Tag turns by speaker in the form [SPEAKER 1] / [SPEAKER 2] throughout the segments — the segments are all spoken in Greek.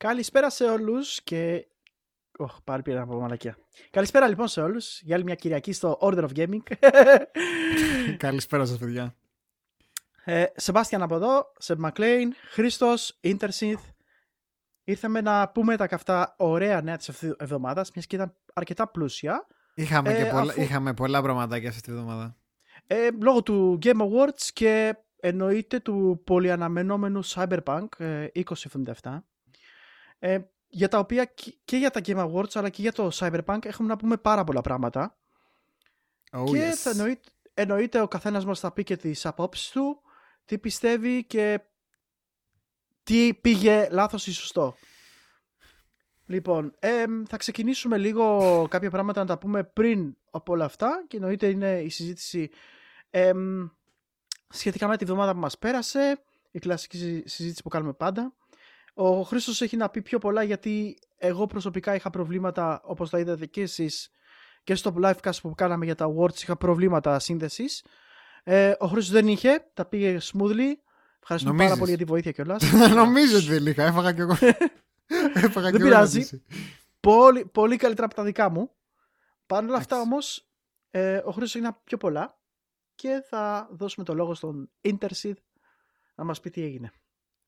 [SPEAKER 1] Καλησπέρα σε όλους και... Oh, πάλι πήρα από μαλακία. Καλησπέρα λοιπόν σε όλους για άλλη μια Κυριακή στο Order of Gaming.
[SPEAKER 2] Καλησπέρα σας παιδιά.
[SPEAKER 1] Ε, Σεμπάστιαν από εδώ, Σεμ Μακλέιν, Χρήστος, Ιντερσυνθ. Ήρθαμε να πούμε τα καυτά ωραία νέα της εβδομάδας, μιας και ήταν αρκετά πλούσια.
[SPEAKER 2] Είχαμε, ε, και πολλά, αφού... είχαμε πολλά πραγματάκια αυτή τη εβδομάδα.
[SPEAKER 1] Ε, λόγω του Game Awards και εννοείται του πολυαναμενόμενου Cyberpunk 2077. Ε, ε, για τα οποία και για τα Game Awards αλλά και για το Cyberpunk έχουμε να πούμε πάρα πολλά πράγματα.
[SPEAKER 2] Oh,
[SPEAKER 1] και
[SPEAKER 2] yes.
[SPEAKER 1] θα εννοείται, εννοείται ο καθένας μας θα πει και τις απόψεις του, τι πιστεύει και τι πήγε λάθος ή σωστό. Λοιπόν, ε, θα ξεκινήσουμε λίγο κάποια πράγματα να τα πούμε πριν από όλα αυτά και εννοείται είναι η συζήτηση ε, σχετικά με τη βδομάδα που μας πέρασε, η κλασική συζήτηση που κάνουμε πάντα. Ο Χρήστος έχει να πει πιο πολλά γιατί εγώ προσωπικά είχα προβλήματα όπως τα είδατε και εσείς και στο livecast που κάναμε για τα awards είχα προβλήματα σύνδεσης. Ε, ο Χρήστος δεν είχε, τα πήγε smoothly. Ευχαριστούμε πάρα πολύ για τη βοήθεια κιόλας.
[SPEAKER 2] Νομίζω ότι δεν είχα, έφαγα κι εγώ. έφαγα
[SPEAKER 1] δεν πειράζει. Πολύ, πολύ καλύτερα από τα δικά μου. Παρ' όλα αυτά όμως, ε, ο Χρήστος έχει να πει πιο πολλά και θα δώσουμε το λόγο στον Interseed να μας πει τι έγινε.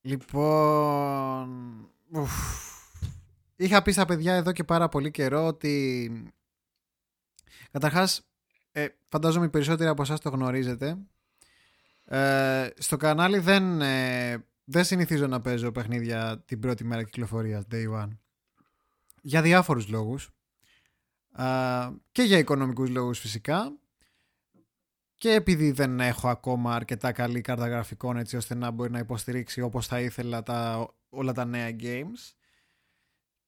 [SPEAKER 2] Λοιπόν, ουφ. είχα πει στα παιδιά εδώ και πάρα πολύ καιρό ότι καταρχάς ε, φαντάζομαι οι περισσότεροι από εσάς το γνωρίζετε. Ε, στο κανάλι δεν, ε, δεν συνηθίζω να παίζω παιχνίδια την πρώτη μέρα κυκλοφορίας day one. Για διάφορους λόγους. Ε, και για οικονομικούς λόγους φυσικά και επειδή δεν έχω ακόμα αρκετά καλή κάρτα γραφικών έτσι ώστε να μπορεί να υποστηρίξει όπως θα ήθελα τα, όλα τα νέα games.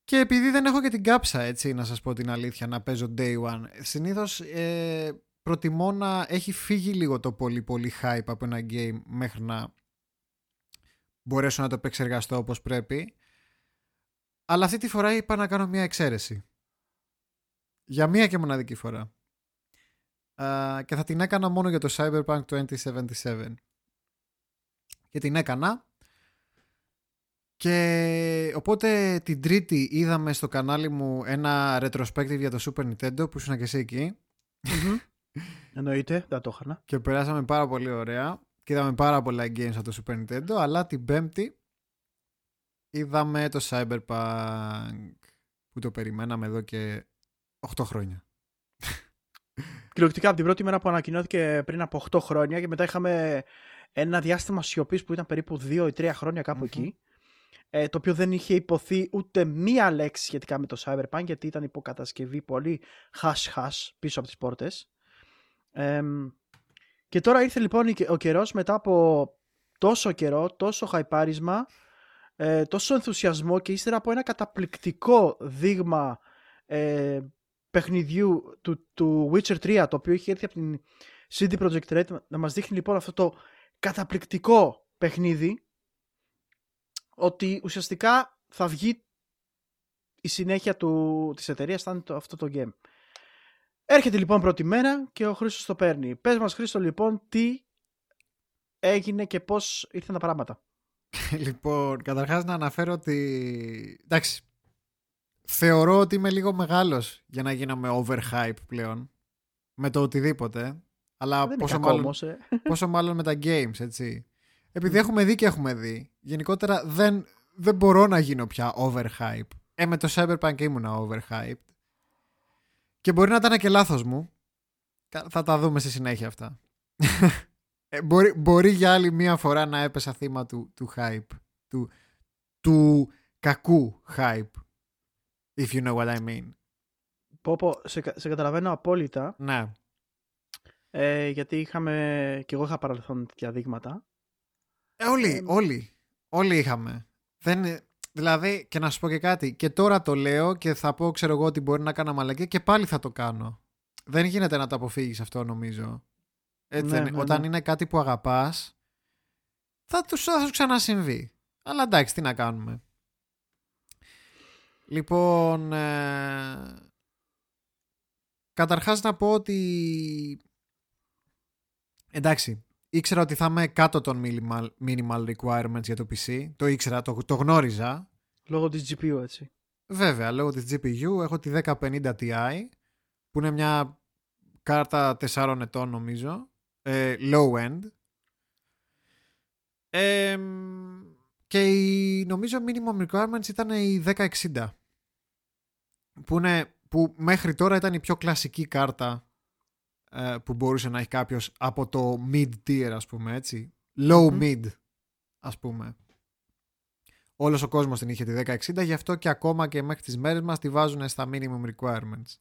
[SPEAKER 2] Και επειδή δεν έχω και την κάψα έτσι να σας πω την αλήθεια να παίζω day one. Συνήθως ε, προτιμώ να έχει φύγει λίγο το πολύ πολύ hype από ένα game μέχρι να μπορέσω να το επεξεργαστώ όπως πρέπει. Αλλά αυτή τη φορά είπα να κάνω μια εξαίρεση. Για μία και μοναδική φορά και θα την έκανα μόνο για το Cyberpunk 2077. Και την έκανα. Και οπότε την Τρίτη είδαμε στο κανάλι μου ένα retrospective για το Super Nintendo που ήσουν και εσύ εκεί.
[SPEAKER 1] Εννοείται, δεν το είχα.
[SPEAKER 2] Και περάσαμε πάρα πολύ ωραία. Και είδαμε πάρα πολλά games από το Super Nintendo. Αλλά την Πέμπτη είδαμε το Cyberpunk που το περιμέναμε εδώ και 8 χρόνια
[SPEAKER 1] κυριολεκτικά από την πρώτη μέρα που ανακοινώθηκε πριν από 8 χρόνια και μετά είχαμε ένα διάστημα σιωπής που ήταν περίπου 2 ή 3 χρόνια εκεί. Ε, το οποίο δεν είχε υποθεί ούτε μία λέξη σχετικά με το Cyberpunk γιατί ήταν υποκατασκευή πολύ hash-hash πίσω από τις πόρτες. Ε, και τώρα ήρθε λοιπόν ο καιρός μετά από τόσο καιρό, τόσο χαϊπάρισμα, ε, τόσο ενθουσιασμό και ύστερα από ένα καταπληκτικό δείγμα ε, παιχνιδιού του, του Witcher 3 το οποίο είχε έρθει από την CD Projekt Red να μας δείχνει λοιπόν αυτό το καταπληκτικό παιχνίδι ότι ουσιαστικά θα βγει η συνέχεια του, της εταιρείας θα είναι το, αυτό το game. Έρχεται λοιπόν πρώτη μέρα και ο Χρήστος το παίρνει. Πες μας Χρήστο λοιπόν τι έγινε και πώς ήρθαν τα πράγματα.
[SPEAKER 2] Λοιπόν, καταρχάς να αναφέρω ότι εντάξει, θεωρώ ότι είμαι λίγο μεγάλος για να γίνομαι overhype πλέον με το οτιδήποτε. Αλλά πόσο, μάλλον,
[SPEAKER 1] όμως, ε.
[SPEAKER 2] πόσο μάλλον με τα games, έτσι. Επειδή έχουμε δει και έχουμε δει, γενικότερα δεν, δεν μπορώ να γίνω πια overhype. Ε, με το Cyberpunk ήμουνα overhype. Και μπορεί να ήταν και λάθος μου. Θα τα δούμε στη συνέχεια αυτά. ε, μπορεί, μπορεί για άλλη μία φορά να έπεσα θύμα του, του hype. Του, του κακού hype If you know what I mean.
[SPEAKER 1] Πω, πω σε, σε καταλαβαίνω απόλυτα.
[SPEAKER 2] Ναι.
[SPEAKER 1] Ε, γιατί είχαμε, και εγώ είχα παρελθόν τέτοια δείγματα.
[SPEAKER 2] Ε, όλοι, ε, όλοι. Όλοι είχαμε. Δεν, δηλαδή, και να σου πω και κάτι, και τώρα το λέω και θα πω, ξέρω εγώ, ότι μπορεί να κάνω μαλακή και πάλι θα το κάνω. Δεν γίνεται να το αποφύγεις αυτό, νομίζω. Έτσι, ναι, ναι, Όταν ναι. είναι κάτι που αγαπάς, θα, τους, θα σου ξανασυμβεί. Αλλά εντάξει, τι να κάνουμε. Λοιπόν, ε, καταρχάς να πω ότι εντάξει, ήξερα ότι θα είμαι κάτω των minimal, minimal requirements για το PC, το ήξερα, το, το γνώριζα,
[SPEAKER 1] Λόγω της GPU έτσι.
[SPEAKER 2] Βέβαια, λόγω της GPU έχω τη 1050 Ti που είναι μια κάρτα 4 ετών νομίζω, ε, low end. Ε, και η, νομίζω minimum requirements ήταν η 1060 που, είναι, που μέχρι τώρα ήταν η πιο κλασική κάρτα ε, που μπορούσε να έχει κάποιος από το mid tier ας πούμε έτσι. Low mid ας πούμε. Όλος ο κόσμος την είχε τη 1060 γι' αυτό και ακόμα και μέχρι τις μέρες μας τη βάζουν στα minimum requirements.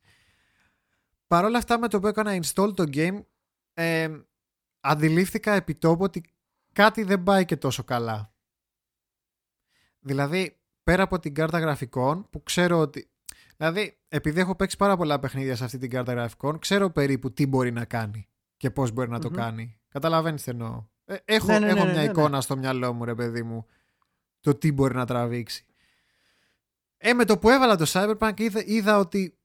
[SPEAKER 2] Παρ' όλα αυτά με το που έκανα install το game ε, αντιλήφθηκα επί τόπου ότι κάτι δεν πάει και τόσο καλά. Δηλαδή, πέρα από την κάρτα γραφικών που ξέρω ότι... Δηλαδή, επειδή έχω παίξει πάρα πολλά παιχνίδια σε αυτή την κάρτα γραφικών, ξέρω περίπου τι μπορεί να κάνει και πώς μπορεί να το κάνει. Καταλαβαίνεις τι εννοώ. Ε, έχω
[SPEAKER 1] Ναι, ναι,
[SPEAKER 2] έχω
[SPEAKER 1] ναι,
[SPEAKER 2] μια
[SPEAKER 1] ναι,
[SPEAKER 2] εικόνα στο μυαλό μου, ρε παιδί μου, το τι μπορεί να τραβήξει. Ε, με το που έβαλα το Cyberpunk είδα, είδα ότι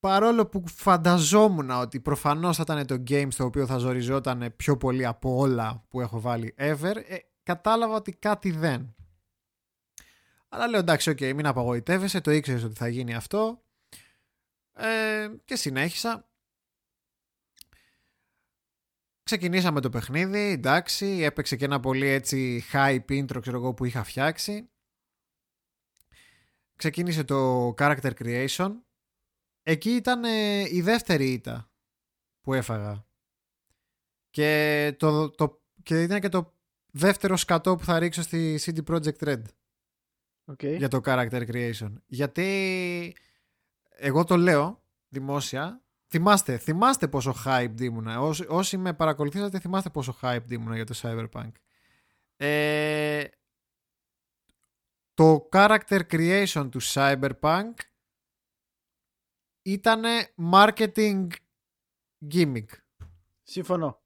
[SPEAKER 2] παρόλο που φανταζόμουν ότι προφανώς θα ήταν το game στο οποίο θα ζοριζόταν πιο πολύ από όλα που έχω βάλει ever, ε, κατάλαβα ότι κάτι δεν. Αλλά λέω εντάξει, οκ, μην απογοητεύεσαι, το ήξερες ότι θα γίνει αυτό. Ε, και συνέχισα. Ξεκινήσαμε το παιχνίδι, εντάξει, έπαιξε και ένα πολύ έτσι hype intro ξέρω εγώ που είχα φτιάξει. Ξεκίνησε το character creation. Εκεί ήταν ε, η δεύτερη ήττα που έφαγα. Και, το, το, και ήταν και το δεύτερο σκατό που θα ρίξω στη CD Projekt Red
[SPEAKER 1] Okay.
[SPEAKER 2] για το character creation. Γιατί εγώ το λέω δημόσια. Θυμάστε, θυμάστε πόσο hype ήμουνα. Όσοι, όσοι με παρακολουθήσατε θυμάστε πόσο hype ήμουνα για το Cyberpunk. Ε, το character creation του Cyberpunk ήταν marketing gimmick.
[SPEAKER 1] Συμφωνώ.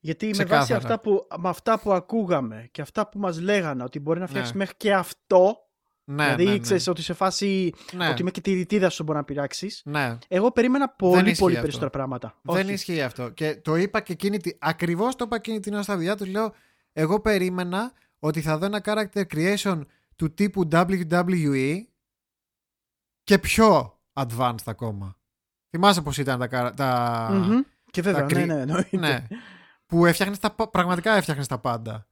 [SPEAKER 1] Γιατί με
[SPEAKER 2] Ξεκάθαρα.
[SPEAKER 1] βάση αυτά που, με αυτά που ακούγαμε και αυτά που μας λέγανε ότι μπορεί να φτιάξεις
[SPEAKER 2] Ναι.
[SPEAKER 1] μέχρι και αυτό,
[SPEAKER 2] Ναι,
[SPEAKER 1] δηλαδή
[SPEAKER 2] ναι, ναι.
[SPEAKER 1] ξέρεις ότι σε φάση
[SPEAKER 2] ναι,
[SPEAKER 1] ότι με και τη ρητίδα σου μπορεί να πειράξεις.
[SPEAKER 2] ναι.
[SPEAKER 1] Εγώ περίμενα πολύ
[SPEAKER 2] ισχύει
[SPEAKER 1] πολύ
[SPEAKER 2] αυτό.
[SPEAKER 1] περισσότερα πράγματα.
[SPEAKER 2] Δεν
[SPEAKER 1] Όχι.
[SPEAKER 2] ισχύει αυτό. Και το είπα και εκείνη τη... Ακριβώς το είπα εκείνη την ώρα στα βιβλία τους. Λέω, εγώ περίμενα ότι θα δω ένα character creation του τύπου WWE και πιο advanced ακόμα. Θυμάσαι πώς ήταν τα... καρα- τα...
[SPEAKER 1] Μμμ. Και βέβαια,
[SPEAKER 2] τα
[SPEAKER 1] ναι,
[SPEAKER 2] κρυ-
[SPEAKER 1] ναι, εννοείται.
[SPEAKER 2] ναι. Που έφτιαχνες τα... πα- πραγματικά έφτιαχνες τα πάντα.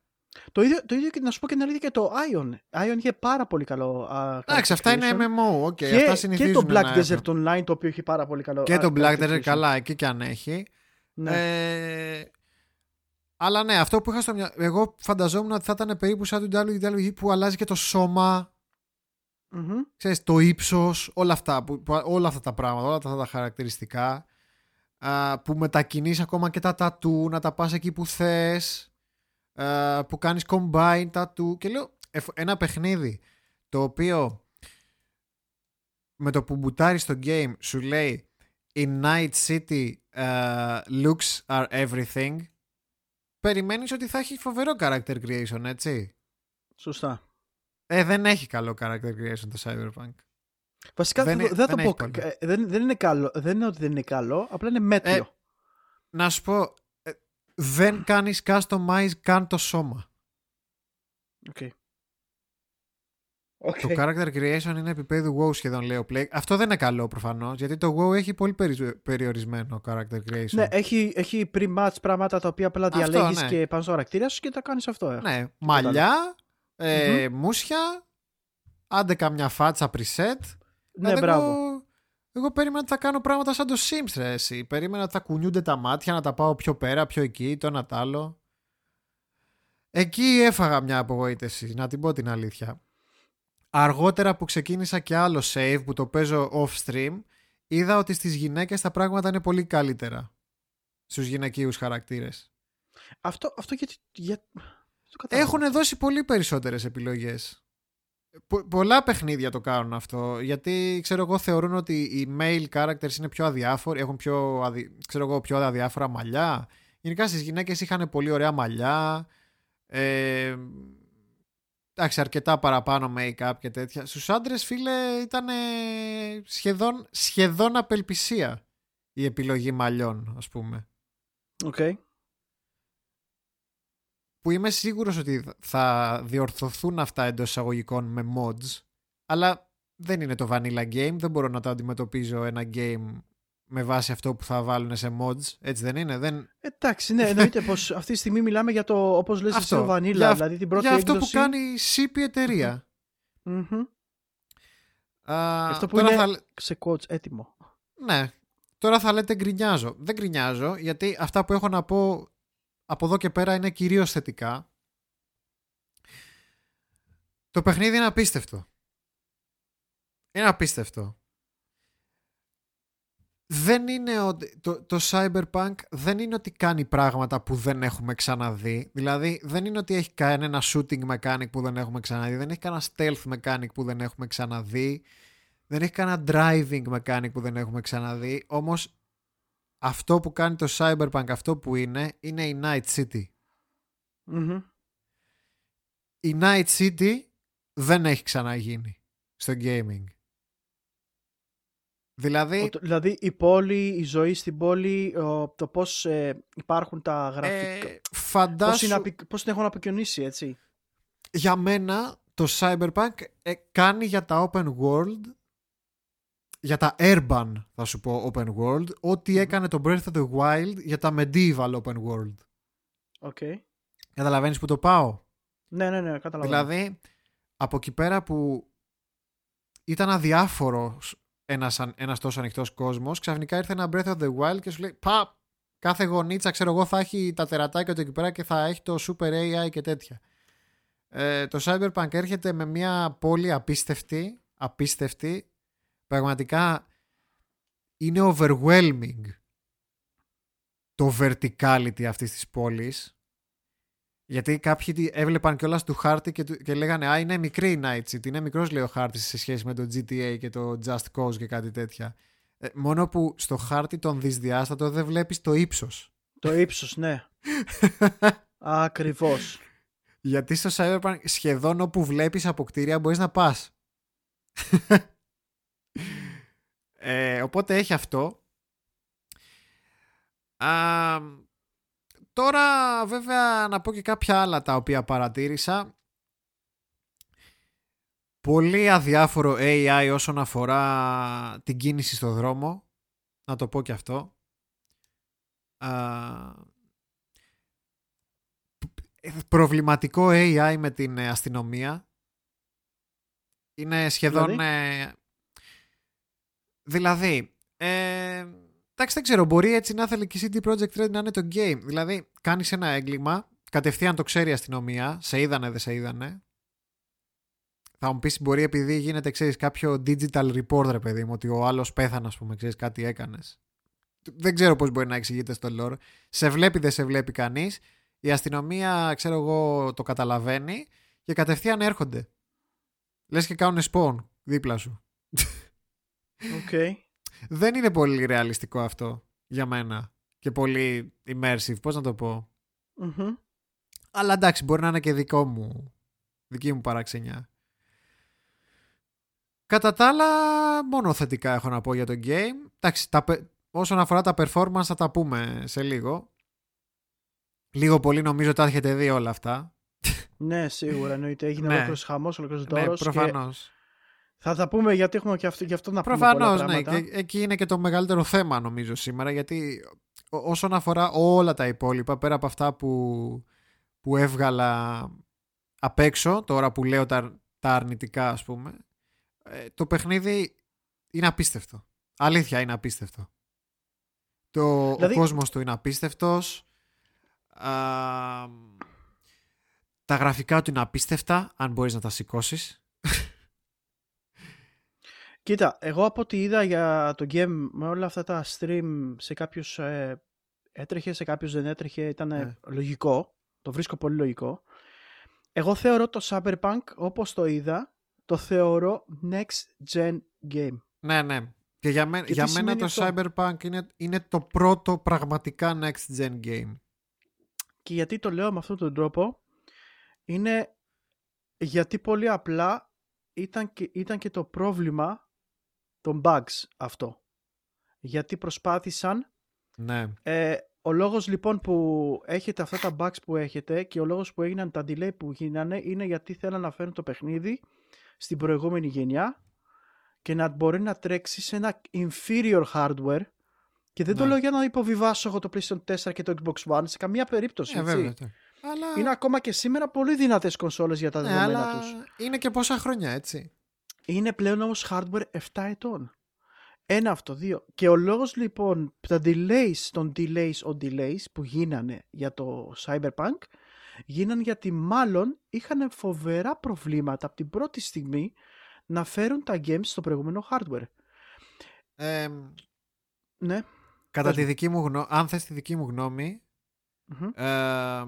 [SPEAKER 1] Το, ίδιο, το ίδιο και να σου πω και την αλήθεια και το Ion. Ion είχε πάρα πολύ καλό. α,
[SPEAKER 2] Εντάξει,
[SPEAKER 1] character
[SPEAKER 2] αυτά είναι
[SPEAKER 1] creation.
[SPEAKER 2] MMO. Okay,
[SPEAKER 1] και,
[SPEAKER 2] αυτά
[SPEAKER 1] και
[SPEAKER 2] συνηθίζουν
[SPEAKER 1] το Black
[SPEAKER 2] να
[SPEAKER 1] Desert
[SPEAKER 2] έχουν.
[SPEAKER 1] Online το οποίο είχε πάρα πολύ καλό.
[SPEAKER 2] Και
[SPEAKER 1] α,
[SPEAKER 2] το Black
[SPEAKER 1] character
[SPEAKER 2] Desert
[SPEAKER 1] creation.
[SPEAKER 2] καλά, εκεί και αν έχει.
[SPEAKER 1] Ναι.
[SPEAKER 2] Ε, αλλά ναι, αυτό που είχα στο μυαλό. Εγώ φανταζόμουν ότι θα ήταν περίπου σαν του WWE που αλλάζει και το σώμα,
[SPEAKER 1] Μμμ.
[SPEAKER 2] ξέρεις, το ύψος, όλα αυτά, που, που- όλα αυτά τα πράγματα, όλα αυτά τα χαρακτηριστικά. Α, που μετακινείς ακόμα και τα τατού, να τα πας εκεί που θες, α, που κάνεις combine τατού. Και λέω, εφ- ένα παιχνίδι το οποίο με το που μπουτάρεις το game σου λέει In Night City uh, looks are everything περιμένεις ότι θα έχει φοβερό character creation, έτσι.
[SPEAKER 1] Σωστά.
[SPEAKER 2] Ε, δεν έχει καλό character creation το Cyberpunk.
[SPEAKER 1] Βασικά
[SPEAKER 2] Δεν
[SPEAKER 1] δεν,
[SPEAKER 2] είναι-
[SPEAKER 1] δεν
[SPEAKER 2] δεν
[SPEAKER 1] θα
[SPEAKER 2] έχει
[SPEAKER 1] πω.
[SPEAKER 2] πολύ.
[SPEAKER 1] ε, Δεν, δεν είναι καλό. Δεν είναι ότι δεν είναι καλό, απλά είναι μέτριο.
[SPEAKER 2] Ε, Να σου πω, ε, δεν κάνεις customize καν το σώμα.
[SPEAKER 1] Οκ. Οκ.
[SPEAKER 2] Το character creation είναι επίπεδου WoW σχεδόν λέει ο Play. Αυτό δεν είναι καλό προφανώς, γιατί το WoW έχει πολύ περι- περιορισμένο character creation.
[SPEAKER 1] Ναι, έχει, έχει pre-made πράγματα τα οποία απλά
[SPEAKER 2] Αυτό,
[SPEAKER 1] διαλέγεις
[SPEAKER 2] ναι.
[SPEAKER 1] και πάνε στο χαρακτήρα σου και τα κάνεις αυτό. ε.
[SPEAKER 2] Ναι, μαλλιά, ε, μούσια, άντε καμιά φάτσα preset.
[SPEAKER 1] Ναι,
[SPEAKER 2] Δηλαδή,
[SPEAKER 1] μπράβο.
[SPEAKER 2] Εγώ, εγώ περίμενα ότι θα κάνω πράγματα σαν το Sims, ρε, εσύ. Περίμενα ότι θα κουνιούνται τα μάτια, να τα πάω πιο πέρα, πιο εκεί, το ένα τ' άλλο. Εκεί έφαγα μια απογοήτευση, να την πω την αλήθεια. Αργότερα που ξεκίνησα και άλλο save που το παίζω off stream, είδα ότι στις γυναίκες τα πράγματα είναι πολύ καλύτερα. Στους γυναικείους χαρακτήρες.
[SPEAKER 1] Αυτό, αυτό γιατί. Για... το κατάλαβα.
[SPEAKER 2] Έχουν δώσει πολύ περισσότερες επιλογές. Πο- πολλά παιχνίδια το κάνουν αυτό. Γιατί ξέρω εγώ θεωρούν ότι οι male characters είναι πιο αδιάφοροι, έχουν πιο, αδι... ξέρω εγώ, πιο αδιάφορα μαλλιά. Γενικά στις γυναίκες είχαν πολύ ωραία μαλλιά. Ε... Εντάξει, αρκετά παραπάνω make-up και τέτοια. Στους άντρες, φίλε, ήταν σχεδόν, σχεδόν απελπισία η επιλογή μαλλιών, ας πούμε.
[SPEAKER 1] Οκ.
[SPEAKER 2] Που είμαι σίγουρος ότι θα διορθωθούν αυτά εντός εισαγωγικών με mods, αλλά δεν είναι το vanilla game, δεν μπορώ να το αντιμετωπίζω ένα game με βάση αυτό που θα βάλουν σε mods, έτσι δεν είναι. Δεν...
[SPEAKER 1] Εντάξει, ναι, εννοείται πως αυτή τη στιγμή μιλάμε για το, όπως λες αυτό, εσύ, το vanilla, για, δηλαδή την πρώτη
[SPEAKER 2] για
[SPEAKER 1] αυτό
[SPEAKER 2] που κάνει η CP εταιρεία.
[SPEAKER 1] Mm-hmm. αυτό που είναι θα... σε coach έτοιμο.
[SPEAKER 2] Ναι. Τώρα θα λέτε γκρινιάζω. Δεν γκρινιάζω, γιατί αυτά που έχω να πω από εδώ και πέρα είναι κυρίως θετικά. Το παιχνίδι είναι απίστευτο. Είναι απίστευτο. Δεν είναι ότι, το, το Cyberpunk δεν είναι ότι κάνει πράγματα που δεν έχουμε ξαναδεί. Δηλαδή δεν είναι ότι έχει κανένα shooting mechanic που δεν έχουμε ξαναδεί. Δεν έχει κανένα stealth mechanic που δεν έχουμε ξαναδεί. Δεν έχει κανένα driving mechanic που δεν έχουμε ξαναδεί. Όμως αυτό που κάνει το Cyberpunk αυτό που είναι είναι η Night City. Η Night City δεν έχει ξαναγίνει στο gaming. Δηλαδή,
[SPEAKER 1] δηλαδή η πόλη, η ζωή στην πόλη, το πώς ε, υπάρχουν τα γραφικά. Ε,
[SPEAKER 2] φαντάσου...
[SPEAKER 1] Πώς, είναι, πώς την έχουν αποκοινήσει έτσι.
[SPEAKER 2] Για μένα το Cyberpunk ε, κάνει για τα open world για τα urban θα σου πω open world ό,τι έκανε το Breath of the Wild για τα medieval open world.
[SPEAKER 1] Οκ.
[SPEAKER 2] Okay. Καταλαβαίνεις που το πάω;
[SPEAKER 1] Ναι, ναι, ναι, καταλαβαίνω.
[SPEAKER 2] Δηλαδή, από εκεί πέρα που ήταν αδιάφορο ένας, ένας τόσο ανοιχτός κόσμος, ξαφνικά ήρθε ένα Breath of the Wild και σου λέει πα, κάθε γωνίτσα ξέρω εγώ θα έχει τα τερατάκια του εκεί πέρα και θα έχει το Super AI και τέτοια. Ε, το Cyberpunk έρχεται με μια πόλη απίστευτη, απίστευτη, πραγματικά είναι overwhelming το verticality αυτής της πόλης γιατί κάποιοι έβλεπαν κιόλας του χάρτη και, και λέγανε «Α, είναι μικρή η Night City, είναι μικρός λέει ο χάρτης σε σχέση με το GTA και το Just Cause και κάτι τέτοια». Ε, μόνο που στο χάρτη τον δυσδιάστατο δεν βλέπεις το ύψος.
[SPEAKER 1] Το ύψος, ναι. Ακριβώς.
[SPEAKER 2] Γιατί στο Cyberpunk σχεδόν όπου βλέπεις από κτίρια μπορείς να πας. Ε, οπότε έχει αυτό. Α, τώρα βέβαια να πω και κάποια άλλα τα οποία παρατήρησα. Πολύ αδιάφορο AI όσον αφορά την κίνηση στο δρόμο. Να το πω και αυτό. Α, προβληματικό AI με την αστυνομία. Είναι σχεδόν...
[SPEAKER 1] Δηλαδή;
[SPEAKER 2] Ε, Δηλαδή, ε, εντάξει δεν ξέρω, μπορεί έτσι να θέλει και η CD Projekt Red να είναι το game. Δηλαδή, κάνεις ένα έγκλημα, κατευθείαν το ξέρει η αστυνομία, σε είδανε, δεν σε είδανε. Θα μου πεις, μπορεί επειδή γίνεται, ξέρεις, κάποιο digital report, ρε παιδί μου, ότι ο άλλος πέθανε, ας πούμε, ξέρεις, κάτι έκανες. Δεν ξέρω πώς μπορεί να εξηγείται στο lore. Σε βλέπει, δεν σε βλέπει κανείς. Η αστυνομία, ξέρω εγώ, το καταλαβαίνει και κατευθείαν έρχονται. Λες και κάνουν spawn δίπλα σου.
[SPEAKER 1] Okay.
[SPEAKER 2] Δεν είναι πολύ ρεαλιστικό αυτό για μένα και πολύ immersive, πώς να το πω. Αλλά εντάξει, μπορεί να είναι και δικό μου, δική μου παραξενιά. Κατά τα άλλα, μόνο θετικά έχω να πω για το game. Εντάξει, τα, όσον αφορά τα performance θα τα πούμε σε λίγο. Λίγο πολύ νομίζω τα έχετε δει όλα αυτά.
[SPEAKER 1] Ναι, σίγουρα εννοείται. Έγινε ναι. ολόκληρος χαμός, ολόκληρος
[SPEAKER 2] Ναι, προφανώς.
[SPEAKER 1] Θα τα πούμε γιατί έχουμε και αυτό, και αυτό να πούμε.
[SPEAKER 2] Προφανώς, ναι. Και, εκεί είναι και το μεγαλύτερο θέμα νομίζω σήμερα. Γιατί όσον αφορά όλα τα υπόλοιπα, πέρα από αυτά που, που έβγαλα απ' έξω, τώρα που λέω τα, τα αρνητικά, ας πούμε, ε, το παιχνίδι είναι απίστευτο. Αλήθεια είναι απίστευτο. Το, δηλαδή... Ο κόσμος του είναι απίστευτος. τα γραφικά του είναι απίστευτα, αν μπορείς να τα σηκώσεις.
[SPEAKER 1] Κοίτα, εγώ από ό,τι είδα για το game με όλα αυτά τα stream σε κάποιους ε, έτρεχε, σε κάποιους δεν έτρεχε, ήταν ναι. λογικό. Το βρίσκω πολύ λογικό. Εγώ θεωρώ το Cyberpunk όπως το είδα, το θεωρώ next gen game.
[SPEAKER 2] Ναι, ναι. Και για, για μένα το Cyberpunk είναι, είναι το πρώτο πραγματικά next gen game.
[SPEAKER 1] Και γιατί το λέω με αυτόν τον τρόπο, είναι γιατί πολύ απλά ήταν και, ήταν και το πρόβλημα των bugs αυτό. Γιατί προσπάθησαν
[SPEAKER 2] ναι.
[SPEAKER 1] ε, Ο λόγος λοιπόν που έχετε αυτά τα bugs που έχετε και ο λόγος που έγιναν τα delay που γίνανε είναι γιατί θέλαν να φέρουν το παιχνίδι στην προηγούμενη γενιά και να μπορεί να τρέξει σε ένα inferior hardware και δεν το
[SPEAKER 2] Ναι.
[SPEAKER 1] λέω για να υποβιβάσω εγώ το PlayStation 4 και το Xbox One σε καμία περίπτωση.
[SPEAKER 2] Ε,
[SPEAKER 1] έτσι.
[SPEAKER 2] βέβαια. ναι. Αλλά,
[SPEAKER 1] Είναι ακόμα και σήμερα πολύ δυνατές κονσόλες για τα
[SPEAKER 2] ναι,
[SPEAKER 1] δεδομένα
[SPEAKER 2] αλλά
[SPEAKER 1] τους.
[SPEAKER 2] είναι και πόσα χρόνια, έτσι.
[SPEAKER 1] Είναι πλέον όμως hardware 7 ετών. Ένα αυτό, δύο. Και ο λόγος λοιπόν, τα delays των delays on delays που γίνανε για το Cyberpunk, γίνανε γιατί μάλλον είχαν φοβερά προβλήματα από την πρώτη στιγμή να φέρουν τα games στο προηγούμενο hardware.
[SPEAKER 2] Ε,
[SPEAKER 1] Ναι.
[SPEAKER 2] κατά
[SPEAKER 1] Πες
[SPEAKER 2] τη
[SPEAKER 1] μου.
[SPEAKER 2] δική μου γνώμη, αν θες τη δική μου γνώμη,
[SPEAKER 1] Μμμ.
[SPEAKER 2] ε,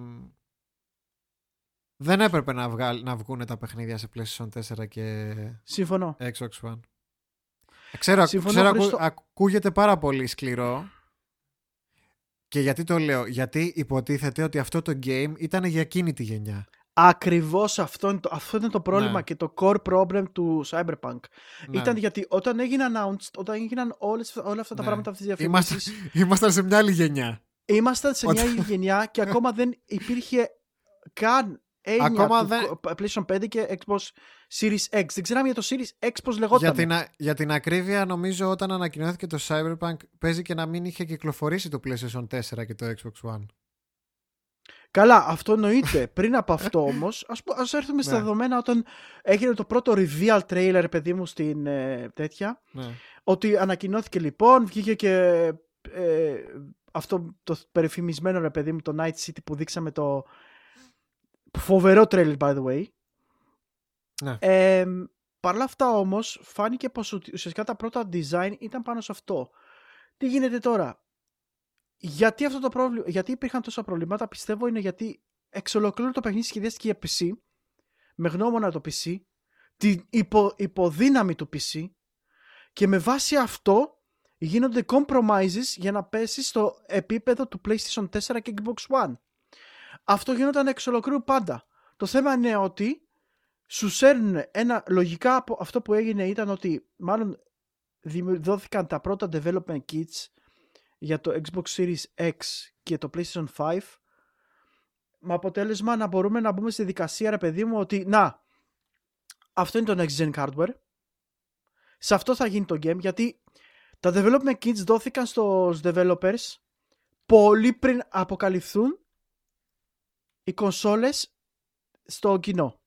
[SPEAKER 2] δεν έπρεπε να, βγάλ, να βγουν τα παιχνίδια σε PlayStation 4 και
[SPEAKER 1] Συμφωνώ.
[SPEAKER 2] Xbox One. Ξέρω,
[SPEAKER 1] Συμφωνώ,
[SPEAKER 2] ξέρω ακού-
[SPEAKER 1] Χρήστο.
[SPEAKER 2] ακούγεται πάρα πολύ σκληρό. Και γιατί το λέω, γιατί υποτίθεται ότι αυτό το game ήταν για εκείνη τη γενιά.
[SPEAKER 1] Ακριβώς αυτό είναι το, αυτό είναι το πρόβλημα
[SPEAKER 2] Ναι.
[SPEAKER 1] και το core problem του Cyberpunk.
[SPEAKER 2] Ναι.
[SPEAKER 1] Ήταν γιατί όταν έγινε announced, όταν έγιναν όλες, όλα αυτά τα
[SPEAKER 2] Ναι.
[SPEAKER 1] πράγματα, αυτές τις
[SPEAKER 2] Είμαστε,
[SPEAKER 1] διαφημίσεις,
[SPEAKER 2] ήμασταν σε μια άλλη γενιά.
[SPEAKER 1] Ήμασταν σε μια
[SPEAKER 2] Όταν-
[SPEAKER 1] άλλη γενιά και ακόμα δεν υπήρχε καν έννοια
[SPEAKER 2] Ακόμα
[SPEAKER 1] του
[SPEAKER 2] δεν-
[SPEAKER 1] PlayStation 5 και Xbox Series X. Δεν ξέραμε για το Series X πώς λεγόταν.
[SPEAKER 2] Για την, α- για την ακρίβεια, νομίζω όταν ανακοινώθηκε το Cyberpunk, παίζει και να μην είχε κυκλοφορήσει το PlayStation 4 και το Xbox One.
[SPEAKER 1] Καλά, αυτό εννοείται. Πριν από αυτό όμως, ας, πω- ας έρθουμε στα
[SPEAKER 2] Ναι.
[SPEAKER 1] δεδομένα όταν έγινε το πρώτο reveal trailer, παιδί μου, στην ε, τέτοια.
[SPEAKER 2] Ναι.
[SPEAKER 1] Ότι ανακοινώθηκε λοιπόν, βγήκε και ε, αυτό το περιφημισμένο ρε παιδί μου, το Night City που δείξαμε το φοβερό trailer by the way.
[SPEAKER 2] Ναι.
[SPEAKER 1] Ε, Παρ' όλα αυτά όμως φάνηκε πως ότι ουσιαστικά τα πρώτα design ήταν πάνω σε αυτό. Τι γίνεται τώρα; Γιατί, αυτό το πρόβλημα, γιατί υπήρχαν τόσα προβλήματα; Πιστεύω είναι γιατί εξ ολοκλήρου το παιχνίδι σχεδιάστηκε για PC με γνώμονα το PC την υπο, υποδύναμη του PC και με βάση αυτό γίνονται compromises για να πέσει στο επίπεδο του PlayStation 4 και Xbox One. Αυτό γινόταν εξ ολοκλήρου πάντα. Το θέμα είναι ότι σου σέρνουν ένα λογικά από αυτό που έγινε ήταν ότι μάλλον δημιου- δόθηκαν τα πρώτα development kits για το Xbox Series X και το PlayStation 5 με αποτέλεσμα να μπορούμε να μπούμε στη δικασία ρε παιδί μου ότι να αυτό είναι το next gen hardware σε αυτό θα γίνει το game γιατί τα development kits δόθηκαν στους developers πολύ πριν αποκαλυφθούν οι κονσόλες στο κοινό.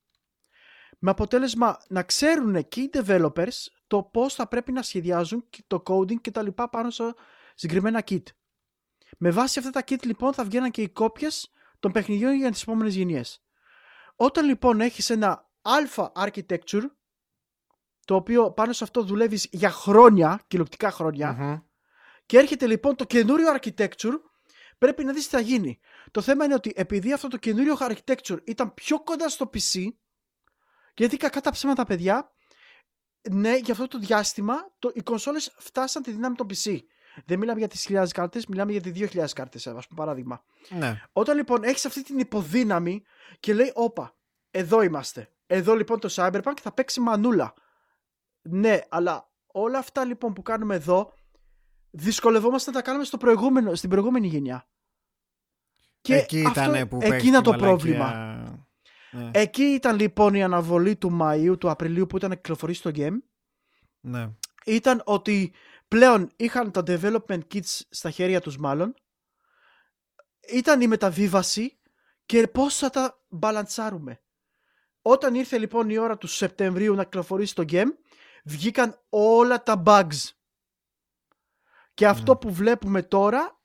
[SPEAKER 1] Με αποτέλεσμα να ξέρουν και οι developers το πώς θα πρέπει να σχεδιάζουν και το coding και τα λοιπά πάνω σε συγκεκριμένα kit. Με βάση αυτά τα kit λοιπόν θα βγαίναν και οι κόπιες των παιχνιδιών για τις επόμενες γενιές. Όταν λοιπόν έχεις ένα alpha architecture το οποίο πάνω σε αυτό δουλεύεις για χρόνια, κυριολεκτικά χρόνια
[SPEAKER 2] Μμμ.
[SPEAKER 1] και έρχεται λοιπόν το καινούριο architecture πρέπει να δεις τι θα γίνει. Το θέμα είναι ότι επειδή αυτό το καινούριο architecture ήταν πιο κοντά στο PC γιατί κακά τα ψέματα παιδιά ναι για αυτό το διάστημα το, οι κονσόλες φτάσαν τη δύναμη των PC. Δεν μιλάμε για τις 1000 κάρτες, μιλάμε για τις 2000 κάρτες, ας πούμε παράδειγμα.
[SPEAKER 2] Ναι.
[SPEAKER 1] Όταν λοιπόν έχεις αυτή την υποδύναμη και λέει όπα, εδώ είμαστε. Εδώ λοιπόν το Cyberpunk θα παίξει μανούλα. Ναι, αλλά όλα αυτά λοιπόν που κάνουμε εδώ δυσκολευόμαστε να τα κάνουμε στο προηγούμενο, στην προηγούμενη γενιά. Και
[SPEAKER 2] εκεί
[SPEAKER 1] αυτό-
[SPEAKER 2] ήταν που
[SPEAKER 1] εκεί
[SPEAKER 2] παίζει
[SPEAKER 1] είναι
[SPEAKER 2] τη
[SPEAKER 1] το
[SPEAKER 2] μαλακία.
[SPEAKER 1] πρόβλημα.
[SPEAKER 2] Ναι.
[SPEAKER 1] Εκεί ήταν λοιπόν η αναβολή του Μαΐου, του Απριλίου που ήταν να κυκλοφορήσει το game.
[SPEAKER 2] ναι.
[SPEAKER 1] Ήταν ότι πλέον είχαν τα development kits στα χέρια τους μάλλον. Ήταν η μεταβίβαση και πώς θα τα μπαλαντσάρουμε. Όταν ήρθε λοιπόν η ώρα του Σεπτεμβρίου να κυκλοφορήσει το game, βγήκαν όλα τα bugs. Και αυτό
[SPEAKER 2] Ναι.
[SPEAKER 1] που βλέπουμε τώρα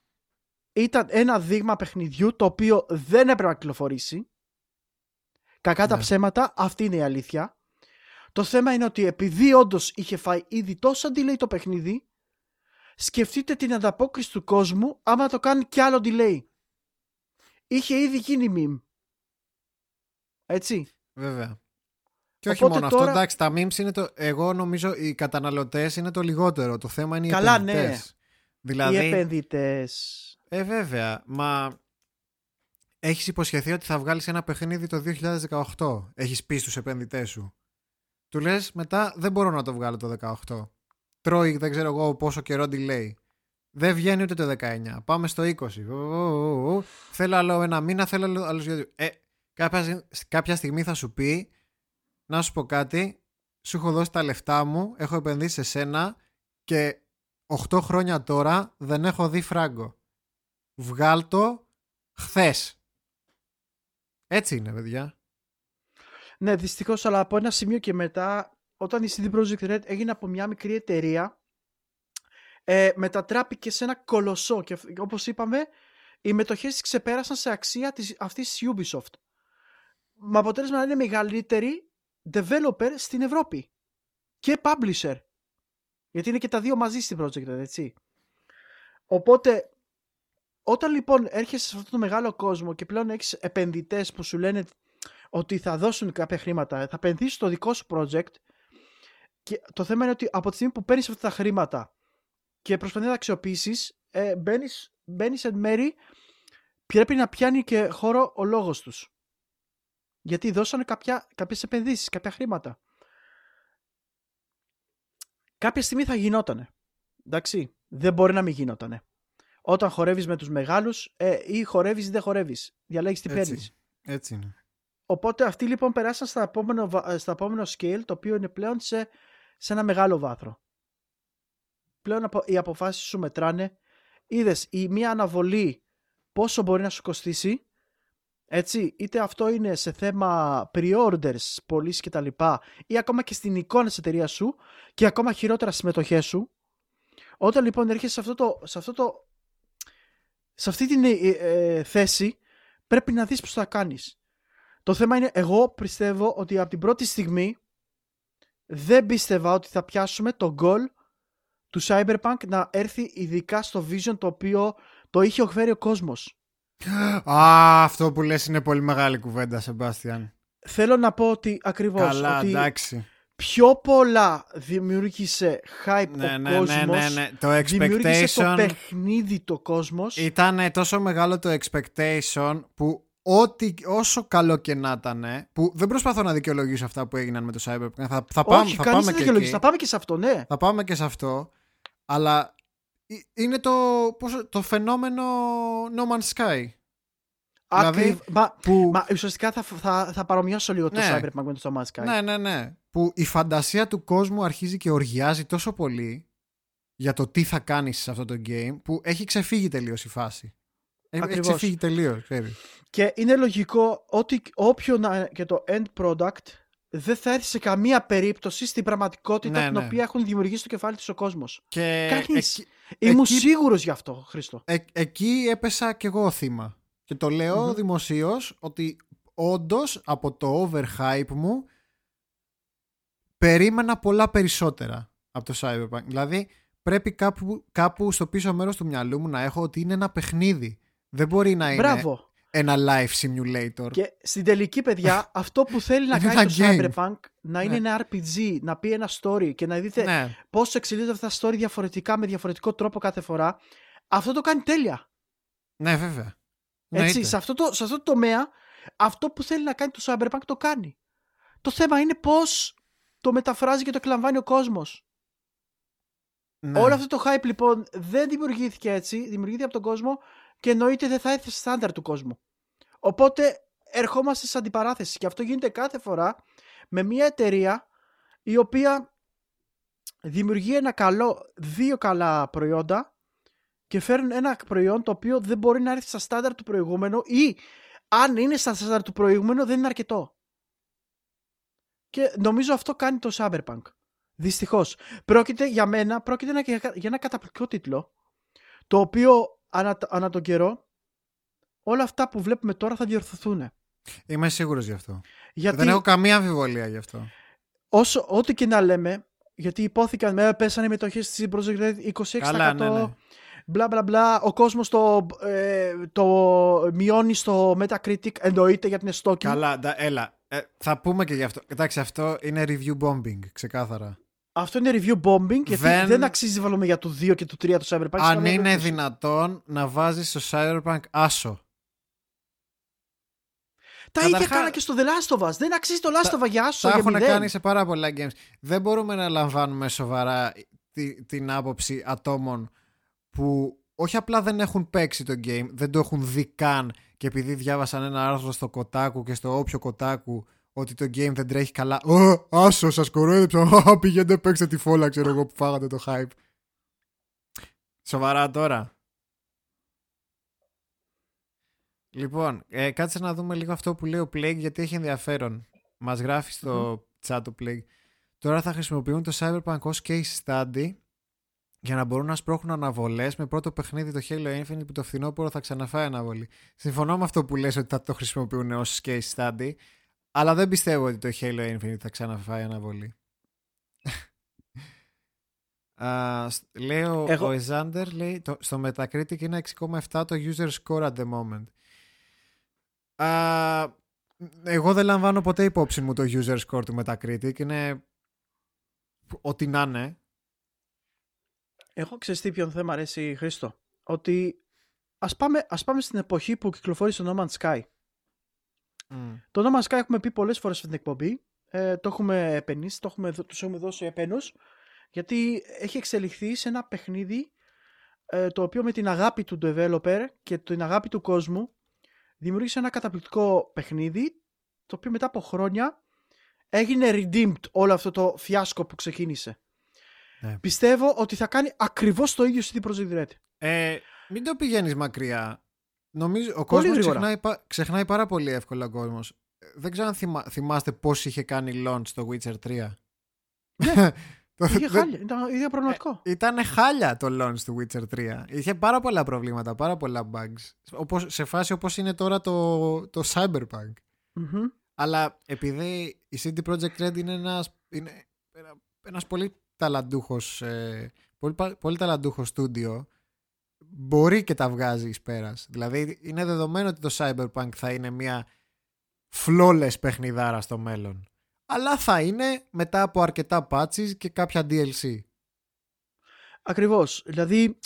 [SPEAKER 1] ήταν ένα δείγμα παιχνιδιού το οποίο δεν έπρεπε να κυκλοφορήσει. Κακά τα
[SPEAKER 2] Ναι.
[SPEAKER 1] ψέματα, αυτή είναι η αλήθεια. Το θέμα είναι ότι επειδή όντως είχε φάει ήδη τόσο delay το παιχνίδι, σκεφτείτε την ανταπόκριση του κόσμου άμα το κάνει κι άλλο delay. Είχε ήδη γίνει meme. Έτσι.
[SPEAKER 2] Βέβαια. Και όχι
[SPEAKER 1] Οπότε
[SPEAKER 2] μόνο
[SPEAKER 1] τώρα-
[SPEAKER 2] αυτό, εντάξει, τα memes είναι το. Εγώ νομίζω οι καταναλωτές είναι το λιγότερο. Το θέμα είναι οι
[SPEAKER 1] Καλά,
[SPEAKER 2] επενδυτές.
[SPEAKER 1] ναι.
[SPEAKER 2] Δηλαδή.
[SPEAKER 1] Οι επενδυτές.
[SPEAKER 2] Ε, βέβαια. Μα έχεις υποσχεθεί ότι θα βγάλεις ένα παιχνίδι το 2018. Έχεις πει στους επενδυτές σου. Του λες μετά δεν μπορώ να το βγάλω το 18. Τρώει, δεν ξέρω εγώ πόσο καιρό delay. Δεν βγαίνει ούτε το 19. Πάμε στο 20. Θέλω άλλο ένα μήνα, θέλω άλλο δύο. Ε, κάποια, κάποια στιγμή θα σου πει να σου πω κάτι. Σου έχω δώσει τα λεφτά μου, έχω επενδύσει σε σένα και 8 χρόνια τώρα δεν έχω δει φράγκο. Βγάλ το χθες. Έτσι είναι, παιδιά.
[SPEAKER 1] Ναι, δυστυχώς, αλλά από ένα σημείο και μετά, όταν η CD Projekt Red έγινε από μια μικρή εταιρεία, ε, μετατράπηκε σε ένα κολοσσό και όπως είπαμε, οι μετοχές της ξεπέρασαν σε αξία της, αυτής της Ubisoft. Με αποτέλεσμα να είναι μεγαλύτερη developer στην Ευρώπη και publisher. Γιατί είναι και τα δύο μαζί στην Project Red, έτσι. Οπότε, όταν λοιπόν έρχεσαι σε αυτό το μεγάλο κόσμο και πλέον έχεις επενδυτές που σου λένε ότι θα δώσουν κάποια χρήματα, θα επενδύσεις στο δικό σου project και το θέμα είναι ότι από τη στιγμή που παίρνεις αυτά τα χρήματα και προσπαθείς να τα αξιοποιήσεις, ε, μπαίνεις εν μέρη, πρέπει να πιάνει και χώρο ο λόγος τους. Γιατί δώσανε κάποια, κάποιες επενδύσεις, κάποια χρήματα. Κάποια στιγμή θα γινότανε. Εντάξει, δεν μπορεί να μην γινότανε. Όταν χορεύεις με τους μεγάλους ε, ή χορεύεις ή δεν χορεύεις. Διαλέγεις τι παίρνεις.
[SPEAKER 2] Έτσι είναι.
[SPEAKER 1] Οπότε αυτοί λοιπόν περάσαν στα επόμενο, στα επόμενο scale, το οποίο είναι πλέον σε, σε ένα μεγάλο βάθρο. Πλέον οι αποφάσεις σου μετράνε. Είδες η μία αναβολή πόσο μπορεί να σου κοστίσει. Έτσι, είτε αυτό είναι σε θέμα pre-orders, πωλήσεις και τα λοιπά, ή ακόμα και στην εικόνα της εταιρείας σου και ακόμα χειρότερα στις μετοχές σου. Όταν λοιπόν έρχεσαι σε αυτό το, σε αυτό το σε αυτή την ε, ε, θέση πρέπει να δεις πώς θα κάνεις. Το θέμα είναι, εγώ πιστεύω ότι από την πρώτη στιγμή δεν πίστευα ότι θα πιάσουμε το goal του Cyberpunk να έρθει ειδικά στο Vision το οποίο το είχε φέρει ο κόσμος.
[SPEAKER 2] Α, αυτό που λες είναι πολύ μεγάλη κουβέντα, Σεμπάστιαν.
[SPEAKER 1] Θέλω να πω ότι ακριβώς
[SPEAKER 2] Καλά,
[SPEAKER 1] ότι
[SPEAKER 2] εντάξει.
[SPEAKER 1] Πιο πολλά δημιούργησε hype
[SPEAKER 2] Ναι,
[SPEAKER 1] ο
[SPEAKER 2] ναι, ναι,
[SPEAKER 1] κόσμος,
[SPEAKER 2] ναι, ναι. Το
[SPEAKER 1] δημιούργησε το
[SPEAKER 2] expectation
[SPEAKER 1] παιχνίδι το κόσμος.
[SPEAKER 2] ήταν τόσο μεγάλο το expectation που ό,τι, όσο καλό και να ήταν, που δεν προσπαθώ να δικαιολογήσω αυτά που έγιναν με το Cyberpunk. Θα, θα πάμε,
[SPEAKER 1] Όχι,
[SPEAKER 2] θα
[SPEAKER 1] κανείς
[SPEAKER 2] πάμε
[SPEAKER 1] δεν
[SPEAKER 2] και
[SPEAKER 1] δικαιολογείς.
[SPEAKER 2] εκεί.
[SPEAKER 1] Θα πάμε και σε αυτό, ναι.
[SPEAKER 2] Θα πάμε και σε αυτό. Αλλά ε- είναι το, πώς, το φαινόμενο No Man's Sky.
[SPEAKER 1] Ακριβ...
[SPEAKER 2] Δηλαδή,
[SPEAKER 1] Μα,
[SPEAKER 2] Που,
[SPEAKER 1] μα ουσιαστικά θα, θα, θα παρομοιώσω λίγο το
[SPEAKER 2] Ναι.
[SPEAKER 1] Cyberpunk με το No Man's Sky.
[SPEAKER 2] ναι, ναι, ναι. Που η φαντασία του κόσμου αρχίζει και οργιάζει τόσο πολύ για το τι θα κάνεις σε αυτό το game που έχει ξεφύγει τελείως η φάση. Έχει- Έχει
[SPEAKER 1] Ακριβώς.
[SPEAKER 2] ξεφύγει τελείως, ξέρεις.
[SPEAKER 1] Και είναι λογικό ότι όποιο να και το end product δεν θα έρθει σε καμία περίπτωση στην πραγματικότητα
[SPEAKER 2] Ναι,
[SPEAKER 1] την
[SPEAKER 2] ναι.
[SPEAKER 1] οποία έχουν δημιουργήσει το κεφάλι της ο κόσμος.
[SPEAKER 2] Και
[SPEAKER 1] Κανείς.
[SPEAKER 2] εκεί,
[SPEAKER 1] Ήμουν
[SPEAKER 2] εκεί-
[SPEAKER 1] σίγουρος γι' αυτό, Χρήστο.
[SPEAKER 2] ε- εκεί έπεσα κι εγώ θύμα. Και το λέω
[SPEAKER 1] Μμμ.
[SPEAKER 2] δημοσίως ότι όντως από το overhype μου περίμενα πολλά περισσότερα από το Cyberpunk. Δηλαδή πρέπει κάπου, κάπου στο πίσω μέρος του μυαλού μου να έχω ότι είναι ένα παιχνίδι. Δεν μπορεί να είναι
[SPEAKER 1] Μπράβο.
[SPEAKER 2] ένα life simulator.
[SPEAKER 1] Και στην τελική, παιδιά, αυτό που θέλει να
[SPEAKER 2] Είναι
[SPEAKER 1] κάνει το
[SPEAKER 2] ένα game.
[SPEAKER 1] Cyberpunk να είναι
[SPEAKER 2] Ναι.
[SPEAKER 1] ένα RPG, να πει ένα story και να δείτε
[SPEAKER 2] ναι,
[SPEAKER 1] πώς εξελίσσονται αυτά τα story διαφορετικά με διαφορετικό τρόπο κάθε φορά. Αυτό το κάνει τέλεια.
[SPEAKER 2] ναι, βέβαια.
[SPEAKER 1] Έτσι,
[SPEAKER 2] Εννοείται.
[SPEAKER 1] σε αυτό, το, σε αυτό το τομέα, αυτό που θέλει να κάνει το Cyberpunk το κάνει. Το θέμα είναι πώς το μεταφράζει και το εκλαμβάνει ο κόσμος.
[SPEAKER 2] Ναι.
[SPEAKER 1] Όλο αυτό το hype λοιπόν δεν δημιουργήθηκε έτσι, δημιουργήθηκε από τον κόσμο και εννοείται δεν θα έρθει σε στάνταρ του κόσμου. Οπότε ερχόμαστε σε αντιπαράθεση και αυτό γίνεται κάθε φορά με μια εταιρεία η οποία δημιουργεί ένα καλό, δύο καλά προϊόντα και φέρνουν ένα προϊόν το οποίο δεν μπορεί να έρθει στα στάνταρ του προηγούμενου ή αν είναι στα στάνταρ του προηγούμενου δεν είναι αρκετό. Και νομίζω αυτό κάνει το Cyberpunk. Δυστυχώς. Πρόκειται για μένα, πρόκειται να- για για ένα καταπληκτικό τίτλο. Το οποίο ανά, ανά τον καιρό όλα αυτά που βλέπουμε τώρα θα διορθωθούν.
[SPEAKER 2] Είμαι σίγουρος γι' αυτό.
[SPEAKER 1] Γιατί
[SPEAKER 2] Δεν έχω καμία αμφιβολία γι' αυτό.
[SPEAKER 1] όσο, ό,τι και να λέμε, γιατί υπόθηκαν με πέσανε οι μετοχές της Project Red 26%.
[SPEAKER 2] Καλά, ναι, ναι.
[SPEAKER 1] Μπλα μπλα μπλα. Ο κόσμος το, ε, το μειώνει στο Metacritic. Εννοείται γιατί είναι stocking.
[SPEAKER 2] Καλά, ντα- έλα. Ε, θα πούμε και γι' αυτό. Εντάξει, αυτό είναι review bombing, ξεκάθαρα.
[SPEAKER 1] Αυτό είναι review bombing γιατί δεν,
[SPEAKER 2] Δεν-
[SPEAKER 1] αξίζει να βάλουμε για το 2 και το 3 το Cyberpunk. σε
[SPEAKER 2] Αν
[SPEAKER 1] καμία
[SPEAKER 2] είναι
[SPEAKER 1] περίπτωση.
[SPEAKER 2] δυνατόν να βάζεις στο Cyberpunk άσο.
[SPEAKER 1] Τα ίδια
[SPEAKER 2] Καταρχά-
[SPEAKER 1] κάνα και στο The Last of Us. Δεν αξίζει το Last of Us για άσο.
[SPEAKER 2] Τα
[SPEAKER 1] για
[SPEAKER 2] έχουν
[SPEAKER 1] μηδέν.
[SPEAKER 2] κάνει σε πάρα πολλά games. Δεν μπορούμε να λαμβάνουμε σοβαρά τη- την άποψη ατόμων που όχι απλά δεν έχουν παίξει το game, δεν το έχουν δει καν και επειδή διάβασαν ένα άρθρο στο Κοτάκου και στο όποιο Κοτάκου ότι το game δεν τρέχει καλά. Ω, άσο, σας κοροϊδέψα. Πηγαίνετε παίξτε τη φόλα, ξέρω εγώ που φάγατε το hype. Σοβαρά τώρα. Λοιπόν, ε, κάτσε να δούμε λίγο αυτό που λέει ο Plague γιατί έχει ενδιαφέρον. Μας γράφει στο mm. chat ο Plague. Τώρα θα χρησιμοποιούν το Cyberpunk ως case study για να μπορούν να σπρώχνουν αναβολές με πρώτο παιχνίδι το Halo Infinite που το φθινόπωρο θα ξαναφάει αναβολή. Συμφωνώ με αυτό που λες ότι θα το χρησιμοποιούν ως case study, αλλά δεν πιστεύω ότι το Halo Infinite θα ξαναφάει αναβολή. Uh, λέω Εγώ... ο Εζάντερ λέει το, στο Metacritic είναι 6,7 το user score at the moment. Uh, εγώ δεν λαμβάνω ποτέ υπόψη μου το user score του Metacritic. Είναι ό,τι να είναι.
[SPEAKER 1] Εγώ ξέρεις τι ποιον θέμα αρέσει Χρήστο; Ότι ας πάμε, ας πάμε στην εποχή που κυκλοφόρησε το No Man's Sky. Mm. Το No Man's Sky έχουμε πει πολλές φορές στην εκπομπή. Ε, το έχουμε επενήσει, το έχουμε, τους έχουμε δώσει επένους. Γιατί έχει εξελιχθεί σε ένα παιχνίδι ε, το οποίο με την αγάπη του developer και την αγάπη του κόσμου δημιούργησε ένα καταπληκτικό παιχνίδι το οποίο μετά από χρόνια έγινε redeemed όλο αυτό το φιάσκο που ξεκίνησε. Ναι. Πιστεύω ότι θα κάνει ακριβώς το ίδιο στην Project Red.
[SPEAKER 2] Ε, μην το πηγαίνεις μακριά. Νομίζω, ο κόσμος ξεχνάει, ξεχνάει, πάρα πολύ εύκολα ο κόσμος. Δεν ξέρω αν θυμάστε πώς είχε κάνει launch το Witcher 3.
[SPEAKER 1] Ναι. Είχε χάλια, ήταν, ήταν πραγματικό.
[SPEAKER 2] Ε, ήταν χάλια το launch του Witcher 3. Είχε πάρα πολλά προβλήματα, πάρα πολλά bugs. Όπως, σε φάση όπως είναι τώρα το, το Cyberpunk. Αλλά επειδή η CD Projekt Red είναι ένας, είναι ένας πολύ ταλαντούχος ε, πολύ, πολύ ταλαντούχος στούντιο μπορεί και τα βγάζει εις πέρας. Δηλαδή είναι δεδομένο ότι το Cyberpunk θα είναι μια flawless παιχνιδάρα στο μέλλον αλλά θα είναι μετά από αρκετά patches και κάποια DLC.
[SPEAKER 1] Ακριβώς. Δηλαδή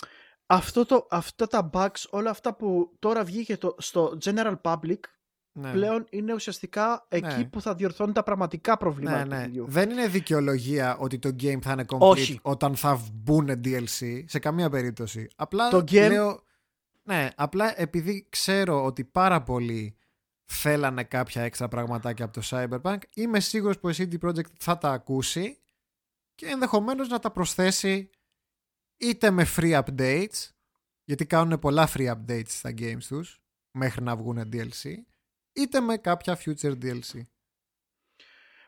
[SPEAKER 1] αυτό το, αυτά τα bugs, όλα αυτά που τώρα βγήκε το, στο general public ναι. πλέον είναι ουσιαστικά εκεί ναι. που θα διορθώνει τα πραγματικά προβλήματα ναι,
[SPEAKER 2] ναι. Δεν είναι δικαιολογία ότι το game θα είναι complete όταν θα μπουν DLC σε καμία περίπτωση. Απλά το game... λέω... Ναι, απλά επειδή ξέρω ότι πάρα πολλοί θέλανε κάποια έξτρα πραγματάκια από το Cyberpunk. Είμαι σίγουρος που η CD Projekt θα τα ακούσει και ενδεχομένως να τα προσθέσει είτε με free updates, γιατί κάνουν πολλά free updates στα games τους μέχρι να βγουν DLC, είτε με κάποια future DLC.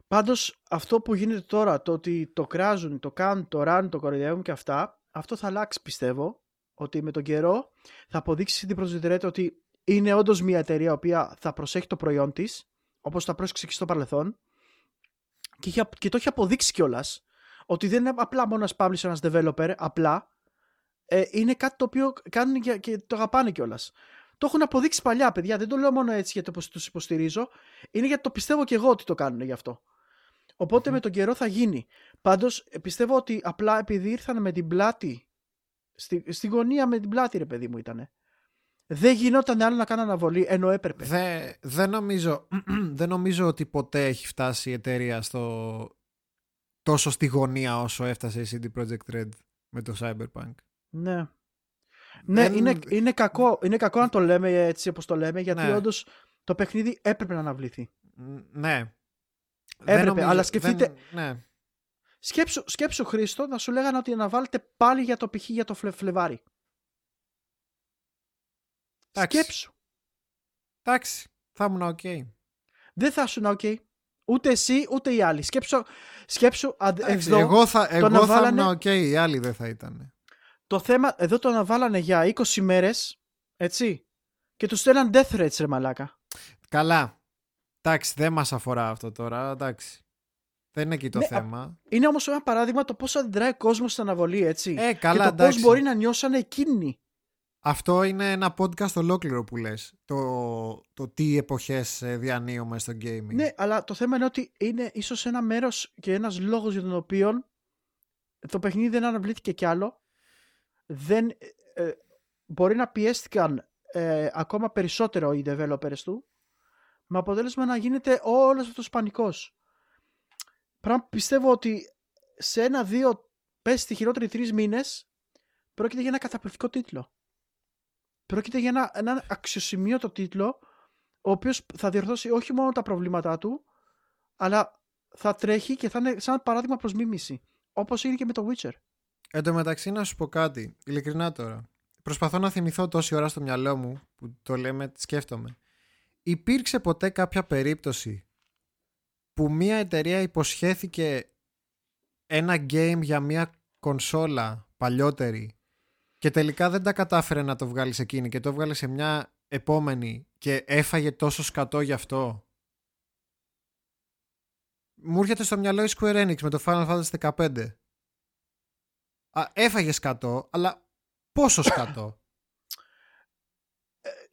[SPEAKER 1] Πάντως αυτό που γίνεται τώρα, το ότι το κράζουν, το κάνουν, το run, το κοροϊδεύουν και αυτά, αυτό θα αλλάξει πιστεύω, ότι με τον καιρό θα αποδείξει την Project ότι είναι όντως μια εταιρεία η οποία θα προσέχει το προϊόν της, όπως τα πρόσεξε και στο παρελθόν, και, και το έχει αποδείξει κιόλας ότι δεν είναι απλά μόνο ένας publisher, ένας developer, απλά ε, είναι κάτι το οποίο κάνουν και, και το αγαπάνε κιόλας. Το έχουν αποδείξει παλιά, παιδιά. Δεν το λέω μόνο έτσι γιατί τους υποστηρίζω. Είναι γιατί το πιστεύω και εγώ ότι το κάνουν γι' αυτό. Οπότε με τον καιρό θα γίνει. Πάντως πιστεύω ότι απλά επειδή ήρθαν με την πλάτη. Στη, στη γωνία με την πλάτη, ρε παιδί μου ήταν. Δεν γινόταν άλλο να κάνω αναβολή ενώ έπρεπε.
[SPEAKER 2] Δεν, δεν, νομίζω, δεν νομίζω ότι ποτέ έχει φτάσει η εταιρεία στο, τόσο στη γωνία όσο έφτασε η CD Projekt Red με το Cyberpunk.
[SPEAKER 1] Ναι. Ναι, είναι, είναι, κακό, είναι κακό να το λέμε έτσι όπως το λέμε γιατί ναι. όντως το παιχνίδι έπρεπε να αναβληθεί.
[SPEAKER 2] Ναι.
[SPEAKER 1] Έπρεπε, νομίζω, αλλά σκεφτείτε... ναι. Σκέψου, σκέψου Χρήστο να σου λέγανε ότι αναβάλλεται πάλι για το π.χ. για το Φλεβάρι. Σκέψου.
[SPEAKER 2] Εντάξει, θα ήμουν οκ.
[SPEAKER 1] Δεν θα ήσουν οκ. Ούτε εσύ, ούτε οι άλλοι. Σκέψου, σκέψου
[SPEAKER 2] εδώ, εγώ θα, εγώ θα ήμουν οκ, οι άλλοι δεν θα ήταν.
[SPEAKER 1] Το θέμα, εδώ το αναβάλανε για 20 μέρες, έτσι, και τους στέλναν death threats, ρε μαλάκα.
[SPEAKER 2] Καλά. Εντάξει, δεν μας αφορά αυτό τώρα, εντάξει. Δεν είναι εκεί το ναι, θέμα.
[SPEAKER 1] Είναι όμως ένα παράδειγμα το πώς αντιδράει ο κόσμος στην αναβολή, έτσι.
[SPEAKER 2] Ε, καλά,
[SPEAKER 1] και το πώς μπορεί να νιώσουν εκείνοι.
[SPEAKER 2] Αυτό είναι ένα podcast ολόκληρο που λες. Το, το τι εποχές ε, διανύουμε στο gaming.
[SPEAKER 1] Ναι, αλλά το θέμα είναι ότι είναι ίσως ένα μέρος και ένας λόγος για τον οποίο το παιχνίδι δεν αναβλήθηκε κι άλλο. Δεν, ε, ε, μπορεί να πιέστηκαν ακόμα περισσότερο οι developers του με αποτέλεσμα να γίνεται όλος αυτός πανικός. Πράγμα πιστεύω ότι σε ένα, δύο, πες στη χειρότερη τρεις μήνες πρόκειται για ένα καταπληκτικό τίτλο. Πρόκειται για ένα, ένα αξιοσημείωτο τίτλο, ο οποίος θα διορθώσει όχι μόνο τα προβλήματά του, αλλά θα τρέχει και θα είναι σαν παράδειγμα προς μίμηση. Όπως είναι και με το Witcher.
[SPEAKER 2] Εν τω μεταξύ να σου πω κάτι, ειλικρινά τώρα. Προσπαθώ να θυμηθώ τόση ώρα στο μυαλό μου που το λέμε, σκέφτομαι. Υπήρξε ποτέ κάποια περίπτωση που μια εταιρεία υποσχέθηκε ένα game για μια κονσόλα παλιότερη και τελικά δεν τα κατάφερε να το βγάλει σε εκείνη και το έβγαλε σε μια επόμενη και έφαγε τόσο σκατό γι' αυτό; Μου έρχεται στο μυαλό η Square Enix με το Final Fantasy 15. Α, έφαγες σκατό, αλλά πόσο σκατό.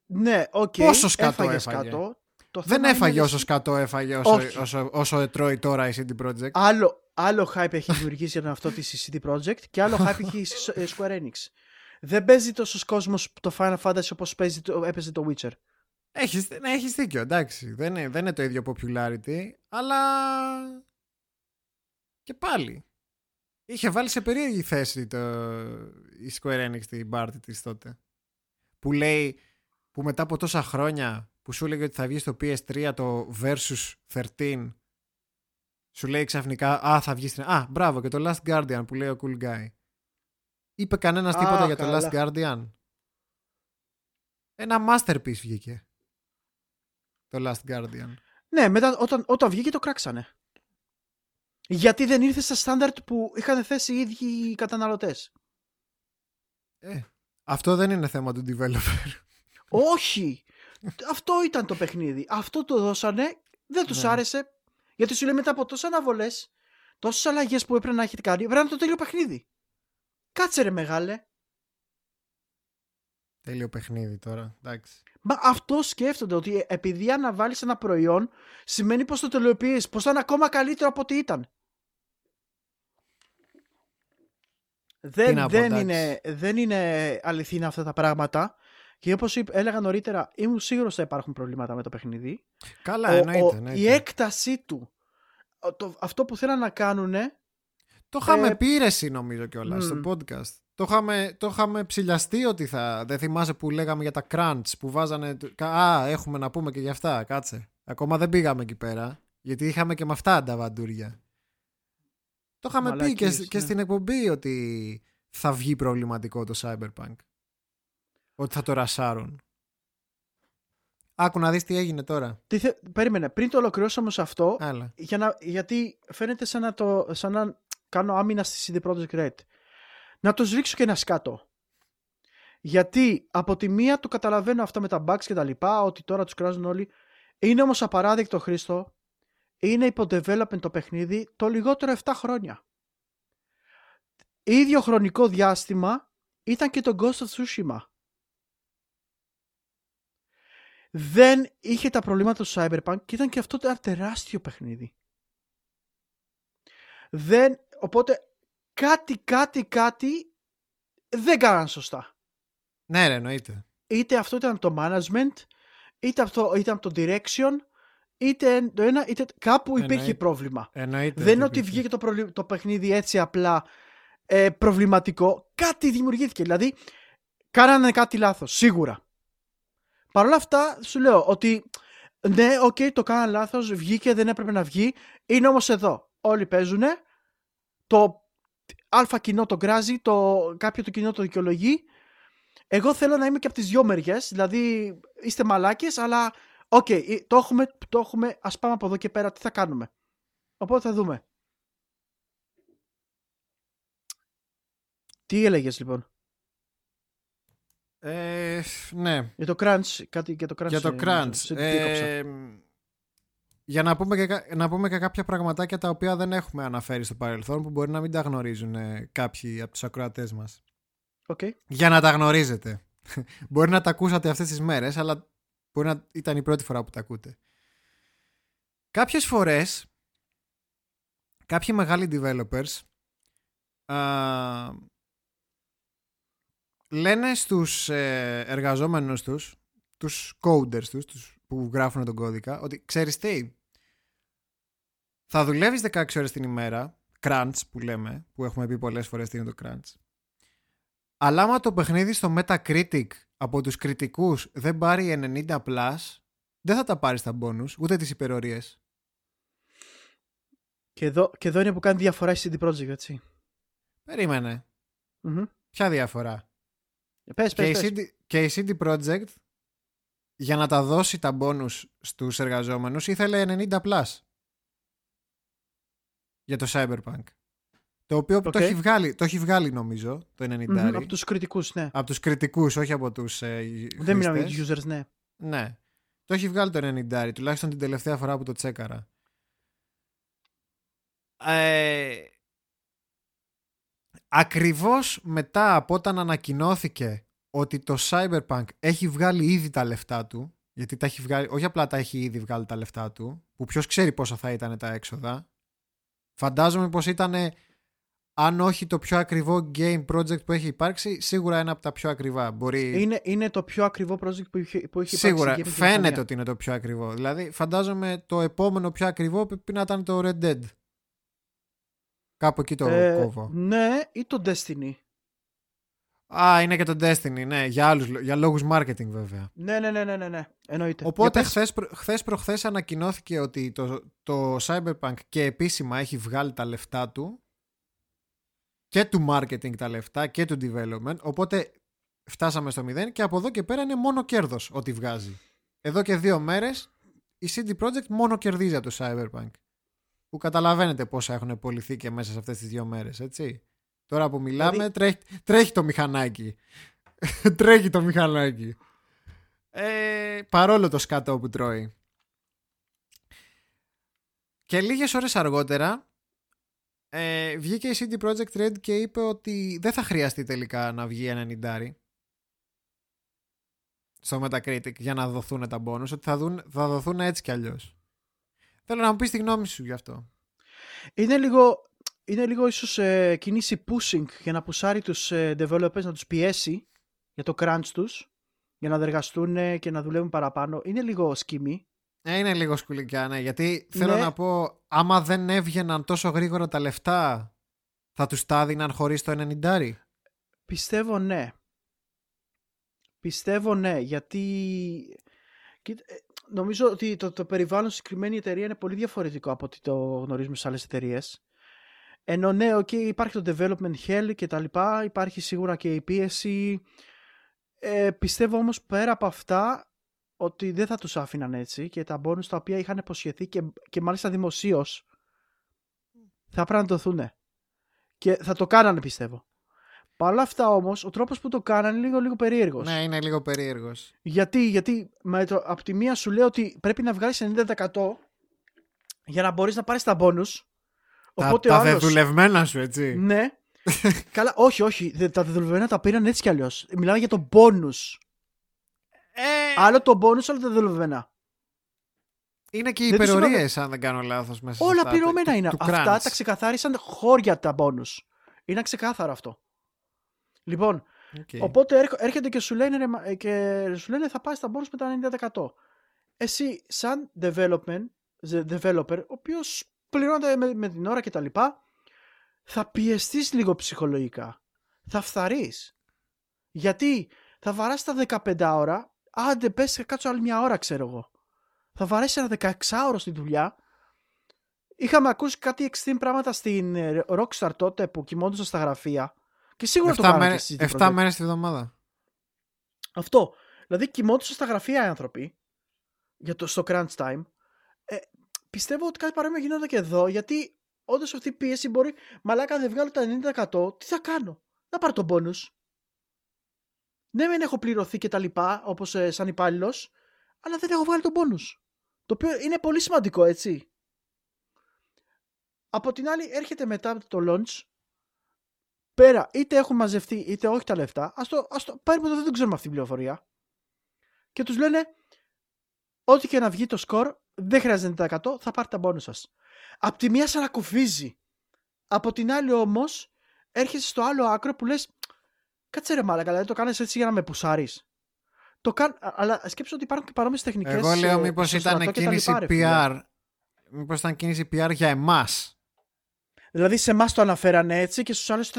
[SPEAKER 1] Ναι, οκ.
[SPEAKER 2] Πόσο σκατό
[SPEAKER 1] έφαγες
[SPEAKER 2] έφαγε;
[SPEAKER 1] σκατό. Το
[SPEAKER 2] δεν
[SPEAKER 1] θέμα
[SPEAKER 2] έφαγε
[SPEAKER 1] είναι
[SPEAKER 2] όσο σκατό έφαγε όσο,
[SPEAKER 1] Όχι.
[SPEAKER 2] όσο, όσο τρώει τώρα η CD Projekt.
[SPEAKER 1] Άλλο, άλλο hype έχει δημιουργήσει για τον αυτό της η CD Projekt και άλλο hype έχει η ε, Square Enix. Δεν παίζει τόσος κόσμος το Final Fantasy όπως παίζει το, έπαιζε το Witcher.
[SPEAKER 2] Έχεις, ναι, έχεις δίκιο, εντάξει. Δεν είναι, δεν είναι το ίδιο popularity, αλλά και πάλι. Είχε βάλει σε περίεργη θέση το, η Square Enix την πάρτι της τότε. Που λέει, που μετά από τόσα χρόνια που σου έλεγε ότι θα βγει στο PS3 το Versus 13 σου λέει ξαφνικά, α, θα βγει στην... Α, μπράβο, και το Last Guardian που λέει ο Cool Guy. Είπε κανένας
[SPEAKER 1] Α,
[SPEAKER 2] τίποτα για το
[SPEAKER 1] καλά.
[SPEAKER 2] Last Guardian. Ένα masterpiece βγήκε. Το Last Guardian.
[SPEAKER 1] Ναι, μετά όταν, όταν βγήκε το κράξανε. Γιατί δεν ήρθε στα στάνταρτ που είχαν θέσει οι ίδιοι οι καταναλωτές;
[SPEAKER 2] Ε, αυτό δεν είναι θέμα του developer.
[SPEAKER 1] Όχι! Αυτό ήταν το παιχνίδι. Αυτό το δώσανε, δεν τους
[SPEAKER 2] Ναι.
[SPEAKER 1] άρεσε. Γιατί σου λέει μετά από τόσες αναβολές, τόσες αλλαγές που έπρεπε να έχετε κάνει, πρέπει να είναι το τέλειο παιχνίδι. Κάτσε ρε μεγάλε.
[SPEAKER 2] Τέλειο παιχνίδι τώρα. Εντάξει.
[SPEAKER 1] Μα αυτό σκέφτονται ότι επειδή αναβάλεις ένα προϊόν σημαίνει πως το τελειοποιείς, πως θα είναι ακόμα καλύτερο από ό,τι ήταν. Δεν,
[SPEAKER 2] να πω,
[SPEAKER 1] δεν,
[SPEAKER 2] εντάξει.
[SPEAKER 1] είναι, δεν είναι αληθινά αυτά τα πράγματα και όπως είπ- έλεγα νωρίτερα ήμουν σίγουρος θα υπάρχουν προβλήματα με το παιχνίδι.
[SPEAKER 2] Καλά,
[SPEAKER 1] Ο-
[SPEAKER 2] εννοείται.
[SPEAKER 1] ο-
[SPEAKER 2] εννοείται.
[SPEAKER 1] η έκτασή του, ο- το, αυτό που θέλαν να κάνουν
[SPEAKER 2] Το είχαμε
[SPEAKER 1] ε,
[SPEAKER 2] πει ρε εσύ νομίζω κιόλας
[SPEAKER 1] μμ.
[SPEAKER 2] στο podcast. Το είχαμε, το είχαμε ψηλιαστεί ότι θα. Δεν θυμάσαι που λέγαμε για τα crunch που βάζανε. το- κα- Α, έχουμε να πούμε και για αυτά. Κάτσε. Ακόμα δεν πήγαμε εκεί πέρα. Γιατί είχαμε και με αυτά τα βαντούρια. Το είχαμε πει και,
[SPEAKER 1] Μαλακίες,
[SPEAKER 2] σ- και
[SPEAKER 1] ναι.
[SPEAKER 2] στην εκπομπή ότι θα βγει προβληματικό το Cyberpunk. Ότι θα το ρασάρουν. Άκου να δεις τι έγινε τώρα.
[SPEAKER 1] τι θε- περίμενε, πριν το ολοκληρώσω όμως αυτό
[SPEAKER 2] Άλλα.
[SPEAKER 1] για να, γιατί φαίνεται σαν να, το, σαν να κάνω άμυνα στη CD Projekt Red. Να το ρίξω και ένα σκάτω. Γιατί από τη μία το καταλαβαίνω αυτά με τα bugs και τα λοιπά, ότι τώρα τους κράζουν όλοι. Είναι όμως απαράδεκτο Χρήστο, είναι υπό development το παιχνίδι το λιγότερο 7 χρόνια. Ίδιο χρονικό διάστημα ήταν και το Ghost of Tsushima. Δεν είχε τα προβλήματα του Cyberpunk και ήταν και αυτό ένα τεράστιο παιχνίδι. Δεν, οπότε κάτι, κάτι, κάτι δεν κάναν σωστά.
[SPEAKER 2] Ναι, ρε, εννοείται.
[SPEAKER 1] Είτε αυτό ήταν το management, είτε αυτό ήταν το direction, είτε το ένα, είτε κάπου υπήρχε
[SPEAKER 2] Εννοείται.
[SPEAKER 1] πρόβλημα.
[SPEAKER 2] εννοείται
[SPEAKER 1] Δεν είναι ότι
[SPEAKER 2] υπήρχε.
[SPEAKER 1] βγήκε το, προβλη- το παιχνίδι έτσι απλά ε, προβληματικό. Κάτι δημιουργήθηκε. Δηλαδή, κάνανε κάτι λάθος, σίγουρα. Παρ' όλα αυτά, σου λέω ότι ναι, οκ, το κάνανε λάθος, βγήκε, δεν έπρεπε να βγει. Είναι όμως εδώ. Όλοι παίζουν. Το αλφα κοινό το κράζει, το κάποιο το κοινό το δικαιολογεί. Εγώ θέλω να είμαι και από τις δυο μεριές, δηλαδή είστε μαλάκες, αλλά οκ, ε, το, έχουμε, το έχουμε, ας πάμε από εδώ και πέρα, τι θα κάνουμε. Οπότε θα δούμε. Τι έλεγες λοιπόν;
[SPEAKER 2] Ε, ναι,
[SPEAKER 1] για το crunch, κάτι για το crunch.
[SPEAKER 2] για το
[SPEAKER 1] ε,
[SPEAKER 2] crunch.
[SPEAKER 1] σε διέκοψα.
[SPEAKER 2] Ε, για να πούμε, και, κα- να πούμε και κάποια πραγματάκια τα οποία δεν έχουμε αναφέρει στο παρελθόν που μπορεί να μην τα γνωρίζουν ε, κάποιοι από τους ακροατές μας.
[SPEAKER 1] Οκ.
[SPEAKER 2] Για να τα γνωρίζετε. μπορεί να τα ακούσατε αυτές τις μέρες, αλλά μπορεί να ήταν η πρώτη φορά που τα ακούτε. Κάποιες φορές, κάποιοι μεγάλοι developers α, λένε στους ε, εργαζόμενους τους, τους coders τους, τους που γράφουν τον κώδικα, ότι ξέρεις τι, θα δουλεύεις 16 ώρες την ημέρα, crunch που λέμε, που έχουμε πει πολλές φορές τι είναι το crunch, Αλλά άμα το παιχνίδι στο Metacritic από τους κριτικούς δεν πάρει 90+, plus, δεν θα τα πάρει στα bonus, ούτε τις υπερορίες.
[SPEAKER 1] Και εδώ, και εδώ είναι που κάνει διαφορά η CD Projekt, έτσι.
[SPEAKER 2] Περίμενε.
[SPEAKER 1] Mm-hmm.
[SPEAKER 2] Ποια διαφορά;
[SPEAKER 1] Πες, πες,
[SPEAKER 2] και,
[SPEAKER 1] πες.
[SPEAKER 2] Η CD, και η CD Projekt για να τα δώσει τα bonus στους εργαζόμενους ήθελε 90+. Plus για το Cyberpunk. Το οποίο
[SPEAKER 1] Okay.
[SPEAKER 2] το, έχει βγάλει, το έχει βγάλει νομίζω το 90.
[SPEAKER 1] Mm-hmm, από τους κριτικούς, ναι.
[SPEAKER 2] Από τους κριτικούς, όχι από τους ε,
[SPEAKER 1] Δεν μιλάμε για τους users, ναι.
[SPEAKER 2] Ναι. Το έχει βγάλει το 90, τουλάχιστον την τελευταία φορά που το τσέκαρα. Ε, ακριβώς μετά από όταν ανακοινώθηκε ότι το Cyberpunk έχει βγάλει ήδη τα λεφτά του, γιατί τα έχει βγάλει, όχι απλά τα έχει ήδη βγάλει τα λεφτά του, που ποιος ξέρει πόσα θα ήταν τα έξοδα, φαντάζομαι πως ήταν αν όχι το πιο ακριβό game project που έχει υπάρξει, σίγουρα ένα από τα πιο ακριβά. Μπορεί...
[SPEAKER 1] Είναι, είναι το πιο ακριβό project που έχει, που έχει
[SPEAKER 2] σίγουρα,
[SPEAKER 1] υπάρξει.
[SPEAKER 2] Σίγουρα, φαίνεται ότι είναι το πιο ακριβό. Δηλαδή, φαντάζομαι το επόμενο πιο ακριβό πρέπει να ήταν το Red Dead. Κάπου εκεί το
[SPEAKER 1] ε,
[SPEAKER 2] κόβω.
[SPEAKER 1] Ναι, ή το Destiny.
[SPEAKER 2] Α, είναι και το Destiny, ναι. Για, άλλους, για λόγους marketing βέβαια.
[SPEAKER 1] Ναι, ναι, ναι, ναι, ναι, ναι. εννοείται.
[SPEAKER 2] Οπότε χθες, προ, χθες προχθές ανακοινώθηκε ότι το, το Cyberpunk και επίσημα έχει βγάλει τα λεφτά του και του marketing τα λεφτά και του development. Οπότε φτάσαμε στο μηδέν και από εδώ και πέρα είναι μόνο κέρδος ό,τι βγάζει. Εδώ και δύο μέρες η CD Projekt μόνο κερδίζει από το Cyberpunk. Που καταλαβαίνετε πόσα έχουν πωληθεί και μέσα σε αυτές τις δύο μέρες, έτσι. Τώρα που μιλάμε δηλαδή... τρέχει, τρέχει το μηχανάκι. τρέχει το μηχανάκι. Ε, παρόλο το σκάτο που τρώει. Και λίγες ώρες αργότερα ε, βγήκε η CD Projekt Red και είπε ότι δεν θα χρειαστεί τελικά να βγει ένα 90 στο Metacritic για να δοθούν τα bonus, ότι θα, δουν, θα δοθούν έτσι κι αλλιώς. Θέλω να μου πεις τη γνώμη σου γι' αυτό.
[SPEAKER 1] Είναι λίγο, είναι λίγο ίσως ε, κινήσει pushing για να πουσάρει τους ε, developers να τους πιέσει για το crunch τους για να δεργαστούν και να δουλεύουν παραπάνω. Είναι λίγο σκήμη.
[SPEAKER 2] Ε, είναι λίγο σκουλικιά, ναι. Γιατί θέλω ναι. να πω, άμα δεν έβγαιναν τόσο γρήγορα τα λεφτά, θα τους τα δίναν χωρίς το 90.
[SPEAKER 1] Πιστεύω ναι. Πιστεύω ναι, γιατί νομίζω ότι το, το περιβάλλον συγκεκριμένη εταιρεία είναι πολύ διαφορετικό από ότι το γνωρίζουμε σε άλλες εταιρείες. Ενώ ναι, okay, υπάρχει το development hell και τα λοιπά, υπάρχει σίγουρα και η πίεση. Ε, πιστεύω όμως πέρα από αυτά ότι δεν θα τους άφηναν έτσι και τα bonus τα οποία είχαν υποσχεθεί και, και μάλιστα δημοσίως θα πρέπει να δοθούν. Και θα το κάνανε πιστεύω. Παρ' όλα αυτά όμως, ο τρόπος που το κάνανε είναι λίγο, λίγο περίεργος.
[SPEAKER 2] Ναι, είναι λίγο περίεργος.
[SPEAKER 1] Γιατί, γιατί με το, από τη μία σου λέω ότι πρέπει να βγάλεις 90% για να μπορείς να πάρεις τα bonus.
[SPEAKER 2] Τα, Οπότε τα άλλος... δεδουλευμένα σου, έτσι.
[SPEAKER 1] Ναι. Καλά, όχι, όχι. Τα δεδουλευμένα τα πήραν έτσι κι αλλιώς. Μιλάμε για το bonus.
[SPEAKER 2] Ε...
[SPEAKER 1] Άλλο το bonus, άλλο τα δεδουλευμένα.
[SPEAKER 2] Είναι και οι υπερορίες, αν δεν κάνω λάθος μέσα.
[SPEAKER 1] Όλα
[SPEAKER 2] αυτά,
[SPEAKER 1] πληρωμένα είναι. Αυτά τα ξεκαθάρισαν χώρια τα bonus. Είναι ξεκάθαρο αυτό. Λοιπόν, okay. οπότε έρχεται και σου λένε, και σου λένε θα πάει στα bonus με τα 90%. Εσύ σαν development, developer, ο οποίος πληρώνεται με, με, την ώρα και τα λοιπά, θα πιεστείς λίγο ψυχολογικά. Θα φθαρείς. Γιατί θα βαράς τα 15 ώρα, άντε πες κάτσω άλλη μια ώρα ξέρω εγώ. Θα βαρέσει ένα 16 ώρα στη δουλειά. Είχαμε ακούσει κάτι extreme πράγματα στην Rockstar τότε που κοιμόντουσαν στα γραφεία και σίγουρα το κάνανε
[SPEAKER 2] μέρες, 7 μέρες τη βδομάδα.
[SPEAKER 1] Αυτό. Δηλαδή κοιμόντουσαν στα γραφεία οι άνθρωποι για το, στο crunch time. Ε, πιστεύω ότι κάτι παρόμοιο γινόταν και εδώ γιατί όντως αυτή η πίεση μπορεί μαλάκα δεν βγάλω τα 90% τι θα κάνω; Να πάρω τον bonus. Ναι, δεν έχω πληρωθεί και τα λοιπά όπως ε, σαν υπάλληλος, αλλά δεν έχω βγάλει τον bonus. Το οποίο είναι πολύ σημαντικό, έτσι. Από την άλλη, έρχεται μετά το launch πέρα είτε έχουν μαζευτεί είτε όχι τα λεφτά, ας το, ας το πάρουμε εδώ δεν ξέρουμε αυτή την πληροφορία. Και τους λένε, ό,τι και να βγει το σκορ, δεν χρειάζεται 100, θα πάρετε τα μπόνους σας. Απ' τη μία σαν ανακουφίζει. Από την άλλη όμως, έρχεσαι στο άλλο άκρο που λες, κάτσε ρε μάλακα, δηλαδή το κάνεις έτσι για να με πουσάρεις. Το κάν... Αλλά σκέψω ότι υπάρχουν και παρόμοιες τεχνικές.
[SPEAKER 2] Εγώ λέω μήπως ήταν κίνηση PR. Μήπως ήταν κίνηση PR για εμάς.
[SPEAKER 1] Δηλαδή σε εμάς το αναφέρανε έτσι και στους άλλους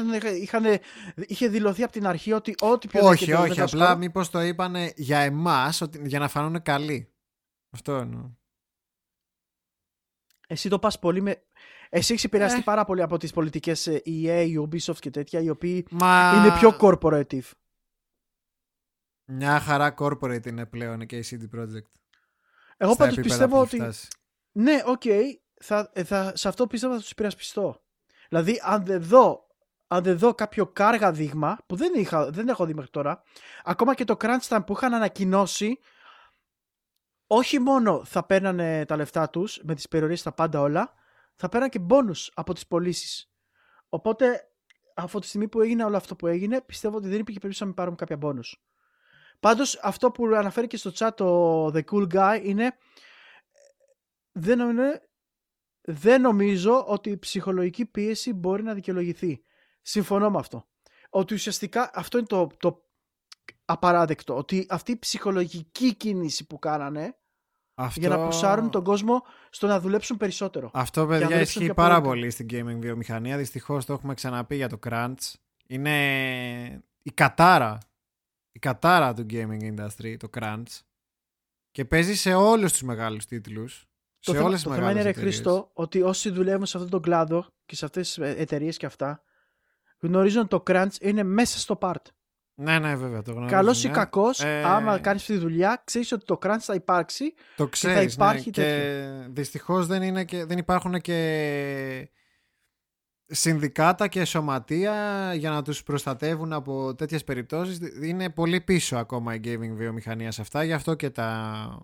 [SPEAKER 1] είχε δηλωθεί από την αρχή ότι ό,τι πιο
[SPEAKER 2] Όχι, όχι. Απλά μήπως το είπανε για εμάς για να φανούν καλοί. Αυτό εννοώ.
[SPEAKER 1] Εσύ το πας πολύ με... Εσύ έχεις επηρεαστεί ε. πάρα πολύ από τις πολιτικές EA, ε, Ubisoft και τέτοια, οι οποίοι Μα... είναι πιο corporative.
[SPEAKER 2] Μια χαρά corporate είναι πλέον και η CD Projekt.
[SPEAKER 1] Εγώ πάντως πιστεύω ότι... Ναι, οκ. Okay, θα, ε, θα, σε αυτό πιστεύω θα τους υπερασπιστώ. Δηλαδή, αν δεν δω, αν δεν δω κάποιο κάργα δείγμα, που δεν, είχα, δεν έχω δει μέχρι τώρα, ακόμα και το crunch time που είχαν ανακοινώσει, όχι μόνο θα παίρνανε τα λεφτά τους με τις υπερωρίες τα πάντα όλα, θα παίρνανε και bonus από τις πωλήσεις. Οπότε, από τη στιγμή που έγινε όλο αυτό που έγινε, πιστεύω ότι δεν υπήρχε περίπτωση να μην πάρουνε κάποια bonus. Πάντως, αυτό που αναφέρει και στο chat το The Cool Guy είναι δεν, δεν νομίζω ότι η ψυχολογική πίεση μπορεί να δικαιολογηθεί. Συμφωνώ με αυτό. Ότι ουσιαστικά αυτό είναι το, το απαράδεκτο. Ότι αυτή η ψυχολογική κίνηση που κάνανε αυτό... για να πουσάρουν τον κόσμο στο να δουλέψουν περισσότερο.
[SPEAKER 2] Αυτό, παιδιά, ισχύει πάρα πολύ στην gaming βιομηχανία. Δυστυχώς το έχουμε ξαναπεί για το crunch. Είναι η κατάρα. Η κατάρα του gaming industry, το crunch. Και παίζει σε όλους τους μεγάλους τίτλους.
[SPEAKER 1] Το,
[SPEAKER 2] σε
[SPEAKER 1] θέμα,
[SPEAKER 2] όλες
[SPEAKER 1] το θέμα είναι, ρε Χρήστο, ότι όσοι δουλεύουν σε αυτόν τον κλάδο και σε αυτές τις εταιρείες και αυτά, γνωρίζουν ότι το crunch είναι μέσα στο part.
[SPEAKER 2] Ναι, ναι, βέβαια. Το γνωρίζω.
[SPEAKER 1] Καλός ή ναι. κακός, ε... άμα κάνεις αυτή τη δουλειά, ξέρεις ότι το crunch θα υπάρξει.
[SPEAKER 2] Το ξέρει.
[SPEAKER 1] Θα υπάρχει
[SPEAKER 2] ναι, και δυστυχώς δεν, δεν υπάρχουν και συνδικάτα και σωματεία για να τους προστατεύουν από τέτοιες περιπτώσεις είναι πολύ πίσω ακόμα η gaming βιομηχανία σε αυτά γι' αυτό και, τα...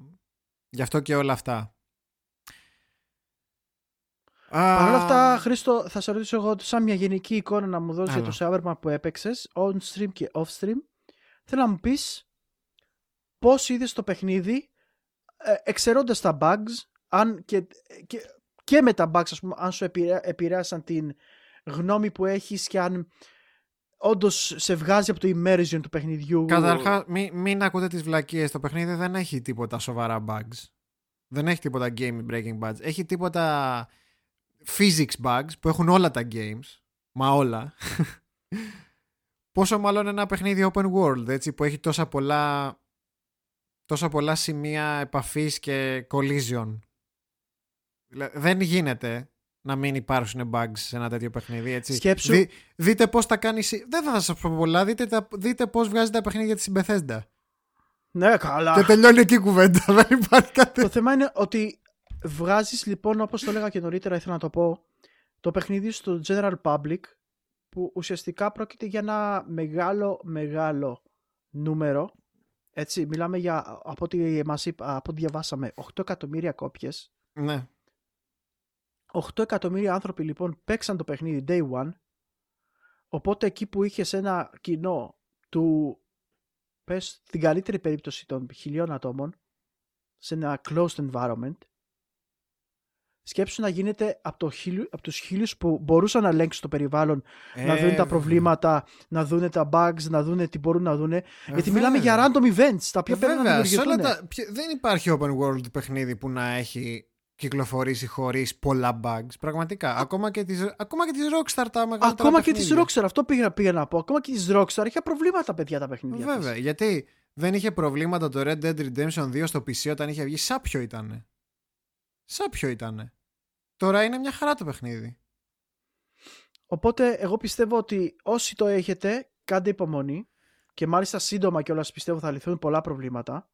[SPEAKER 2] γι αυτό και όλα αυτά
[SPEAKER 1] Παρ' όλα αυτά, Χρήστο, θα σε ρωτήσω εγώ σαν μια γενική εικόνα να μου δώσεις για το Cyberpunk που έπαιξες, on stream και off stream. Θέλω να μου πεις πώς είδες το παιχνίδι, ε, εξαιρώντας τα bugs, αν και, και, και με τα bugs, ας πούμε, αν σου επηρέασαν την γνώμη που έχεις και αν όντως σε βγάζει από το immersion του παιχνιδιού.
[SPEAKER 2] Καταρχά, μην, μην ακούτε τις βλακίες. Το παιχνίδι δεν έχει τίποτα σοβαρά bugs. Δεν έχει τίποτα game breaking bugs. Έχει τίποτα physics bugs που έχουν όλα τα games. Μα όλα. Πόσο μάλλον ένα παιχνίδι open world, έτσι, που έχει τόσα πολλά, τόσα πολλά σημεία επαφής και collision. Δεν γίνεται να μην υπάρξουν bugs σε ένα τέτοιο παιχνίδι. Έτσι.
[SPEAKER 1] Σκέψου.
[SPEAKER 2] δείτε πώς τα κάνει. Δεν θα σας πω πολλά. Δείτε, τα... δείτε πώς βγάζει τα παιχνίδια της Bethesda.
[SPEAKER 1] Ναι, καλά.
[SPEAKER 2] Και τελειώνει εκεί η κουβέντα. Δεν υπάρχει κάτι.
[SPEAKER 1] Το θέμα είναι ότι βγάζει λοιπόν, όπως το έλεγα και νωρίτερα, ήθελα να το πω, το παιχνίδι στο general public που ουσιαστικά πρόκειται για ένα μεγάλο, μεγάλο νούμερο. Έτσι, μιλάμε για, από ό,τι, μας είπα, από ό,τι διαβάσαμε, 8 εκατομμύρια κόπιες.
[SPEAKER 2] Ναι.
[SPEAKER 1] 8 εκατομμύρια άνθρωποι λοιπόν παίξαν το παιχνίδι day one. Οπότε εκεί που είχες ένα κοινό του, πες, την καλύτερη περίπτωση των χιλιών ατόμων, σε ένα closed environment, σκέψου να γίνεται από, το χίλιο, από τους χίλιους που μπορούσαν να ελέγξουν το περιβάλλον, να δουν τα προβλήματα, να δουν τα bugs, να δουν τι μπορούν να δουν. Ε, γιατί μιλάμε για random events, τα οποία ε, πρέπει να δημιουργηθούν.
[SPEAKER 2] Δεν υπάρχει open world παιχνίδι που να έχει κυκλοφορήσει χωρίς πολλά bugs. Πραγματικά. Ακόμα και τη ακόμα και τις Rockstar τα μεγαλύτερα
[SPEAKER 1] Ακόμα και τη Rockstar, αυτό πήγα, πήγα να πω. Ακόμα και τη Rockstar είχε προβλήματα, παιδιά, τα παιχνίδια.
[SPEAKER 2] Βέβαια, γιατί δεν είχε προβλήματα το Red Dead Redemption 2 στο PC όταν είχε βγει. Σάπιο ήτανε. Σάπιο ήτανε. Τώρα είναι μια χαρά το παιχνίδι.
[SPEAKER 1] Οπότε εγώ πιστεύω ότι όσοι το έχετε, κάντε υπομονή και μάλιστα σύντομα κιόλας πιστεύω θα λυθούν πολλά προβλήματα.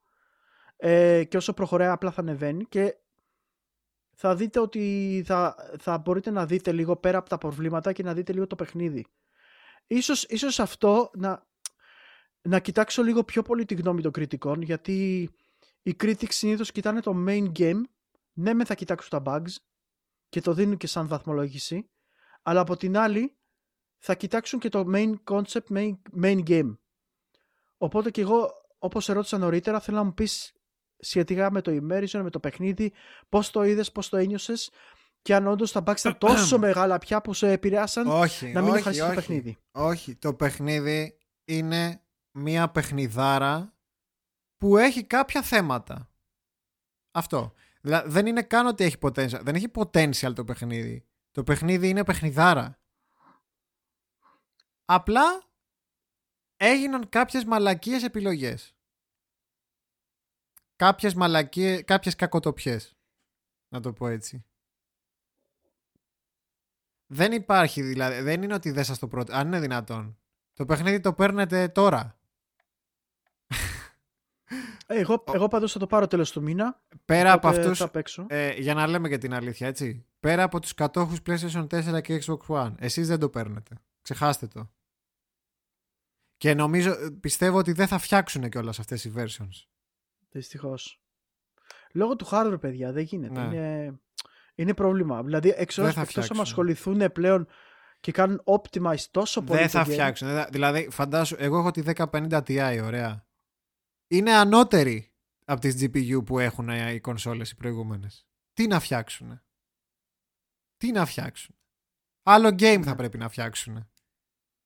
[SPEAKER 1] Ε, και όσο προχωράει απλά θα ανεβαίνει και θα δείτε ότι θα, θα μπορείτε να δείτε λίγο πέρα από τα προβλήματα και να δείτε λίγο το παιχνίδι. Ίσως, ίσως αυτό να, να κοιτάξω λίγο πιο πολύ τη γνώμη των κριτικών γιατί οι critics συνήθως κοιτάνε το main game ναι με θα κοιτάξουν τα bugs και το δίνουν και σαν βαθμολόγηση αλλά από την άλλη θα κοιτάξουν και το main concept, main, main game. Οπότε και εγώ όπως ερώτησα νωρίτερα θέλω να μου πεις σχετικά με το immersion, με το παιχνίδι, πώς το είδες, πώς το ένιωσες και αν όντως τα bugs ήταν τόσο μεγάλα πια που σε επηρεάσαν
[SPEAKER 2] όχι,
[SPEAKER 1] να μην
[SPEAKER 2] όχι,
[SPEAKER 1] το παιχνίδι.
[SPEAKER 2] Όχι, το παιχνίδι είναι μία παιχνιδάρα που έχει κάποια θέματα. Αυτό. Δηλαδή δεν είναι καν ότι έχει potential. Δεν έχει potential το παιχνίδι. Το παιχνίδι είναι παιχνιδάρα. Απλά έγιναν κάποιες μαλακίες επιλογές. Κάποιες μαλακίες, κάποιες κακοτοπιές. Να το πω έτσι. Δεν υπάρχει δηλαδή, δεν είναι ότι δεν σας το πρώτο, αν είναι δυνατόν. Το παιχνίδι το παίρνετε τώρα.
[SPEAKER 1] Ε, εγώ, εγώ πάντως θα το πάρω τέλος του μήνα.
[SPEAKER 2] Πέρα από
[SPEAKER 1] οπότε
[SPEAKER 2] αυτούς,
[SPEAKER 1] Θα παίξω.
[SPEAKER 2] ε, για να λέμε και την αλήθεια, έτσι. Πέρα από τους κατόχους PlayStation 4 και Xbox One, εσείς δεν το παίρνετε. Ξεχάστε το. Και νομίζω, ε, πιστεύω ότι δεν θα φτιάξουν και όλες αυτές οι versions.
[SPEAKER 1] Δυστυχώς. Λόγω του hardware, παιδιά, δεν γίνεται.
[SPEAKER 2] Ναι.
[SPEAKER 1] Είναι, είναι πρόβλημα. Δηλαδή, εξ
[SPEAKER 2] Δεν θα
[SPEAKER 1] εκτός άμα
[SPEAKER 2] φτιάξουν.
[SPEAKER 1] ασχοληθούν πλέον και κάνουν optimize τόσο πολύ.
[SPEAKER 2] δεν
[SPEAKER 1] το
[SPEAKER 2] θα
[SPEAKER 1] game,
[SPEAKER 2] φτιάξουν. δεν θα- Δηλαδή, φαντάσου, εγώ έχω τη 1050 Ti, ωραία. Είναι ανώτερη από τις GPU που έχουν ε, οι κονσόλες οι προηγούμενες. Τι να φτιάξουν. Τι να φτιάξουν. Άλλο game θα
[SPEAKER 1] Ναι.
[SPEAKER 2] πρέπει να φτιάξουν.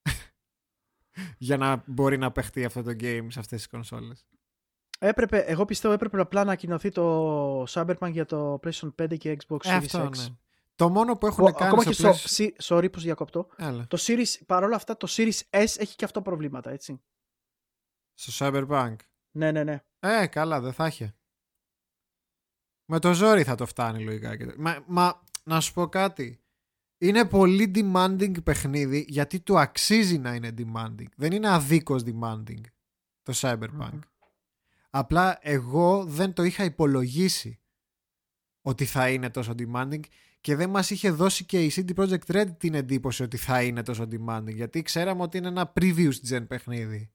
[SPEAKER 2] για να μπορεί να παιχτεί αυτό το game σε αυτές τις κονσόλες.
[SPEAKER 1] Έπρεπε, εγώ πιστεύω έπρεπε απλά να ανακοινωθεί το Cyberpunk για το PlayStation 5 και Xbox
[SPEAKER 2] Ε,
[SPEAKER 1] Series
[SPEAKER 2] αυτό,
[SPEAKER 1] X.
[SPEAKER 2] ναι. Το μόνο που έχουν
[SPEAKER 1] Ο-
[SPEAKER 2] κάνει
[SPEAKER 1] ακόμα
[SPEAKER 2] στο
[SPEAKER 1] και στο.
[SPEAKER 2] PlayStation...
[SPEAKER 1] Σι- Sorry που σου διακόπτω.
[SPEAKER 2] Έλα.
[SPEAKER 1] Το Series, παρόλα αυτά, το Series S έχει και αυτό προβλήματα, έτσι.
[SPEAKER 2] Στο Cyberpunk.
[SPEAKER 1] Ναι, ναι, ναι.
[SPEAKER 2] Ε, καλά, δεν θα είχε. Με το ζόρι θα το φτάνει λογικά. και- Μα, μα να σου πω κάτι. Είναι πολύ demanding παιχνίδι γιατί του αξίζει να είναι demanding. Δεν είναι αδίκως demanding το Cyberpunk.
[SPEAKER 1] Μμμ.
[SPEAKER 2] Απλά εγώ δεν το είχα υπολογίσει ότι θα είναι τόσο demanding και δεν μας είχε δώσει και η CD Projekt Red την εντύπωση ότι θα είναι τόσο demanding γιατί ξέραμε ότι είναι ένα previous gen παιχνίδι.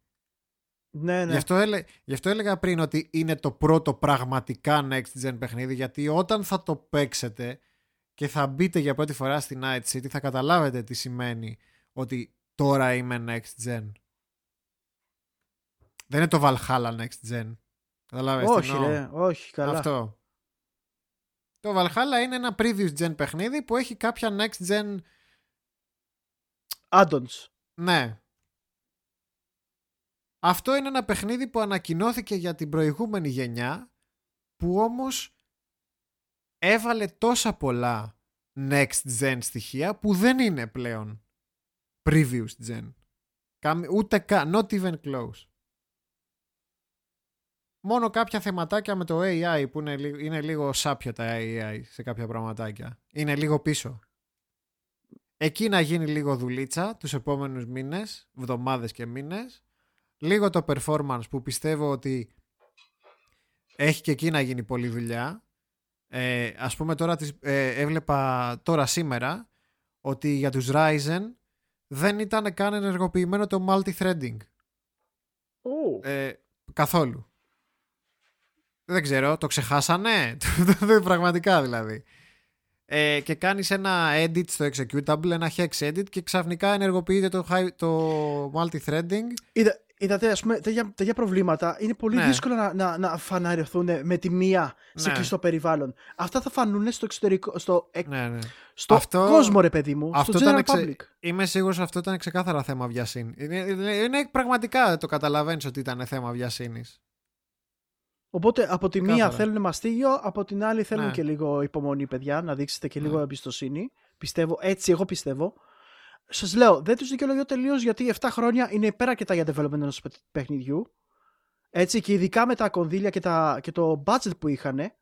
[SPEAKER 1] Ναι, ναι.
[SPEAKER 2] Γι, αυτό έλε... Γι' αυτό έλεγα πριν ότι είναι το πρώτο πραγματικά next gen παιχνίδι γιατί όταν θα το παίξετε και θα μπείτε για πρώτη φορά στη Night City θα καταλάβετε τι σημαίνει ότι τώρα είμαι next gen. Δεν είναι το Valhalla next gen. Καταλάβες τι
[SPEAKER 1] όχι,
[SPEAKER 2] εννοώ;
[SPEAKER 1] ρε, όχι, καλά.
[SPEAKER 2] Αυτό. Το Valhalla είναι ένα previous gen παιχνίδι που έχει κάποια next gen
[SPEAKER 1] Add-ons.
[SPEAKER 2] Ναι. Αυτό είναι ένα παιχνίδι που ανακοινώθηκε για την προηγούμενη γενιά που όμως έβαλε τόσα πολλά next gen στοιχεία που δεν είναι πλέον previous gen. Καμ- Ούτε καν, not even close. Μόνο κάποια θεματάκια με το AI που είναι, λι- είναι λίγο σάπιο τα AI σε κάποια πραγματάκια. Είναι λίγο πίσω. Εκεί να γίνει λίγο δουλίτσα τους επόμενους μήνες, εβδομάδες και μήνες. Λίγο το performance που πιστεύω ότι έχει και εκεί να γίνει πολλή δουλειά. Ε, ας πούμε τώρα τις, ε, έβλεπα τώρα σήμερα ότι για τους Ryzen δεν ήταν καν ενεργοποιημένο το multi-threading.
[SPEAKER 1] Ω,
[SPEAKER 2] Ε, καθόλου. Δεν ξέρω, το ξεχάσανε; Πραγματικά δηλαδή. Ε, και κάνεις ένα edit στο executable, ένα hex edit και ξαφνικά ενεργοποιείται το, high- το multi-threading.
[SPEAKER 1] Είδα, είδατε, ας πούμε, τέτοια, τέτοια προβλήματα είναι πολύ
[SPEAKER 2] Ναι.
[SPEAKER 1] δύσκολο να, να, να φαναριωθούν με τη μία σε
[SPEAKER 2] Ναι.
[SPEAKER 1] κλειστό περιβάλλον. Αυτά θα φανούν στο εξωτερικό, στο, εκ-
[SPEAKER 2] Ναι, ναι.
[SPEAKER 1] στο
[SPEAKER 2] Αυτό-
[SPEAKER 1] κόσμο, ρε παιδί μου,
[SPEAKER 2] αυτό
[SPEAKER 1] στο
[SPEAKER 2] ήταν
[SPEAKER 1] general
[SPEAKER 2] εξε-
[SPEAKER 1] public.
[SPEAKER 2] Είμαι σίγουρος αυτό ήταν ξεκάθαρα θέμα βιασύνη. Είναι, είναι, είναι πραγματικά το καταλαβαίνεις ότι ήταν θέμα βιασύνης.
[SPEAKER 1] Οπότε από τη μία
[SPEAKER 2] Ξεκάθαρα.
[SPEAKER 1] θέλουν μαστίγιο, από την άλλη θέλουν
[SPEAKER 2] Ναι.
[SPEAKER 1] και λίγο υπομονή, παιδιά, να δείξετε και λίγο
[SPEAKER 2] Ναι.
[SPEAKER 1] εμπιστοσύνη. Πιστεύω, έτσι εγώ πιστεύω. Σας λέω, δεν τους δικαιολογώ τελείως γιατί 7 χρόνια είναι υπεραρκετά για development ενός παιχνιδιού. Έτσι, και ειδικά με τα κονδύλια και, τα, και το budget που είχαν. Γιατί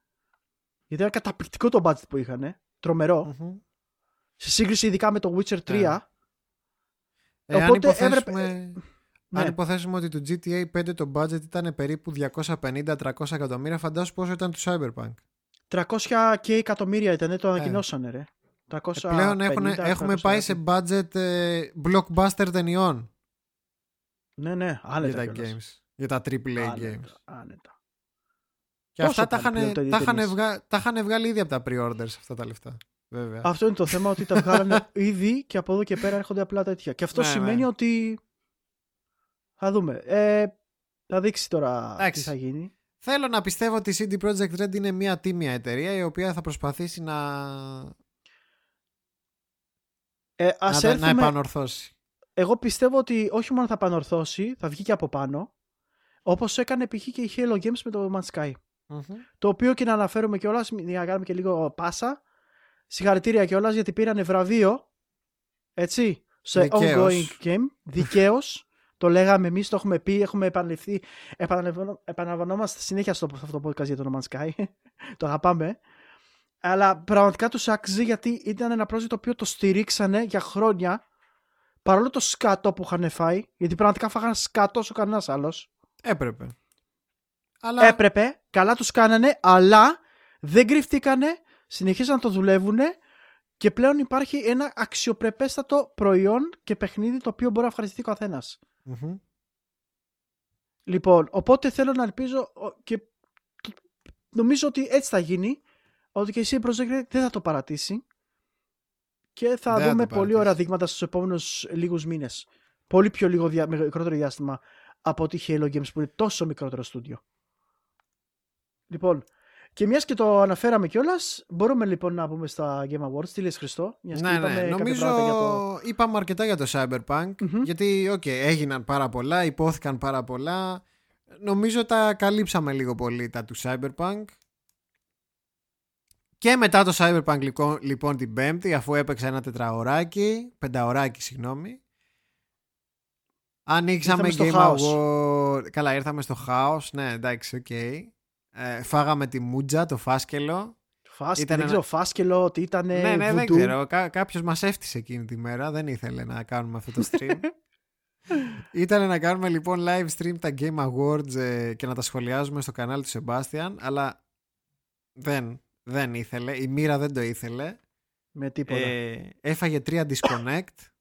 [SPEAKER 1] ήταν καταπληκτικό το budget που είχαν. Τρομερό.
[SPEAKER 2] Μμμ.
[SPEAKER 1] Σε σύγκριση ειδικά με το Witcher 3.
[SPEAKER 2] Ναι. Ε, αν,
[SPEAKER 1] Οπότε
[SPEAKER 2] υποθέσουμε,
[SPEAKER 1] έπρεπε-
[SPEAKER 2] αν
[SPEAKER 1] Ναι.
[SPEAKER 2] υποθέσουμε ότι το GTA 5 το budget ήταν περίπου 250-300 εκατομμύρια, φαντάσου πόσο ήταν το Cyberpunk.
[SPEAKER 1] 300 και εκατομμύρια ήταν, το ανακοινώσανε, ρε. 350,
[SPEAKER 2] Ε, Πλέον έχουν, έχουμε
[SPEAKER 1] 300
[SPEAKER 2] πάει σε budget ε, blockbuster ταινιών
[SPEAKER 1] Ναι, ναι,
[SPEAKER 2] για
[SPEAKER 1] άνετα
[SPEAKER 2] τα
[SPEAKER 1] κιόλας.
[SPEAKER 2] games. Για τα AAA games.
[SPEAKER 1] Άνετα, άνετα.
[SPEAKER 2] Και
[SPEAKER 1] Πόσο
[SPEAKER 2] αυτά τα
[SPEAKER 1] πάνε
[SPEAKER 2] είχαν,
[SPEAKER 1] πλέον το
[SPEAKER 2] τα, είχαν
[SPEAKER 1] ταινίες;
[SPEAKER 2] βγα- τα είχαν βγάλει ήδη από τα pre-orders αυτά τα λεφτά. Βέβαια.
[SPEAKER 1] Αυτό είναι το θέμα ότι τα βγάλανε ήδη και από εδώ και πέρα έρχονται απλά τέτοια. Και αυτό
[SPEAKER 2] Ναι,
[SPEAKER 1] σημαίνει
[SPEAKER 2] ναι.
[SPEAKER 1] ότι. Θα δούμε. Ε, θα δείξει τώρα
[SPEAKER 2] Εντάξει.
[SPEAKER 1] τι θα γίνει.
[SPEAKER 2] Θέλω να πιστεύω ότι η CD Projekt Red είναι μια τίμια εταιρεία η οποία θα προσπαθήσει να,
[SPEAKER 1] Ε,
[SPEAKER 2] να,
[SPEAKER 1] ας
[SPEAKER 2] τα- να
[SPEAKER 1] έρθουμε...
[SPEAKER 2] επανορθώσει.
[SPEAKER 1] Εγώ πιστεύω ότι όχι μόνο θα επανορθώσει, θα βγει και από πάνω. Όπως έκανε π.χ. και η Halo Games με το Man's Sky.
[SPEAKER 2] Μμμ.
[SPEAKER 1] Το οποίο και να αναφέρουμε κιόλας, για να κάνουμε και λίγο πάσα. Συγχαρητήρια κιόλας γιατί πήρανε βραβείο. Έτσι. Σε
[SPEAKER 2] Δικαίως.
[SPEAKER 1] ongoing game. Δικαίως. το λέγαμε εμείς, το έχουμε πει, έχουμε επαναληφθεί. Επαναλαμβανόμαστε συνέχεια στο αυτό το podcast για το No Man's Sky. το αγαπάμε. Αλλά πραγματικά του άξιζε γιατί ήταν ένα project το οποίο το στηρίξανε για χρόνια. Παρόλο το σκάτο που είχαν φάει, γιατί πραγματικά φάγανε σκάτο όσο κανένας άλλος.
[SPEAKER 2] Έπρεπε. Αλλά...
[SPEAKER 1] Έπρεπε, καλά τους κάνανε, αλλά δεν κρυφτήκανε, συνεχίζαν να το δουλεύουν και πλέον υπάρχει ένα αξιοπρεπέστατο προϊόν και παιχνίδι το οποίο μπορεί να ευχαριστεί ο καθένας.
[SPEAKER 2] Μμμ.
[SPEAKER 1] Λοιπόν, οπότε θέλω να ελπίζω ο- και το- νομίζω ότι έτσι θα γίνει, ότι και η CD Projekt Red δεν θα το παρατήσει και θα
[SPEAKER 2] Δεν θα
[SPEAKER 1] δούμε
[SPEAKER 2] το
[SPEAKER 1] πολύ
[SPEAKER 2] παρατήσει.
[SPEAKER 1] ωραία δείγματα στους επόμενους λίγους μήνες. Πολύ πιο λίγο δια, μικρότερο διάστημα από ότι Hello Games που είναι τόσο μικρότερο στούντιο. Λοιπόν, και μιας και το αναφέραμε κιόλας, μπορούμε λοιπόν να πούμε στα Game Awards. Τι λες Χρήστο, μιας και
[SPEAKER 2] Ναι,
[SPEAKER 1] είπαμε
[SPEAKER 2] ναι.
[SPEAKER 1] κάποια
[SPEAKER 2] Νομίζω
[SPEAKER 1] πράγματα για το...
[SPEAKER 2] είπαμε αρκετά για το Cyberpunk.
[SPEAKER 1] Μμμ.
[SPEAKER 2] Γιατί, οκ, έγιναν πάρα πολλά, ειπώθηκαν πάρα πολλά. Νομίζω τα καλύψαμε λίγο πολύ τα του Cyberpunk. Και μετά το Cyberpunk λοιπόν, λοιπόν την Πέμπτη, αφού έπαιξα ένα τετραωράκι, πενταωράκι συγγνώμη, ανοίξαμε
[SPEAKER 1] Ήρθαμε
[SPEAKER 2] Game
[SPEAKER 1] στο χάος.
[SPEAKER 2] Award. Καλά, ήρθαμε στο χάος, ναι, εντάξει, οκ. Ε, φάγαμε τη μούτζα, το φάσκελο.
[SPEAKER 1] Φάσκελο,
[SPEAKER 2] Ήταν
[SPEAKER 1] δεν
[SPEAKER 2] ένα-
[SPEAKER 1] ξέρω, φάσκελο, ότι ήταν
[SPEAKER 2] ναι, ναι, δεν
[SPEAKER 1] voodoo.
[SPEAKER 2] ξέρω. Κά- Κάποιος μας έφτιασε εκείνη τη μέρα. Δεν ήθελε να κάνουμε αυτό το stream. Ήταν να κάνουμε λοιπόν live stream τα Game Awards ε, και να τα σχολιάζουμε στο κανάλι του Sebastian, αλλά δεν, δεν ήθελε. Η μοίρα δεν το ήθελε.
[SPEAKER 1] Με τίποτα.
[SPEAKER 2] Ε, έφαγε τρία disconnect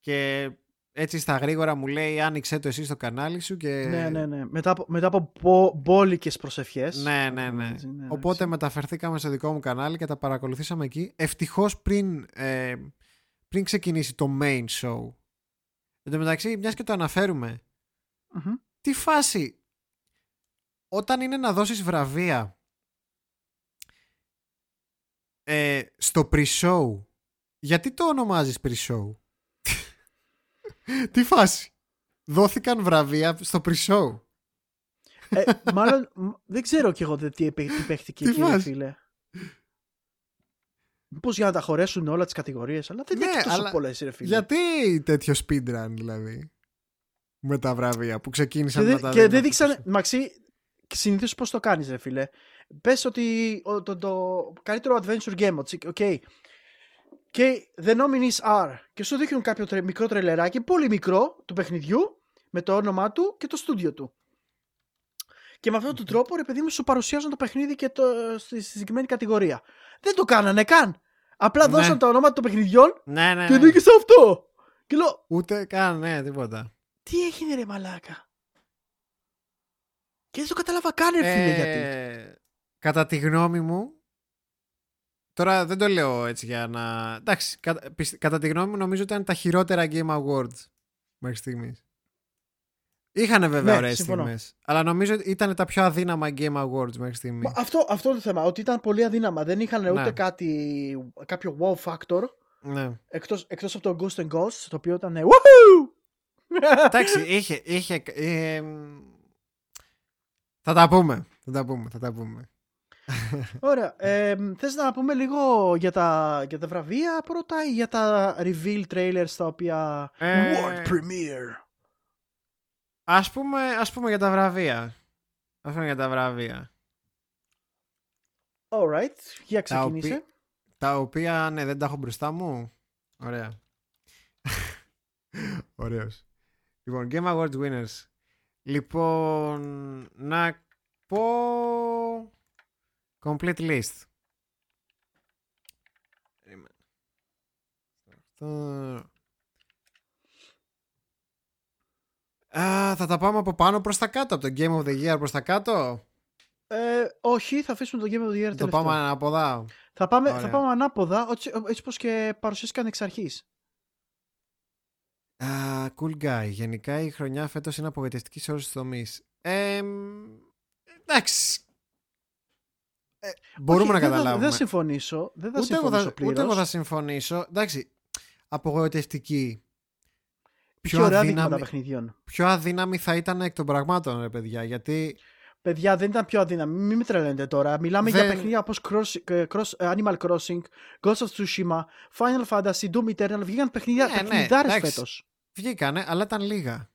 [SPEAKER 2] και έτσι στα γρήγορα μου λέει άνοιξε το εσύ στο κανάλι σου και...
[SPEAKER 1] Ναι, ναι, ναι. Μετά από, μετά από μπο, μπόλικες προσευχές.
[SPEAKER 2] Ναι, ναι, ναι.
[SPEAKER 1] Έτσι, ναι,
[SPEAKER 2] Οπότε
[SPEAKER 1] εντάξει.
[SPEAKER 2] μεταφερθήκαμε στο δικό μου κανάλι και τα παρακολουθήσαμε εκεί. Ευτυχώς πριν, ε, πριν ξεκινήσει το main show. Εν τω μεταξύ, μιας και το αναφέρουμε,
[SPEAKER 1] Μμμ.
[SPEAKER 2] τι φάση όταν είναι να δώσεις βραβεία ε, στο pre-show, γιατί το ονομάζεις pre-show? τι φάση; Δόθηκαν βραβεία στο pre-show.
[SPEAKER 1] Ε, μάλλον μ, δεν ξέρω κι εγώ τι, τι, τι παίχτηκε
[SPEAKER 2] Τι
[SPEAKER 1] εκεί, ρε
[SPEAKER 2] φάση;
[SPEAKER 1] φίλε. Μήπως για να τα χωρέσουν όλα τις κατηγορίες, αλλά δεν
[SPEAKER 2] Ναι,
[SPEAKER 1] είναι και τόσο
[SPEAKER 2] αλλά
[SPEAKER 1] πολλές, ρε φίλε.
[SPEAKER 2] Γιατί τέτοιο speedrun δηλαδή με τα βραβεία που
[SPEAKER 1] Και,
[SPEAKER 2] ξεκίνησαν
[SPEAKER 1] δεν-
[SPEAKER 2] να τα
[SPEAKER 1] και
[SPEAKER 2] δίνουν
[SPEAKER 1] δεν
[SPEAKER 2] αυτό
[SPEAKER 1] δείξανε.
[SPEAKER 2] το-
[SPEAKER 1] Μαξί, συνήθως πώς το κάνεις, ρε φίλε. Πες ότι ο- το, το, καλύτερο adventure game, έτσι, okay. Και the nominees are. Και σου δείχνουν κάποιο τρε- μικρό τρελεράκι, πολύ μικρό του παιχνιδιού, με το όνομά του και το στούντιο του. Και με αυτόν τον τρόπο, ρε παιδί μου, σου παρουσιάζουν το παιχνίδι και το, στη στη συγκεκριμένη κατηγορία. Δεν το κάνανε καν. Απλά
[SPEAKER 2] Ναι.
[SPEAKER 1] δώσαν τα ονόματα των παιχνιδιών
[SPEAKER 2] Ναι, ναι,
[SPEAKER 1] και
[SPEAKER 2] ναι.
[SPEAKER 1] νίκησε αυτό. Και λέω,
[SPEAKER 2] Ούτε καν, ναι, τίποτα.
[SPEAKER 1] τι έγινε ρε μαλάκα; Και δεν το κατάλαβα καν, ρε φίλε, γιατί.
[SPEAKER 2] Ε, Κατά τη γνώμη μου, τώρα δεν το λέω έτσι για να... Εντάξει, κα- πισ- κατά τη γνώμη μου νομίζω ήταν τα χειρότερα Game Awards μέχρι στιγμής. Είχανε βέβαια
[SPEAKER 1] Ναι,
[SPEAKER 2] ωραίες
[SPEAKER 1] συμφωνώ.
[SPEAKER 2] στιγμές, αλλά νομίζω ότι ήταν τα πιο αδύναμα Game Awards μέχρι στιγμής.
[SPEAKER 1] Μα Αυτό, αυτό είναι το θέμα, ότι ήταν πολύ αδύναμα. Δεν είχαν ούτε
[SPEAKER 2] Ναι.
[SPEAKER 1] κάτι, κάποιο wow factor,
[SPEAKER 2] Ναι.
[SPEAKER 1] εκτός, εκτός από το Ghost and Ghost, το οποίο ήταν woohoo!
[SPEAKER 2] Εντάξει, είχε... είχε ε, μ, θα τα πούμε, θα τα πούμε, θα τα πούμε.
[SPEAKER 1] Ωραία. Ε, θες να πούμε λίγο για τα, για τα βραβεία πρώτα ή για τα reveal trailers τα οποία...
[SPEAKER 2] Ε,
[SPEAKER 1] World Premiere;
[SPEAKER 2] Ας πούμε, ας πούμε για τα βραβεία. Ας πούμε για τα βραβεία.
[SPEAKER 1] Alright, για
[SPEAKER 2] Τα
[SPEAKER 1] ξεκίνησε.
[SPEAKER 2] οποία- Τα οποία, ναι, δεν τα έχω μπροστά μου. Ωραία. Ωραίος. Λοιπόν, Game Awards winners. Λοιπόν, να πω complete list. Περίμενε. Αυτό. Α, θα τα πάμε από πάνω προς τα κάτω, από το Game of the Year προς τα κάτω;
[SPEAKER 1] Ε, όχι, θα αφήσουμε το Game of the Year
[SPEAKER 2] Το
[SPEAKER 1] τελευταίο.
[SPEAKER 2] πάμε ανάποδα.
[SPEAKER 1] Θα πάμε, θα
[SPEAKER 2] Ωραία.
[SPEAKER 1] πάμε ανάποδα, έτσι, έτσι πως και παρουσιάστηκαν εξ αρχής.
[SPEAKER 2] Α, cool guy. Γενικά η χρονιά φέτος είναι απογοητευτική σε όλους τους τομείς. Ε, μ, εντάξει. Ε, μπορούμε
[SPEAKER 1] Όχι,
[SPEAKER 2] να
[SPEAKER 1] δεν θα-
[SPEAKER 2] καταλάβουμε.
[SPEAKER 1] Δεν θα συμφωνήσω. Δεν θα
[SPEAKER 2] ούτε, εγώ
[SPEAKER 1] συμφωνήσω
[SPEAKER 2] θα,
[SPEAKER 1] πλήρως.
[SPEAKER 2] ούτε εγώ θα συμφωνήσω. Εντάξει. Απογοητευτική.
[SPEAKER 1] Πιο ωραία
[SPEAKER 2] αδύναμη-
[SPEAKER 1] δείγματα παιχνιδιών.
[SPEAKER 2] Πιο αδύναμη θα ήταν εκ των πραγμάτων, ρε παιδιά. Γιατί
[SPEAKER 1] Παιδιά, δεν ήταν πιο αδύναμη. Μην με τρελαίνετε τώρα. Μιλάμε
[SPEAKER 2] Δεν-
[SPEAKER 1] για παιχνίδια όπως cross, ε, cross, ε, Animal Crossing, Ghost of Tsushima, Final Fantasy, Doom Eternal. Βγήκαν παιχνίδια
[SPEAKER 2] Ναι, ναι,
[SPEAKER 1] παιχνιδάρες
[SPEAKER 2] εντάξει.
[SPEAKER 1] φέτος.
[SPEAKER 2] Βγήκανε, αλλά ήταν λίγα.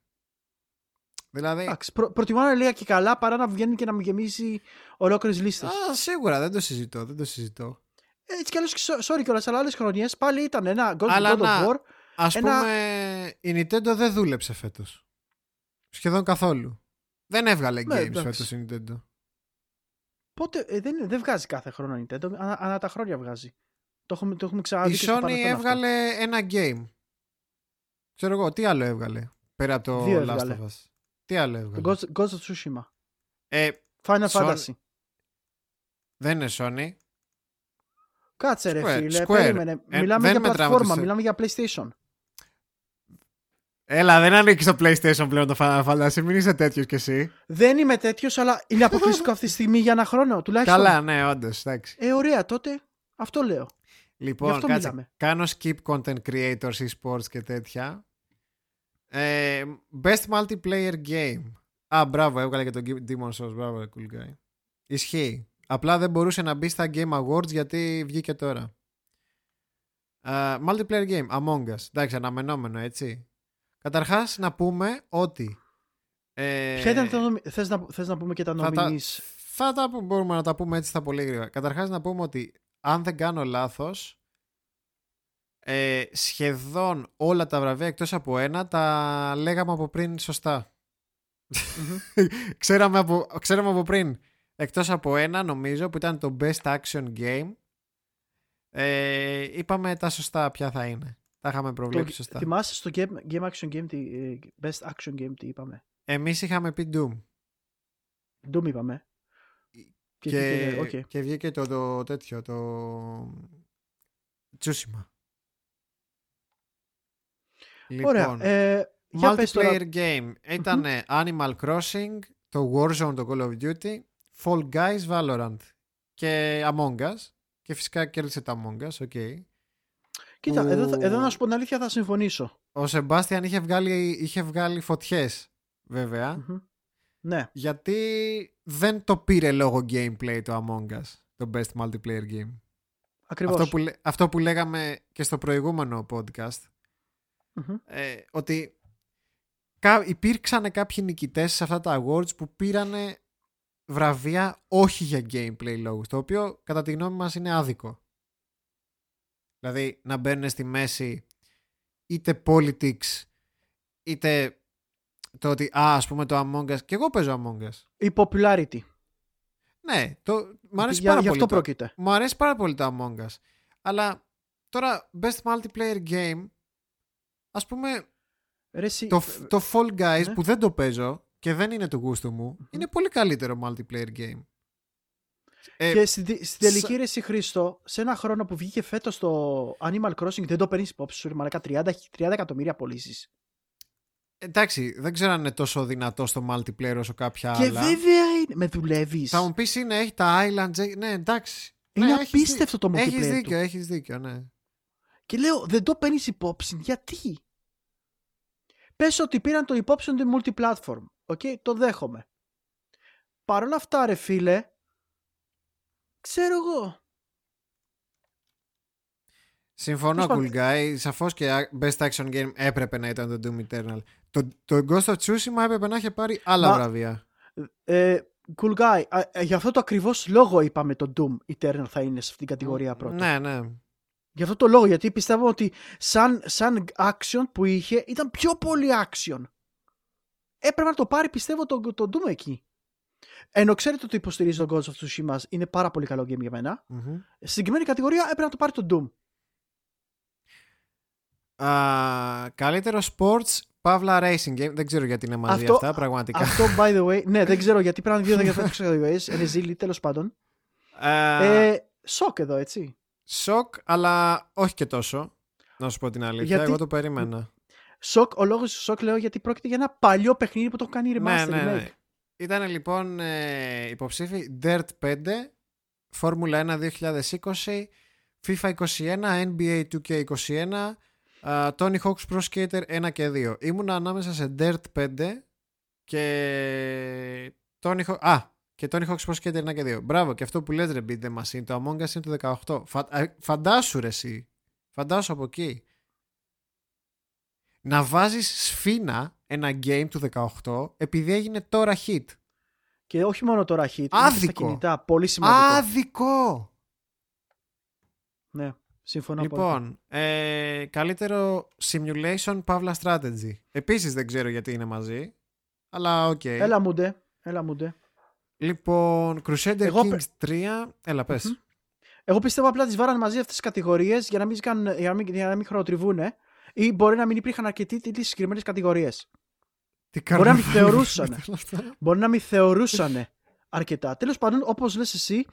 [SPEAKER 2] Δηλαδή,
[SPEAKER 1] Εντάξει, προ, προτιμώ να λέει και καλά παρά να βγαίνει και να μου γεμίσει ολόκληρες λίστες.
[SPEAKER 2] α, σίγουρα δεν το συζητώ, δεν το συζητώ.
[SPEAKER 1] Έτσι κι αλλιώς, sorry κιόλας, αλλά άλλες χρονιές πάλι ήταν ένα God,
[SPEAKER 2] Αλλά
[SPEAKER 1] God of
[SPEAKER 2] να-
[SPEAKER 1] War.
[SPEAKER 2] Ας
[SPEAKER 1] Ένα-
[SPEAKER 2] πούμε, η Nintendo δεν δούλεψε φέτος. Σχεδόν καθόλου. Δεν έβγαλε
[SPEAKER 1] Ναι,
[SPEAKER 2] games
[SPEAKER 1] εντάξει.
[SPEAKER 2] φέτος η Nintendo.
[SPEAKER 1] Πότε, ε, δεν, δεν βγάζει κάθε χρόνο η Nintendo, ανά, ανά τα χρόνια βγάζει. Το έχουμε, το έχουμε
[SPEAKER 2] Η
[SPEAKER 1] ξαναδεί. και στο
[SPEAKER 2] Sony
[SPEAKER 1] παρελθόν αυτό.
[SPEAKER 2] έβγαλε ένα game. Ξέρω εγώ, τι άλλο έβγαλε. Πέρα από το
[SPEAKER 1] Δύο
[SPEAKER 2] Last
[SPEAKER 1] έβγαλε.
[SPEAKER 2] of Us. Τι άλλο έβγαλες;
[SPEAKER 1] Το Ghost, Ghost of Tsushima.
[SPEAKER 2] Ε,
[SPEAKER 1] Final
[SPEAKER 2] Sony-
[SPEAKER 1] Fantasy.
[SPEAKER 2] δεν είναι Sony.
[SPEAKER 1] Κάτσε ρε
[SPEAKER 2] Square,
[SPEAKER 1] φίλε,
[SPEAKER 2] Square.
[SPEAKER 1] περίμενε.
[SPEAKER 2] Ε,
[SPEAKER 1] μιλάμε
[SPEAKER 2] δεν
[SPEAKER 1] για
[SPEAKER 2] μετράμε
[SPEAKER 1] πλατφόρμα,
[SPEAKER 2] τις-
[SPEAKER 1] μιλάμε για PlayStation.
[SPEAKER 2] Έλα, δεν ανήκεις στο PlayStation πλέον το Final Fantasy. Μην είσαι τέτοιος κι εσύ.
[SPEAKER 1] Δεν είμαι τέτοιος, αλλά είναι αποκλειστικό αυτή τη στιγμή για ένα χρόνο τουλάχιστον.
[SPEAKER 2] Καλά, ναι, όντως. Εντάξει.
[SPEAKER 1] Ε, ωραία, τότε αυτό λέω. Γι'
[SPEAKER 2] Λοιπόν,
[SPEAKER 1] αυτό
[SPEAKER 2] κάτσε.
[SPEAKER 1] μιλάμε.
[SPEAKER 2] Κάνω skip content creators, e-sports και τέτοια. Ε, best multiplayer game. Α, μπράβο, έβγαλε και τον Demon Souls. Μπράβο, cool guy. Ισχύει. Απλά δεν μπορούσε να μπει στα Game Awards γιατί βγήκε τώρα. Ε, multiplayer game, Among Us. Εντάξει, αναμενόμενο, έτσι. Καταρχάς, να πούμε ότι... Ε,
[SPEAKER 1] Ποια ήταν τα νομι... θες, να... θες να πούμε και τα
[SPEAKER 2] θα τα,
[SPEAKER 1] nominees;
[SPEAKER 2] θα τα πούμε- μπορούμε να τα πούμε έτσι στα πολύ γρήγορα. Καταρχάς να πούμε ότι αν δεν κάνω λάθος ε, σχεδόν όλα τα βραβεία εκτός από ένα τα λέγαμε από πριν σωστά. ξέραμε, από, ξέραμε από πριν εκτός από ένα νομίζω που ήταν το Best Action Game ε, είπαμε τα σωστά ποια θα είναι. Τα είχαμε προβλέψει
[SPEAKER 1] Το...
[SPEAKER 2] σωστά.
[SPEAKER 1] Θυμάσαι στο game, game Action Game, τι, ε, Best Action Game τι είπαμε;
[SPEAKER 2] Εμείς είχαμε πει Doom
[SPEAKER 1] Doom είπαμε.
[SPEAKER 2] και,
[SPEAKER 1] βγήκε- οκ.
[SPEAKER 2] και βγήκε το, το τέτοιο το Tsushima.
[SPEAKER 1] Ωραία.
[SPEAKER 2] Λοιπόν,
[SPEAKER 1] Ε, για πες τώρα.
[SPEAKER 2] multiplayer game ήταν Animal Crossing, το Warzone, το Call of Duty, Fall Guys, Valorant και Among Us. Και φυσικά κέρδισε το Among Us, οκ.
[SPEAKER 1] Κοίτα,
[SPEAKER 2] που-
[SPEAKER 1] εδώ, θα- εδώ να σου πω την αλήθεια θα συμφωνήσω.
[SPEAKER 2] Ο Σεμπάστιαν είχε βγάλει, είχε βγάλει φωτιές, βέβαια,
[SPEAKER 1] Μμμ. Ναι.
[SPEAKER 2] γιατί δεν το πήρε λόγω gameplay το Among Us, το best multiplayer game.
[SPEAKER 1] Ακριβώς.
[SPEAKER 2] Αυτό που, λέ- αυτό που λέγαμε και στο προηγούμενο podcast,
[SPEAKER 1] Μμμ.
[SPEAKER 2] ε, ότι κα, υπήρξαν κάποιοι νικητές σε αυτά τα awards που πήρανε βραβεία όχι για gameplay λόγους, το οποίο κατά τη γνώμη μας είναι άδικο. Δηλαδή να μπαίνουν στη μέση είτε politics, είτε το ότι, α, ας πούμε το Among Us, και εγώ παίζω Among Us.
[SPEAKER 1] Η popularity.
[SPEAKER 2] Ναι, το, μου αρέσει
[SPEAKER 1] Για-
[SPEAKER 2] πάρα
[SPEAKER 1] γι'
[SPEAKER 2] πολύ.
[SPEAKER 1] αυτό
[SPEAKER 2] το-
[SPEAKER 1] πρόκειται.
[SPEAKER 2] Μου αρέσει πάρα πολύ το Among Us. Αλλά τώρα, best multiplayer game, ας πούμε,
[SPEAKER 1] Ρε, εσύ,
[SPEAKER 2] το, το Fall Guys
[SPEAKER 1] ναι.
[SPEAKER 2] που δεν το παίζω και δεν είναι του γούστου μου, είναι πολύ καλύτερο multiplayer game. Ε,
[SPEAKER 1] Και στην, στη- στην τελική
[SPEAKER 2] σα-
[SPEAKER 1] ρε εσύ Χρήστο, σε ένα χρόνο που βγήκε φέτος το Animal Crossing, δεν το παίρνεις υπόψη σου, ρε μαλάκα, 30, 30 εκατομμύρια πωλήσεις.
[SPEAKER 2] εντάξει, δεν ξέρω αν είναι τόσο δυνατό στο multiplayer όσο κάποια
[SPEAKER 1] Και
[SPEAKER 2] άλλα.
[SPEAKER 1] βέβαια είναι, με δουλεύεις.
[SPEAKER 2] Θα μου πεις είναι, έχει τα Islands, έχει- ναι εντάξει.
[SPEAKER 1] Είναι
[SPEAKER 2] ναι, έχεις
[SPEAKER 1] απίστευτο το
[SPEAKER 2] δί-
[SPEAKER 1] multiplayer
[SPEAKER 2] Έχεις
[SPEAKER 1] του.
[SPEAKER 2] δίκιο, έχεις δίκιο, ναι.
[SPEAKER 1] Και λέω, δεν το παίρνεις υπόψη. Γιατί; Πες ότι πήραν το υπόψη του multiplatform. Οκ, το δέχομαι. Παρ' όλα αυτά, ρε φίλε, ξέρω εγώ.
[SPEAKER 2] Συμφωνώ,
[SPEAKER 1] Τέλος
[SPEAKER 2] cool guy. Σαφώς και best action game έπρεπε να ήταν το Doom Eternal. Το, το Ghost of Tsushima έπρεπε να είχε πάρει άλλα
[SPEAKER 1] Μα-
[SPEAKER 2] βραβεία.
[SPEAKER 1] Ε, cool guy, α, ε, γι' αυτό το ακριβώς λόγο είπαμε το Doom Eternal θα είναι σε αυτήν την κατηγορία πρώτα.
[SPEAKER 2] Ναι, ναι.
[SPEAKER 1] Γι' αυτό το λόγο, γιατί πιστεύω ότι σαν, σαν action που είχε ήταν πιο πολύ action. Έπρεπε να το πάρει, πιστεύω, το, το Doom εκεί. Ενώ ξέρετε ότι υποστηρίζει τον Ghost of Tsushima, είναι πάρα πολύ καλό game για μένα.
[SPEAKER 2] Μμμ.
[SPEAKER 1] Στην συγκεκριμένη κατηγορία έπρεπε να το πάρει το Doom.
[SPEAKER 2] Α, καλύτερο sports, παύλα racing game. Δεν ξέρω γιατί είναι μαζί
[SPEAKER 1] Αυτό-
[SPEAKER 2] αυτά, πραγματικά.
[SPEAKER 1] Αυτό, by the way, ναι, δεν ξέρω γιατί πρέπει να είναι δύο διαφορετικέ κατηγορίε. Είναι ζήλι, τέλο πάντων.
[SPEAKER 2] Α,
[SPEAKER 1] Ε, σοκ εδώ, έτσι.
[SPEAKER 2] Σοκ, αλλά όχι και τόσο. Να σου πω την αλήθεια.
[SPEAKER 1] Γιατί-
[SPEAKER 2] Εγώ το περίμενα.
[SPEAKER 1] Σοκ, ο λόγος του σοκ λέω γιατί πρόκειται για ένα παλιό παιχνίδι που το έχουν κάνει
[SPEAKER 2] ναι,
[SPEAKER 1] remaster.
[SPEAKER 2] ναι, ναι.
[SPEAKER 1] remake.
[SPEAKER 2] Ήταν λοιπόν ε, υποψήφοι Dirt 5, Φόρμουλα 1 2020, FIFA 21, NBA 2K21, α, Tony Hawk's Pro Skater 1 και 2. Ήμουνα ανάμεσα σε Dirt 5 και Tony Hawk... Α, και Tony Hawk's Pro Skater 1 και 2. Μπράβο, και αυτό που λες ρε Beat the Machine, το Among Us είναι το 18. Φα... α, Φαντάσου ρε εσύ. Φαντάσου από εκεί. Να βάζεις σφίνα ένα game του 18 επειδή έγινε τώρα hit.
[SPEAKER 1] Και όχι μόνο τώρα hit, είναι και
[SPEAKER 2] Άδικο.
[SPEAKER 1] στα κινητά. Πολύ σημαντικό.
[SPEAKER 2] Άδικο!
[SPEAKER 1] Ναι, συμφωνώ απόλυτα.
[SPEAKER 2] Λοιπόν, ε, καλύτερο simulation παύλα strategy. Επίσης δεν ξέρω γιατί είναι μαζί, αλλά οκ.
[SPEAKER 1] Έλα μου ντε, έλα μου ντε.
[SPEAKER 2] Λοιπόν, Crusader
[SPEAKER 1] Εγώ
[SPEAKER 2] Kings 3, έλα πες.
[SPEAKER 1] Μμμ. Εγώ πιστεύω απλά τις βάραν μαζί αυτές τις κατηγορίες για να μην, κάνουν- για να μην, για να μην χρονοτριβούνε ή μπορεί να μην υπήρχαν αρκετοί τίτλοι στις συγκεκριμένες κατηγορίες.
[SPEAKER 2] Τι
[SPEAKER 1] Μπορεί να μην
[SPEAKER 2] καρναβάλι
[SPEAKER 1] θεωρούσαν.
[SPEAKER 2] ήταν αυτό.
[SPEAKER 1] Μπορεί να μην θεωρούσαν αρκετά. Τέλος πάντων, όπως λες εσύ,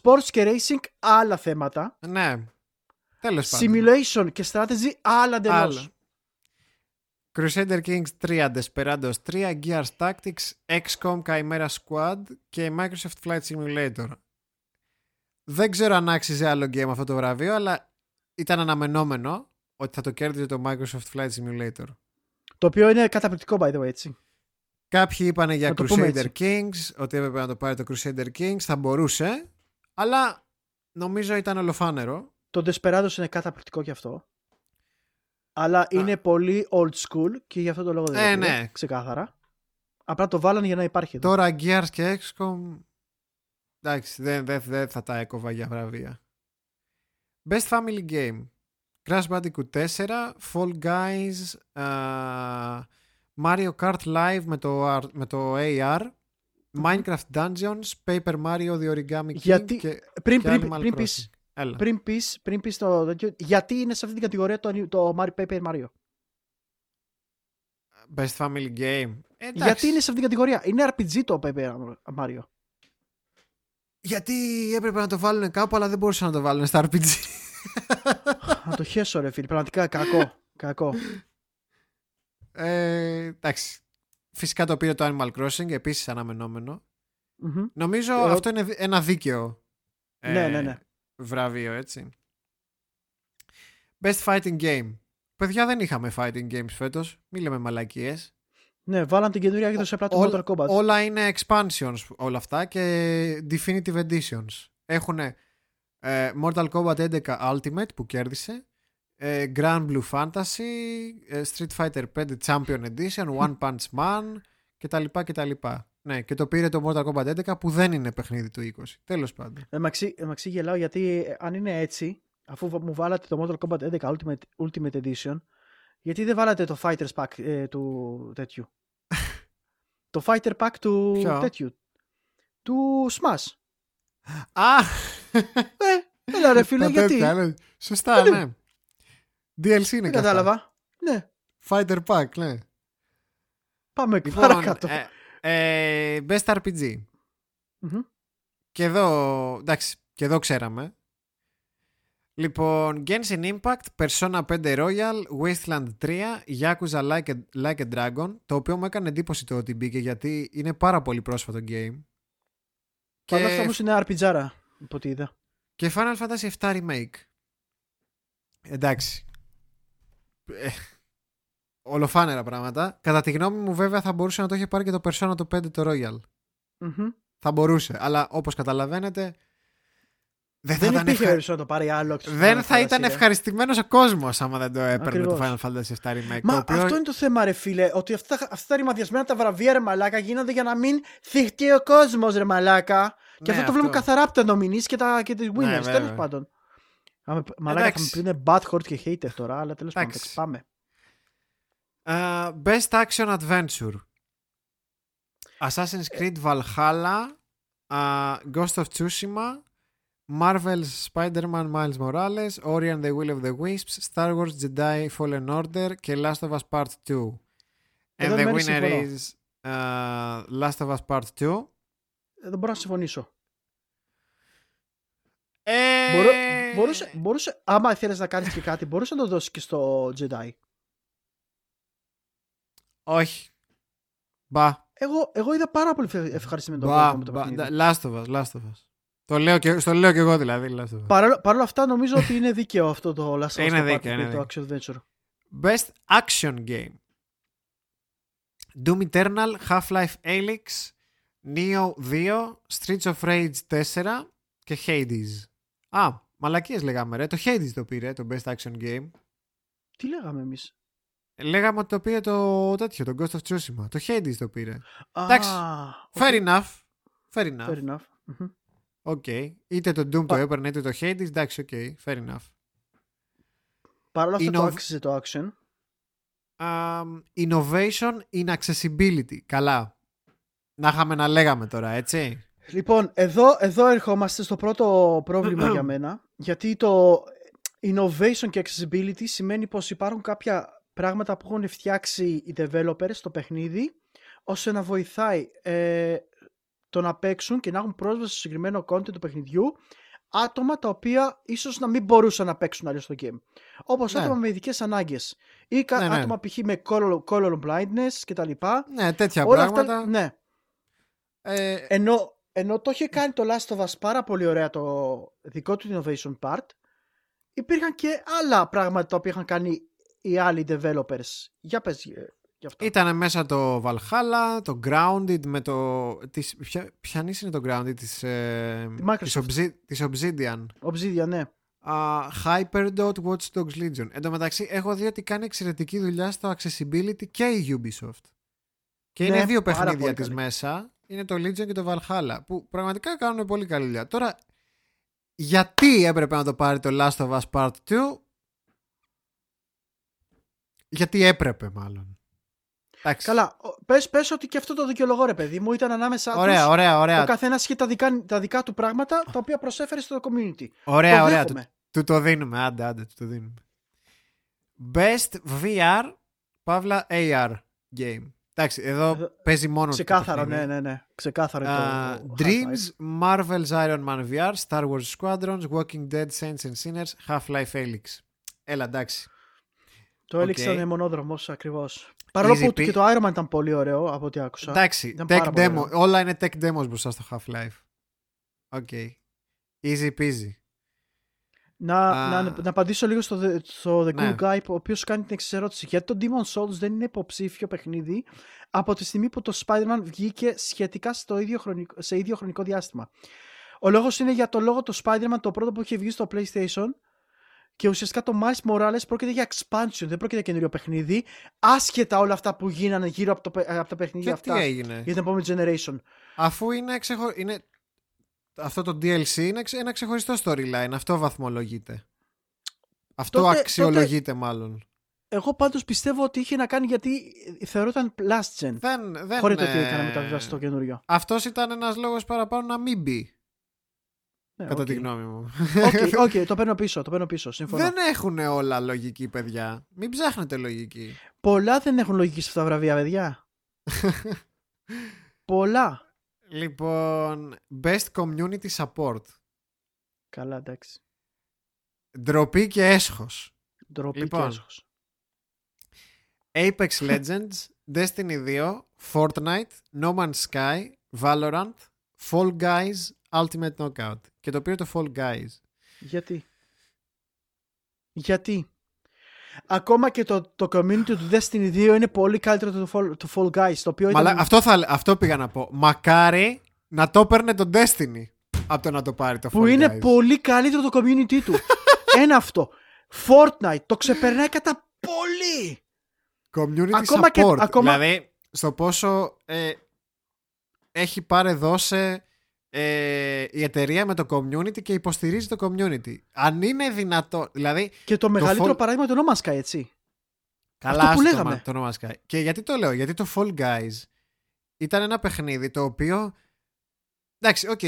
[SPEAKER 1] sports και racing άλλα θέματα.
[SPEAKER 2] Ναι, τέλος πάντων.
[SPEAKER 1] Simulation και strategy άλλα εντελώς.
[SPEAKER 2] Άλλο. Crusader Kings 3, Desperados 3, Gears Tactics, XCOM Chimera Squad και Microsoft Flight Simulator. Δεν ξέρω αν άξιζε άλλο game αυτό το βραβείο, αλλά ήταν αναμενόμενο ότι θα το κέρδιζε το Microsoft Flight Simulator.
[SPEAKER 1] Το οποίο είναι καταπληκτικό, by the way, έτσι.
[SPEAKER 2] Κάποιοι είπαν για
[SPEAKER 1] Να το πούμε
[SPEAKER 2] Crusader
[SPEAKER 1] έτσι.
[SPEAKER 2] Kings, ότι έπρεπε να το πάρει το Crusader Kings, θα μπορούσε, αλλά νομίζω ήταν ολοφάνερο.
[SPEAKER 1] Το Desperados είναι καταπληκτικό κι αυτό. Αλλά είναι πολύ old school και γι' αυτό το λόγο δεν
[SPEAKER 2] Ε,
[SPEAKER 1] το πήρε,
[SPEAKER 2] ναι.
[SPEAKER 1] ξεκάθαρα. Απλά το βάλανε για να υπάρχει εδώ.
[SPEAKER 2] Τώρα Gears και XCOM εντάξει δεν, δεν, δεν θα τα έκοβα για βραβεία. Best Family Game Crash Bandicoot 4 Fall Guys α, Mario Kart Live με το, R- με το AR Minecraft Dungeons Paper Mario The Origami King
[SPEAKER 1] Γιατί-
[SPEAKER 2] και,
[SPEAKER 1] πριν,
[SPEAKER 2] και
[SPEAKER 1] πριν,
[SPEAKER 2] Animal
[SPEAKER 1] πριν,
[SPEAKER 2] Crossing.
[SPEAKER 1] πεις,
[SPEAKER 2] Έλα.
[SPEAKER 1] πριν, πεις, πριν πεις το τέτοιο, γιατί είναι σε αυτή την κατηγορία το, το Mario Paper Mario;
[SPEAKER 2] Best Family Game Ε, εντάξει.
[SPEAKER 1] Γιατί είναι σε αυτή την κατηγορία; Είναι RPG το Paper Mario.
[SPEAKER 2] Γιατί έπρεπε να το βάλουν κάπου αλλά δεν μπορούσαν να το βάλουν στα RPG
[SPEAKER 1] Να το χέσω ρε φίλε. Πραγματικά κακό. κακό.
[SPEAKER 2] Ε, εντάξει. Φυσικά το πήρε το Animal Crossing, επίσης αναμενόμενο.
[SPEAKER 1] Μμμ.
[SPEAKER 2] Νομίζω
[SPEAKER 1] Ε,
[SPEAKER 2] αυτό είναι δι- ένα δίκαιο ε,
[SPEAKER 1] Ναι, ναι, ναι.
[SPEAKER 2] Βραβείο, έτσι. Best Fighting Game. Παιδιά δεν είχαμε fighting games φέτος. Μη λέμε μαλακίες.
[SPEAKER 1] Ναι, βάλαν την καινούργια έκδοση απλά του
[SPEAKER 2] Ό-
[SPEAKER 1] Mortal Kombat.
[SPEAKER 2] Όλα είναι expansions όλα αυτά και definitive editions. Έχουν Mortal Kombat 11 Ultimate που κέρδισε, ε, Grand Blue Fantasy, ε, Street Fighter 5 Champion Edition, One Punch Man κτλ. κτλ. Ναι, και το πήρε το Mortal Kombat 11 που δεν είναι παιχνίδι του 20. Τέλος πάντων.
[SPEAKER 1] Εμαξί, εμαξί γελάω γιατί ε, αν είναι έτσι, αφού βα- μου βάλατε το Mortal Kombat 11 Ultimate, Ultimate Edition, γιατί δεν βάλατε το Fighters Pack ε, του τέτοιου; το Fighter Pack του
[SPEAKER 2] Ποιο;
[SPEAKER 1] τέτοιου. Του Smash.
[SPEAKER 2] Α!
[SPEAKER 1] Ε, έλα ρε φίλε,
[SPEAKER 2] Τα
[SPEAKER 1] γιατί;
[SPEAKER 2] τέτοια, ναι. Σωστά, ναι. DLC είναι
[SPEAKER 1] Δεν
[SPEAKER 2] και αυτά.
[SPEAKER 1] κατάλαβα. Ναι,
[SPEAKER 2] Fighter Pack, ναι.
[SPEAKER 1] πάμε
[SPEAKER 2] Λοιπόν,
[SPEAKER 1] παρακάτω.
[SPEAKER 2] ε, ε, best RPG.
[SPEAKER 1] Μμμ.
[SPEAKER 2] Και εδώ, εντάξει, και εδώ ξέραμε. Λοιπόν, Genshin Impact, Persona 5 Royal, Wasteland 3, Yakuza Like a, like a Dragon, το οποίο μου έκανε εντύπωση το ότι μπήκε γιατί είναι πάρα πολύ πρόσφατο game.
[SPEAKER 1] Παρ' όλα αυτά όμως είναι RPGάρα, από ό,τι είδα.
[SPEAKER 2] Και Final Fantasy 7 Remake. Εντάξει. Ε, ολοφάνερα πράγματα. Κατά τη γνώμη μου βέβαια θα μπορούσε να το είχε πάρει και το Persona το 5 το Royal.
[SPEAKER 1] Μμμ.
[SPEAKER 2] Θα μπορούσε. Αλλά όπως καταλαβαίνετε δεν θα
[SPEAKER 1] Δεν
[SPEAKER 2] ήταν,
[SPEAKER 1] υπήρχε
[SPEAKER 2] ευχα...
[SPEAKER 1] περίπτωση να το πάρει άλλο. εκτός
[SPEAKER 2] δεν
[SPEAKER 1] Final
[SPEAKER 2] θα
[SPEAKER 1] Fantasy,
[SPEAKER 2] ήταν
[SPEAKER 1] ρε.
[SPEAKER 2] ευχαριστημένος ο κόσμος άμα δεν το έπαιρνε το
[SPEAKER 1] Ακριβώς.
[SPEAKER 2] Final Fantasy 7 Remake.
[SPEAKER 1] Μα
[SPEAKER 2] το οποίο...
[SPEAKER 1] αυτό είναι το θέμα, ρε φίλε. Ότι αυτά, αυτά τα ρημαδιασμένα τα βραβεία, ρε μαλάκα, γίνονται για να μην θυχτεί ο κόσμος, ρε μαλάκα. Και
[SPEAKER 2] Ναι,
[SPEAKER 1] αυτό το βλέπουμε
[SPEAKER 2] αυτό.
[SPEAKER 1] καθαρά από τα nominees και, τα, και τις winners.
[SPEAKER 2] Ναι,
[SPEAKER 1] τέλος
[SPEAKER 2] βέβαια.
[SPEAKER 1] πάντων. Άμε- Μαλάκα θα μου
[SPEAKER 2] Εντάξει.
[SPEAKER 1] πούνε bad και hater τώρα, αλλά τέλος πάντων.
[SPEAKER 2] Εντάξει.
[SPEAKER 1] εντάξει, Πάμε.
[SPEAKER 2] Uh, best Action Adventure. Assassin's Creed Valhalla, uh, Ghost of Tsushima, Marvel's Spider-Man Miles Morales, Ori and the Will of the Wisps, Star Wars Jedi Fallen Order και Last of Us Part 2. And
[SPEAKER 1] Εδώ
[SPEAKER 2] the
[SPEAKER 1] μένει
[SPEAKER 2] winner
[SPEAKER 1] συμφωνώ.
[SPEAKER 2] is uh, Last of Us Part 2.
[SPEAKER 1] Δεν μπορώ να συμφωνήσω.
[SPEAKER 2] Ε...
[SPEAKER 1] Μπορώ, μπορούσε, μπορούσε, άμα θέλει να κάνει και κάτι, μπορούσε να το δώσει και στο Jedi.
[SPEAKER 2] Όχι. Μπα.
[SPEAKER 1] Εγώ, εγώ είδα πάρα πολύ ευχ- ευχαριστημένο τον
[SPEAKER 2] Μπα,
[SPEAKER 1] κόσμο με το
[SPEAKER 2] μπα.
[SPEAKER 1] παιχνίδι.
[SPEAKER 2] Last of Us, Last of Us. Το λέω και, στο λέω και εγώ δηλαδή. Last of Us.
[SPEAKER 1] Παρόλα παρ' όλα αυτά νομίζω ότι είναι δίκαιο αυτό το Last of Us
[SPEAKER 2] Είναι
[SPEAKER 1] το
[SPEAKER 2] δίκαιο,
[SPEAKER 1] Part
[SPEAKER 2] είναι
[SPEAKER 1] και το Action Adventure.
[SPEAKER 2] Best Action Game. Doom Eternal, Half-Life Alyx, Neo 2, Streets of Rage 4 και Hades. Α, μαλακίες λέγαμε ρε. Το Hades το πήρε, το Best Action Game.
[SPEAKER 1] Τι λέγαμε εμείς;
[SPEAKER 2] Λέγαμε ότι το πήρε το τέτοιο, το Ghost of Tsushima. Το Hades το πήρε.
[SPEAKER 1] Α,
[SPEAKER 2] Εντάξει,
[SPEAKER 1] οκ.
[SPEAKER 2] Fair enough. Fair enough.
[SPEAKER 1] Fair enough. Μμμ.
[SPEAKER 2] Οκ. Είτε το Doom το
[SPEAKER 1] Πα-
[SPEAKER 2] έπαιρνε είτε το Hades. Εντάξει, οκ. Fair enough.
[SPEAKER 1] Παρ' όλα αυτά
[SPEAKER 2] Είναι
[SPEAKER 1] το
[SPEAKER 2] ο-
[SPEAKER 1] άξιζε το action.
[SPEAKER 2] Um, innovation in accessibility. Καλά. Να είχαμε να λέγαμε τώρα, έτσι.
[SPEAKER 1] Λοιπόν, εδώ, εδώ ερχόμαστε στο πρώτο πρόβλημα για μένα. Γιατί το innovation και accessibility σημαίνει πως υπάρχουν κάποια πράγματα που έχουν φτιάξει οι developers στο παιχνίδι ώστε να βοηθάει ε, το να παίξουν και να έχουν πρόσβαση στο συγκεκριμένο content του παιχνιδιού άτομα τα οποία ίσως να μην μπορούσαν να παίξουν αλλιώς το game. Όπως
[SPEAKER 2] Ναι.
[SPEAKER 1] άτομα με ειδικές ανάγκες ή κα-
[SPEAKER 2] Ναι, ναι.
[SPEAKER 1] άτομα π.χ. με color, color blindness κτλ.
[SPEAKER 2] Ναι, τέτοια
[SPEAKER 1] Όλα
[SPEAKER 2] πράγματα.
[SPEAKER 1] αυτά, ναι.
[SPEAKER 2] Ε,
[SPEAKER 1] Ενώ, ενώ το είχε κάνει το Last of Us πάρα πολύ ωραία το δικό του innovation part, υπήρχαν και άλλα πράγματα τα οποία είχαν κάνει οι άλλοι developers. Για πες ε, γι' αυτό.
[SPEAKER 2] Ήταν μέσα το Valhalla, το Grounded με το... Της, ποια, ποιανής είναι το Grounded της, ε,
[SPEAKER 1] Τη Microsoft.
[SPEAKER 2] της, Obsi- της Obsidian.
[SPEAKER 1] Obsidian, ναι.
[SPEAKER 2] Uh, Hyperdot Watch Dogs Legion. Εν τω μεταξύ έχω δει ότι κάνει εξαιρετική δουλειά στο accessibility και η Ubisoft. Και
[SPEAKER 1] Ναι,
[SPEAKER 2] είναι δύο
[SPEAKER 1] πάρα
[SPEAKER 2] παιχνίδια
[SPEAKER 1] πολύ
[SPEAKER 2] της
[SPEAKER 1] καλή.
[SPEAKER 2] μέσα. Είναι το Legion και το Valhalla. Που πραγματικά κάνουν πολύ καλή δουλειά. Τώρα, γιατί έπρεπε να το πάρει το Last of Us Part 2? Γιατί έπρεπε μάλλον. Εντάξει.
[SPEAKER 1] Καλά, ο- πες, πες ότι και αυτό το δικαιολογώ ρε παιδί μου, ήταν ανάμεσα
[SPEAKER 2] Ωραία,
[SPEAKER 1] τους.
[SPEAKER 2] ωραία,
[SPEAKER 1] Ο
[SPEAKER 2] ωραία.
[SPEAKER 1] καθένας είχε τα δικά, τα δικά του πράγματα τα οποία προσέφερε στο community.
[SPEAKER 2] Ωραία,
[SPEAKER 1] το
[SPEAKER 2] ωραία. Του,
[SPEAKER 1] δέχομαι.
[SPEAKER 2] του το δίνουμε. Άντε, άντε, του το δίνουμε. Best VR, παύλα AR game. Εντάξει, εδώ
[SPEAKER 1] Εδώ-
[SPEAKER 2] παίζει μόνο το
[SPEAKER 1] Ξεκάθαρο,
[SPEAKER 2] παιχνίδι.
[SPEAKER 1] ναι, ναι, ναι. Ξεκάθαρο
[SPEAKER 2] Α,
[SPEAKER 1] το.
[SPEAKER 2] Dreams, Marvel's Iron Man VR, Star Wars Squadrons, Walking Dead, Saints and Sinners, Half-Life Alyx. Έλα, εντάξει.
[SPEAKER 1] Το
[SPEAKER 2] Οκ.
[SPEAKER 1] Alyx ήταν μονόδρομο ακριβώς. Παρόλο
[SPEAKER 2] Easy
[SPEAKER 1] που
[SPEAKER 2] pe-
[SPEAKER 1] και το Iron Man ήταν πολύ ωραίο από ό,τι άκουσα.
[SPEAKER 2] Εντάξει,
[SPEAKER 1] Ήταν
[SPEAKER 2] tech
[SPEAKER 1] πάρα πολύ
[SPEAKER 2] demo.
[SPEAKER 1] ωραίο.
[SPEAKER 2] Όλα είναι tech demos μπροστά στο Half-Life. Οκ. Easy peasy.
[SPEAKER 1] Να,
[SPEAKER 2] Α.
[SPEAKER 1] να, να απαντήσω λίγο στο, The- στο The
[SPEAKER 2] Ναι.
[SPEAKER 1] Cool Guy, ο οποίος κάνει την εξής ερώτηση. Γιατί το Demon Souls δεν είναι υποψήφιο παιχνίδι από τη στιγμή που το Spider-Man βγήκε σχετικά στο ίδιο χρονικό, σε ίδιο χρονικό διάστημα. Ο λόγος είναι για το λόγο το Spider-Man το πρώτο που είχε βγει στο PlayStation και ουσιαστικά το Miles Morales πρόκειται για expansion, δεν πρόκειται για καινούριο παιχνίδι, άσχετα όλα αυτά που γίνανε γύρω από, το, παι- από τα παιχνίδια
[SPEAKER 2] Και τι
[SPEAKER 1] αυτά
[SPEAKER 2] έγινε;
[SPEAKER 1] για την επόμενη generation.
[SPEAKER 2] Αφού είναι, ξεχω... είναι αυτό το DLC είναι ξε- ένα ξεχωριστό storyline. Αυτό βαθμολογείται. Αυτό
[SPEAKER 1] Τότε-
[SPEAKER 2] αξιολογείται μάλλον.
[SPEAKER 1] Εγώ πάντως πιστεύω ότι είχε να κάνει γιατί θεωρούταν last gen.
[SPEAKER 2] Δεν, δεν,
[SPEAKER 1] Χωρίς το ότι
[SPEAKER 2] ε,
[SPEAKER 1] έκανε μεταβίβαση στο καινούριο.
[SPEAKER 2] Αυτός ήταν ένας λόγος παραπάνω να μην μπει,
[SPEAKER 1] Ναι,
[SPEAKER 2] κατά
[SPEAKER 1] οκ.
[SPEAKER 2] τη γνώμη μου.
[SPEAKER 1] Οκ, οκ, το παίρνω πίσω, το παίρνω πίσω. Συμφωνώ.
[SPEAKER 2] δεν έχουν όλα λογική, παιδιά. Μην ψάχνετε λογική.
[SPEAKER 1] Πολλά δεν έχουν λογική σε αυτά τα βραβεία, παιδιά. Πολλά.
[SPEAKER 2] Λοιπόν, Best Community Support.
[SPEAKER 1] Καλά, εντάξει.
[SPEAKER 2] Ντροπή και έσχος.
[SPEAKER 1] Ντροπή
[SPEAKER 2] Λοιπόν.
[SPEAKER 1] και έσχος.
[SPEAKER 2] Apex Legends, Destiny 2, Fortnite, No Man's Sky, Valorant, Fall Guys, Ultimate Knockout. Και το πήρε το Fall Guys.
[SPEAKER 1] Γιατί; Γιατί; Ακόμα και το, το community του Destiny 2 είναι πολύ καλύτερο του Fall, του Fall Guys, το οποίο ήταν...
[SPEAKER 2] Μαλά, αυτό, θα, αυτό πήγα να πω. Μακάρι να το έπαιρνε το Destiny από το να το πάρει το Fall
[SPEAKER 1] που είναι
[SPEAKER 2] Guys.
[SPEAKER 1] πολύ καλύτερο το community του. Ένα αυτό. Fortnite το ξεπερνάει κατά πολύ.
[SPEAKER 2] Community
[SPEAKER 1] Ακόμα
[SPEAKER 2] support.
[SPEAKER 1] και- ακόμα-
[SPEAKER 2] Δηλαδή, στο πόσο ε, έχει πάρει δώσε ε, η εταιρεία με το community και υποστηρίζει το community. Αν είναι δυνατό. Δηλαδή,
[SPEAKER 1] Και το μεγαλύτερο
[SPEAKER 2] Fall-
[SPEAKER 1] παράδειγμα είναι το No Man's Sky, έτσι.
[SPEAKER 2] καλά
[SPEAKER 1] Αυτό που
[SPEAKER 2] άστο
[SPEAKER 1] λέγαμε.
[SPEAKER 2] το, το No Man's Sky. Και γιατί το λέω, γιατί το Fall Guys ήταν ένα παιχνίδι το οποίο. Εντάξει, οκ.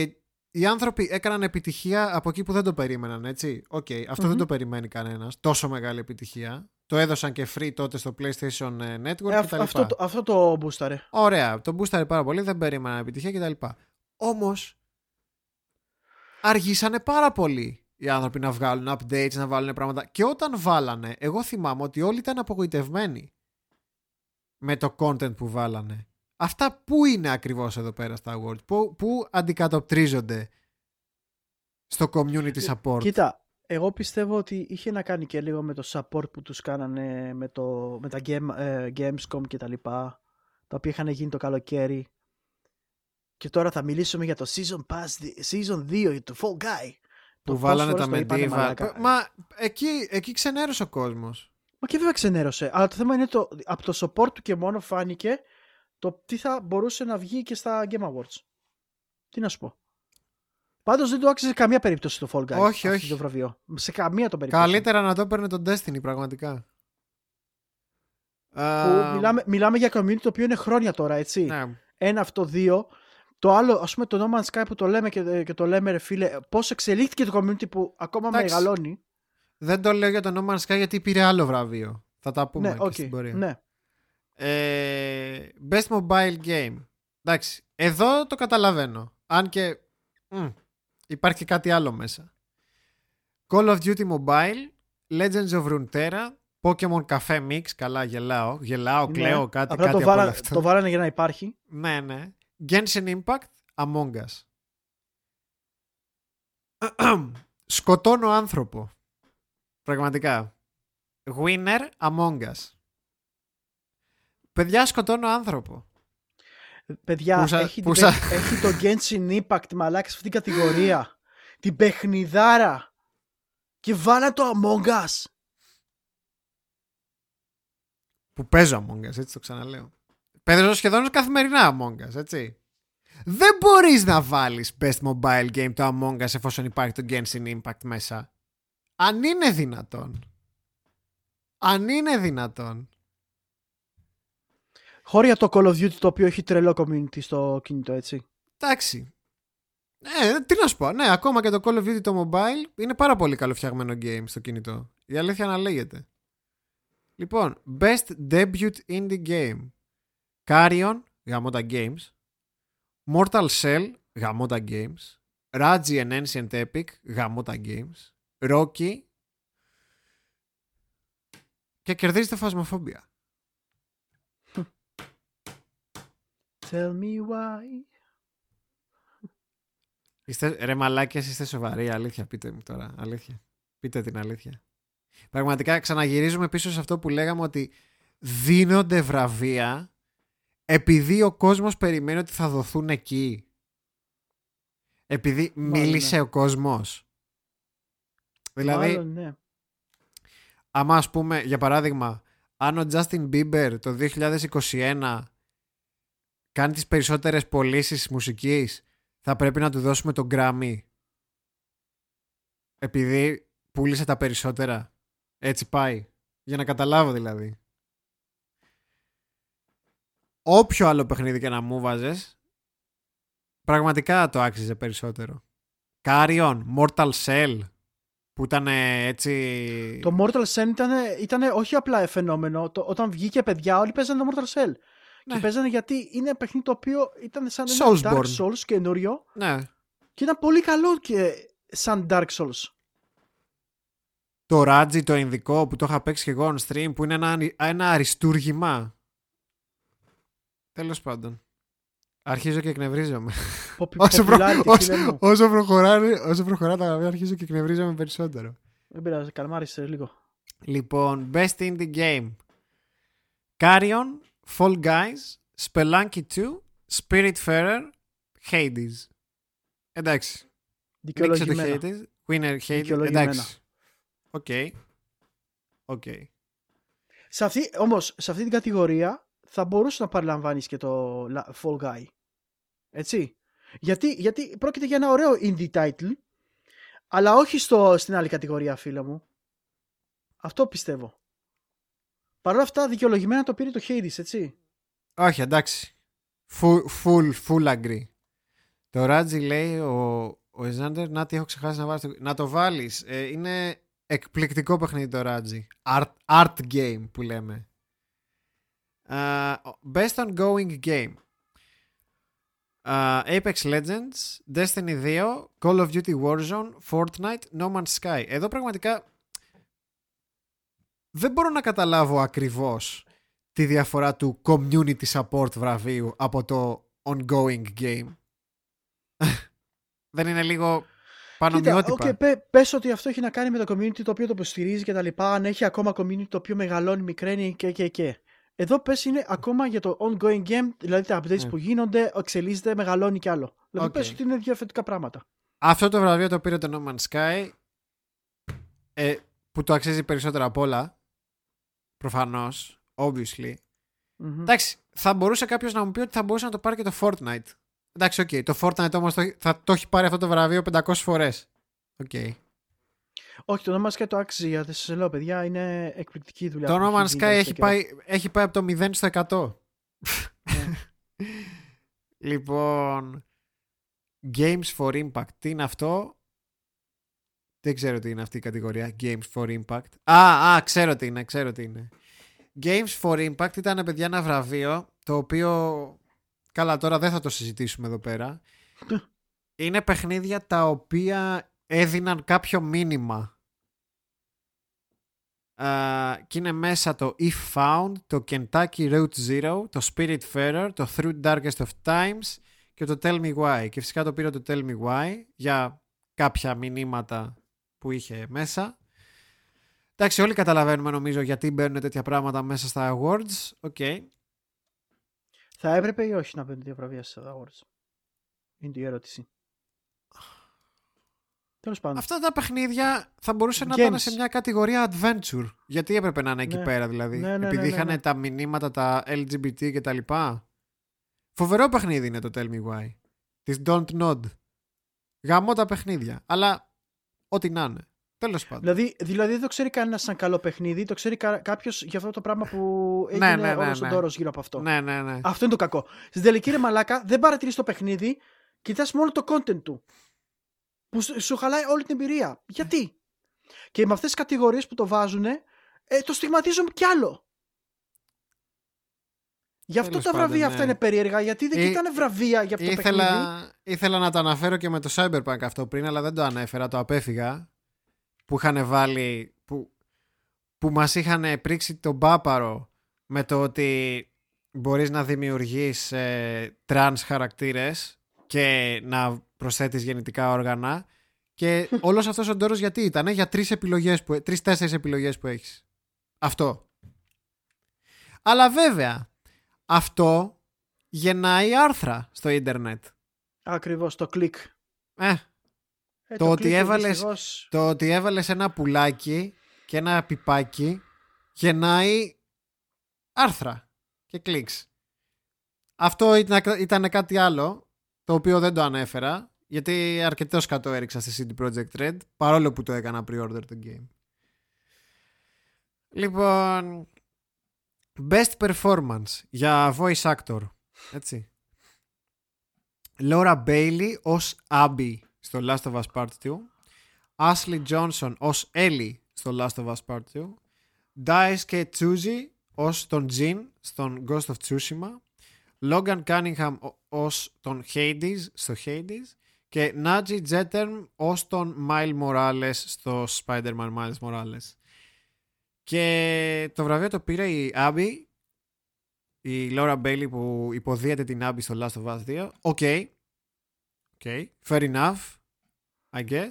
[SPEAKER 2] οι άνθρωποι έκαναν επιτυχία από εκεί που δεν το περίμεναν, έτσι. Οκ, αυτο
[SPEAKER 1] Μμμ.
[SPEAKER 2] δεν το περιμένει κανένας. Τόσο μεγάλη επιτυχία. Το έδωσαν και free τότε στο PlayStation Network
[SPEAKER 1] Ε, αυ-
[SPEAKER 2] κτλ.
[SPEAKER 1] αυτό, το- αυτό το boost-αρε.
[SPEAKER 2] Ωραία, το boost-αρε πάρα πολύ, δεν περίμενα επιτυχία κτλ. Όμως, αργήσανε πάρα πολύ οι άνθρωποι να βγάλουν updates, να βάλουν πράγματα. Και όταν βάλανε, εγώ θυμάμαι ότι όλοι ήταν απογοητευμένοι με το content που βάλανε. Αυτά πού είναι ακριβώς εδώ πέρα στα awards, πού, πού αντικατοπτρίζονται στο community support;
[SPEAKER 1] Κοίτα, εγώ πιστεύω ότι είχε να κάνει και λίγο με το support που τους κάνανε με, το, με τα game, ε, Gamescom και τα λοιπά, τα οποία είχαν γίνει το καλοκαίρι. Και τώρα θα μιλήσουμε για το Season Pass, Season 2, για το Fall Guy.
[SPEAKER 2] Που βάλανε τα Medieval. Μα εκεί, εκεί ξενέρωσε ο κόσμος.
[SPEAKER 1] Μα και βέβαια ξενέρωσε. Αλλά το θέμα είναι το, από το support του και μόνο φάνηκε το τι θα μπορούσε να βγει και στα Game Awards. Τι να σου πω. Πάντως δεν το άξιζε σε καμία περίπτωση το Fall Guys.
[SPEAKER 2] Όχι, όχι.
[SPEAKER 1] Το βραβείο. Σε καμία το περίπτωση.
[SPEAKER 2] Καλύτερα να το έπαιρνε τον Destiny, πραγματικά.
[SPEAKER 1] Που μιλάμε, μιλάμε για community το οποίο είναι χρόνια τώρα, έτσι.
[SPEAKER 2] Ναι.
[SPEAKER 1] Ένα αυτό, δύο. Το άλλο, ας πούμε, το No Man's Sky που το λέμε και, και το λέμε, ρε φίλε, πώς εξελίχθηκε το community που ακόμα Εντάξει. μεγαλώνει.
[SPEAKER 2] Δεν το λέω για το No Man's Sky γιατί πήρε άλλο βραβείο. Θα τα πούμε
[SPEAKER 1] ναι,
[SPEAKER 2] okay, στην πορεία.
[SPEAKER 1] Ναι.
[SPEAKER 2] Ε, best Mobile Game. Εντάξει, εδώ το καταλαβαίνω. Αν και μ, υπάρχει κάτι άλλο μέσα. Call of Duty Mobile, Legends of Runeterra, Pokemon Cafe Mix. Καλά, γελάω. Γελάω, ναι. κλαίω, κάτι, Απλά κάτι
[SPEAKER 1] το, βάλα, το βάλανε για να υπάρχει.
[SPEAKER 2] Ναι, ναι. Genshin Impact, Among Us. Σκοτώνω άνθρωπο. Πραγματικά. Winner Among Us. Παιδιά σκοτώνω άνθρωπο.
[SPEAKER 1] Παιδιά, έχει, έχει το Genshin Impact μαλάκι σε αυτήν την κατηγορία. την παιχνιδάρα. Και βάλα το Among Us.
[SPEAKER 2] Που παίζω Among Us, έτσι το ξαναλέω. Παίζω σχεδόν καθημερινά Among Us, έτσι. Δεν μπορείς να βάλεις best mobile game το Among Us εφόσον υπάρχει το Genshin Impact μέσα. Αν είναι δυνατόν. Αν είναι δυνατόν.
[SPEAKER 1] Χώρια το Call of Duty το οποίο έχει τρελό community στο κινητό, έτσι.
[SPEAKER 2] Εντάξει. Ε, τι να σου πω. Ναι, ακόμα και το Call of Duty το mobile είναι πάρα πολύ καλοφτιαγμένο game στο κινητό. Η αλήθεια να λέγεται. Λοιπόν, Best Debut Indie Game. Carrion, γαμώτα games. Mortal Shell, γαμώτα games. Raji and Ancient Epic, γαμώτα games. Rocky και κερδίζει το φασμοφόμπια.
[SPEAKER 1] Tell me why.
[SPEAKER 2] Είστε, ρε μαλάκες, είστε σοβαροί, αλήθεια, πείτε μου τώρα, αλήθεια. Πείτε την αλήθεια. Πραγματικά ξαναγυρίζουμε πίσω σε αυτό που λέγαμε ότι δίνονται βραβεία επειδή ο κόσμος περιμένει ότι θα δοθούν εκεί. Επειδή μίλησε ο κόσμος. Δηλαδή,
[SPEAKER 1] Μάλλον, ναι.
[SPEAKER 2] άμα ας πούμε, για παράδειγμα, αν ο Justin Bieber το 2021 κάνει τις περισσότερες πωλήσεις μουσικής, θα πρέπει να του δώσουμε τον Grammy. Επειδή πούλησε τα περισσότερα. Έτσι πάει. Για να καταλάβω δηλαδή. Όποιο άλλο παιχνίδι και να μου βάζες, πραγματικά το άξιζε περισσότερο. Carrion, Mortal Cell, που ήταν έτσι...
[SPEAKER 1] Το Mortal Cell ήταν, ήταν όχι απλά φαινόμενο. Το, όταν βγήκε παιδιά όλοι παίζανε το Mortal Cell. Ναι. Και παίζανε γιατί είναι παιχνίδι το οποίο ήταν σαν ένα Dark Souls καινούριο.
[SPEAKER 2] Ναι.
[SPEAKER 1] Και ήταν πολύ καλό και σαν Dark Souls.
[SPEAKER 2] Το Raji το Ινδικό που το είχα παίξει και εγώ on stream που είναι ένα, ένα αριστούργημα. Τέλος πάντων. Αρχίζω και εκνευρίζομαι. όσο, προ... όσο, όσο, προχωράνε, όσο προχωρά τα γραβεία αρχίζω και εκνευρίζομαι περισσότερο.
[SPEAKER 1] Δεν πειράζει, καλμάρισες λίγο.
[SPEAKER 2] Λοιπόν, Best Indie Game. Carrion, Fall Guys, Spelunky 2, Spiritfarer, Hades. Εντάξει.
[SPEAKER 1] Δικαιολογημένα.
[SPEAKER 2] το Hades. Winner Hades. Εντάξει. Οκ. Okay. Okay.
[SPEAKER 1] Σε αυτή, όμως, σε αυτή την κατηγορία θα μπορούσε να παραλαμβάνεις και το Fall Guy. Έτσι. Γιατί, γιατί πρόκειται για ένα ωραίο indie title, αλλά όχι στο, στην άλλη κατηγορία, φίλε μου. Αυτό πιστεύω. Παρ' όλα αυτά, δικαιολογημένα το πήρε το Hades, έτσι.
[SPEAKER 2] Όχι, εντάξει. Full, full, full agree. Το Ράτζι λέει ο, ο Εζάντερ, να τι έχω ξεχάσει να βάλεις. Να το βάλεις. Ε, είναι εκπληκτικό παιχνίδι το Ράτζι. Art, art game που λέμε. Uh, best ongoing game. Uh, Apex Legends, Destiny 2, Call of Duty Warzone, Fortnite, No Man's Sky. Εδώ πραγματικά δεν μπορώ να καταλάβω ακριβώς τη διαφορά του community support βραβείου από το ongoing game. δεν είναι λίγο πανομοιότυπα.
[SPEAKER 1] Okay, πέ, πες ότι αυτό έχει να κάνει με το community το οποίο το υποστηρίζει και τα λοιπά. Αν έχει ακόμα community το οποίο μεγαλώνει, μικραίνει και και και. Εδώ πες είναι ακόμα για το ongoing game, δηλαδή τα updates
[SPEAKER 2] Ναι.
[SPEAKER 1] που γίνονται, εξελίσσεται, μεγαλώνει κι άλλο. Δηλαδή
[SPEAKER 2] Οκ.
[SPEAKER 1] πες ότι είναι διαφορετικά πράγματα.
[SPEAKER 2] Αυτό το βραβείο το πήρε το No Man's Sky ε, που το αξίζει περισσότερο απ' όλα. Προφανώς, obviously.
[SPEAKER 1] Μμμ.
[SPEAKER 2] Εντάξει, θα μπορούσε κάποιος να μου πει ότι θα μπορούσε να το πάρει και το Fortnite. Εντάξει, οκ. Το Fortnite όμως θα το έχει πάρει αυτό το βραβείο 500 φορές. Οκ.
[SPEAKER 1] Όχι, το No Man's Sky το άξιζε γιατί σα λέω, παιδιά, είναι εκπληκτική δουλειά.
[SPEAKER 2] Το
[SPEAKER 1] που
[SPEAKER 2] No Man's
[SPEAKER 1] γίνει
[SPEAKER 2] Sky
[SPEAKER 1] τελευταίο
[SPEAKER 2] έχει
[SPEAKER 1] καιρό.
[SPEAKER 2] πάει, έχει πάει από το 0 στο 100.
[SPEAKER 1] Ναι.
[SPEAKER 2] λοιπόν. Games for Impact. Τι είναι αυτό; Δεν ξέρω τι είναι αυτή η κατηγορία. Games for Impact. Α, α, ξέρω τι είναι, ξέρω τι είναι. Games for Impact ήταν, παιδιά, ένα βραβείο το οποίο. Καλά, τώρα δεν θα το συζητήσουμε εδώ πέρα. είναι παιχνίδια τα οποία έδιναν κάποιο μήνυμα. Α, και είναι μέσα το If Found, το Kentucky Route Zero, το Spirit Fairer, το Through Darkest of Times και το Tell Me Why. Και φυσικά το πήρε το Tell Me Why για κάποια μηνύματα που είχε μέσα. Εντάξει, όλοι καταλαβαίνουμε νομίζω γιατί μπαίνουν τέτοια πράγματα μέσα στα awards. Οκ.
[SPEAKER 1] Θα έπρεπε ή όχι να μπαίνουν δύο βραβεία στα Awards; Είναι η ερώτηση. Τέλος πάντων.
[SPEAKER 2] Αυτά τα παιχνίδια θα μπορούσαν να
[SPEAKER 1] Games.
[SPEAKER 2] ήταν σε μια κατηγορία adventure. Γιατί έπρεπε να είναι εκεί
[SPEAKER 1] Ναι.
[SPEAKER 2] πέρα δηλαδή;
[SPEAKER 1] Ναι, ναι,
[SPEAKER 2] Επειδή
[SPEAKER 1] ναι, ναι,
[SPEAKER 2] είχαν
[SPEAKER 1] ναι.
[SPEAKER 2] τα μηνύματα τα LGBT και τα λοιπά. Φοβερό παιχνίδι είναι το Tell Me Why. Της Don't Nod. Γαμώ τα παιχνίδια. Αλλά ό,τι να είναι. Τέλος πάντων.
[SPEAKER 1] Δηλαδή, δηλαδή δεν το ξέρει κανένας σαν καλό παιχνίδι, το ξέρει κάποιος για αυτό το πράγμα που
[SPEAKER 2] Ναι,
[SPEAKER 1] έγινε
[SPEAKER 2] ναι, ναι,
[SPEAKER 1] όλος ο
[SPEAKER 2] ναι.
[SPEAKER 1] ντόρος γύρω από αυτό.
[SPEAKER 2] Ναι, ναι, ναι.
[SPEAKER 1] Αυτό είναι το κακό. Στην τελική ρε μαλάκα, δεν παρατηρείς το παιχνίδι, κοιτάς μόνο το content του. Που σου σου χαλάει όλη την εμπειρία. Γιατί; Και με αυτές τις κατηγορίες που το βάζουν, ε, το στιγματίζουν κι άλλο. Γι' αυτό
[SPEAKER 2] Τέλος
[SPEAKER 1] τα
[SPEAKER 2] πάντων,
[SPEAKER 1] βραβεία
[SPEAKER 2] ναι.
[SPEAKER 1] αυτά είναι περίεργα, γιατί δεν
[SPEAKER 2] Ε,
[SPEAKER 1] κοιτάνε βραβεία για αυτό το παιχνίδι.
[SPEAKER 2] Ήθελα, ήθελα να το αναφέρω και με το Cyberpunk αυτό πριν, αλλά δεν το ανέφερα, το απέφυγα. Που είχαν βάλει. που, που μας είχαν πρίξει τον πάπαρο με το ότι μπορείς να δημιουργείς ε, τρανς χαρακτήρες και να προσθέτεις γεννητικά όργανα. Και όλος αυτός ο ντόρος γιατί ήταν για τρεις επιλογές που, τρεις-τέσσερις επιλογές που έχεις. Αυτό. Αλλά βέβαια αυτό γεννάει άρθρα στο ίντερνετ.
[SPEAKER 1] Ακριβώς, το κλικ.
[SPEAKER 2] ε,
[SPEAKER 1] Ε,
[SPEAKER 2] Το ότι
[SPEAKER 1] κλικ,
[SPEAKER 2] έβαλες-
[SPEAKER 1] δυστυχώς,
[SPEAKER 2] Το ότι έβαλες ένα πουλάκι και ένα πιπάκι γεννάει άρθρα και κλικς. Αυτό ήταν, ήταν κάτι άλλο το οποίο δεν το ανέφερα γιατί αρκετό σκατό έριξα στη CD Projekt Red παρόλο που το έκανα pre-order το game. Λοιπόν, best performance για voice actor. Έτσι. Laura Bailey ως Abby στο Last of Us Part 2. Ashley Johnson ως Ellie στο Last of Us Part 2. Daisuke Tsuji ως τον Jin στον Ghost of Tsushima. Logan Cunningham ω- ως τον Hades στο Hades. Και Naji Jeterm ως τον Miles Morales στο Spider-Man Miles Morales. Και το βραβείο το πήρε η Abby, η Laura Bailey που υποδύεται την Abby στο Last of Us 2. Οκ. Okay. Fair enough. I guess.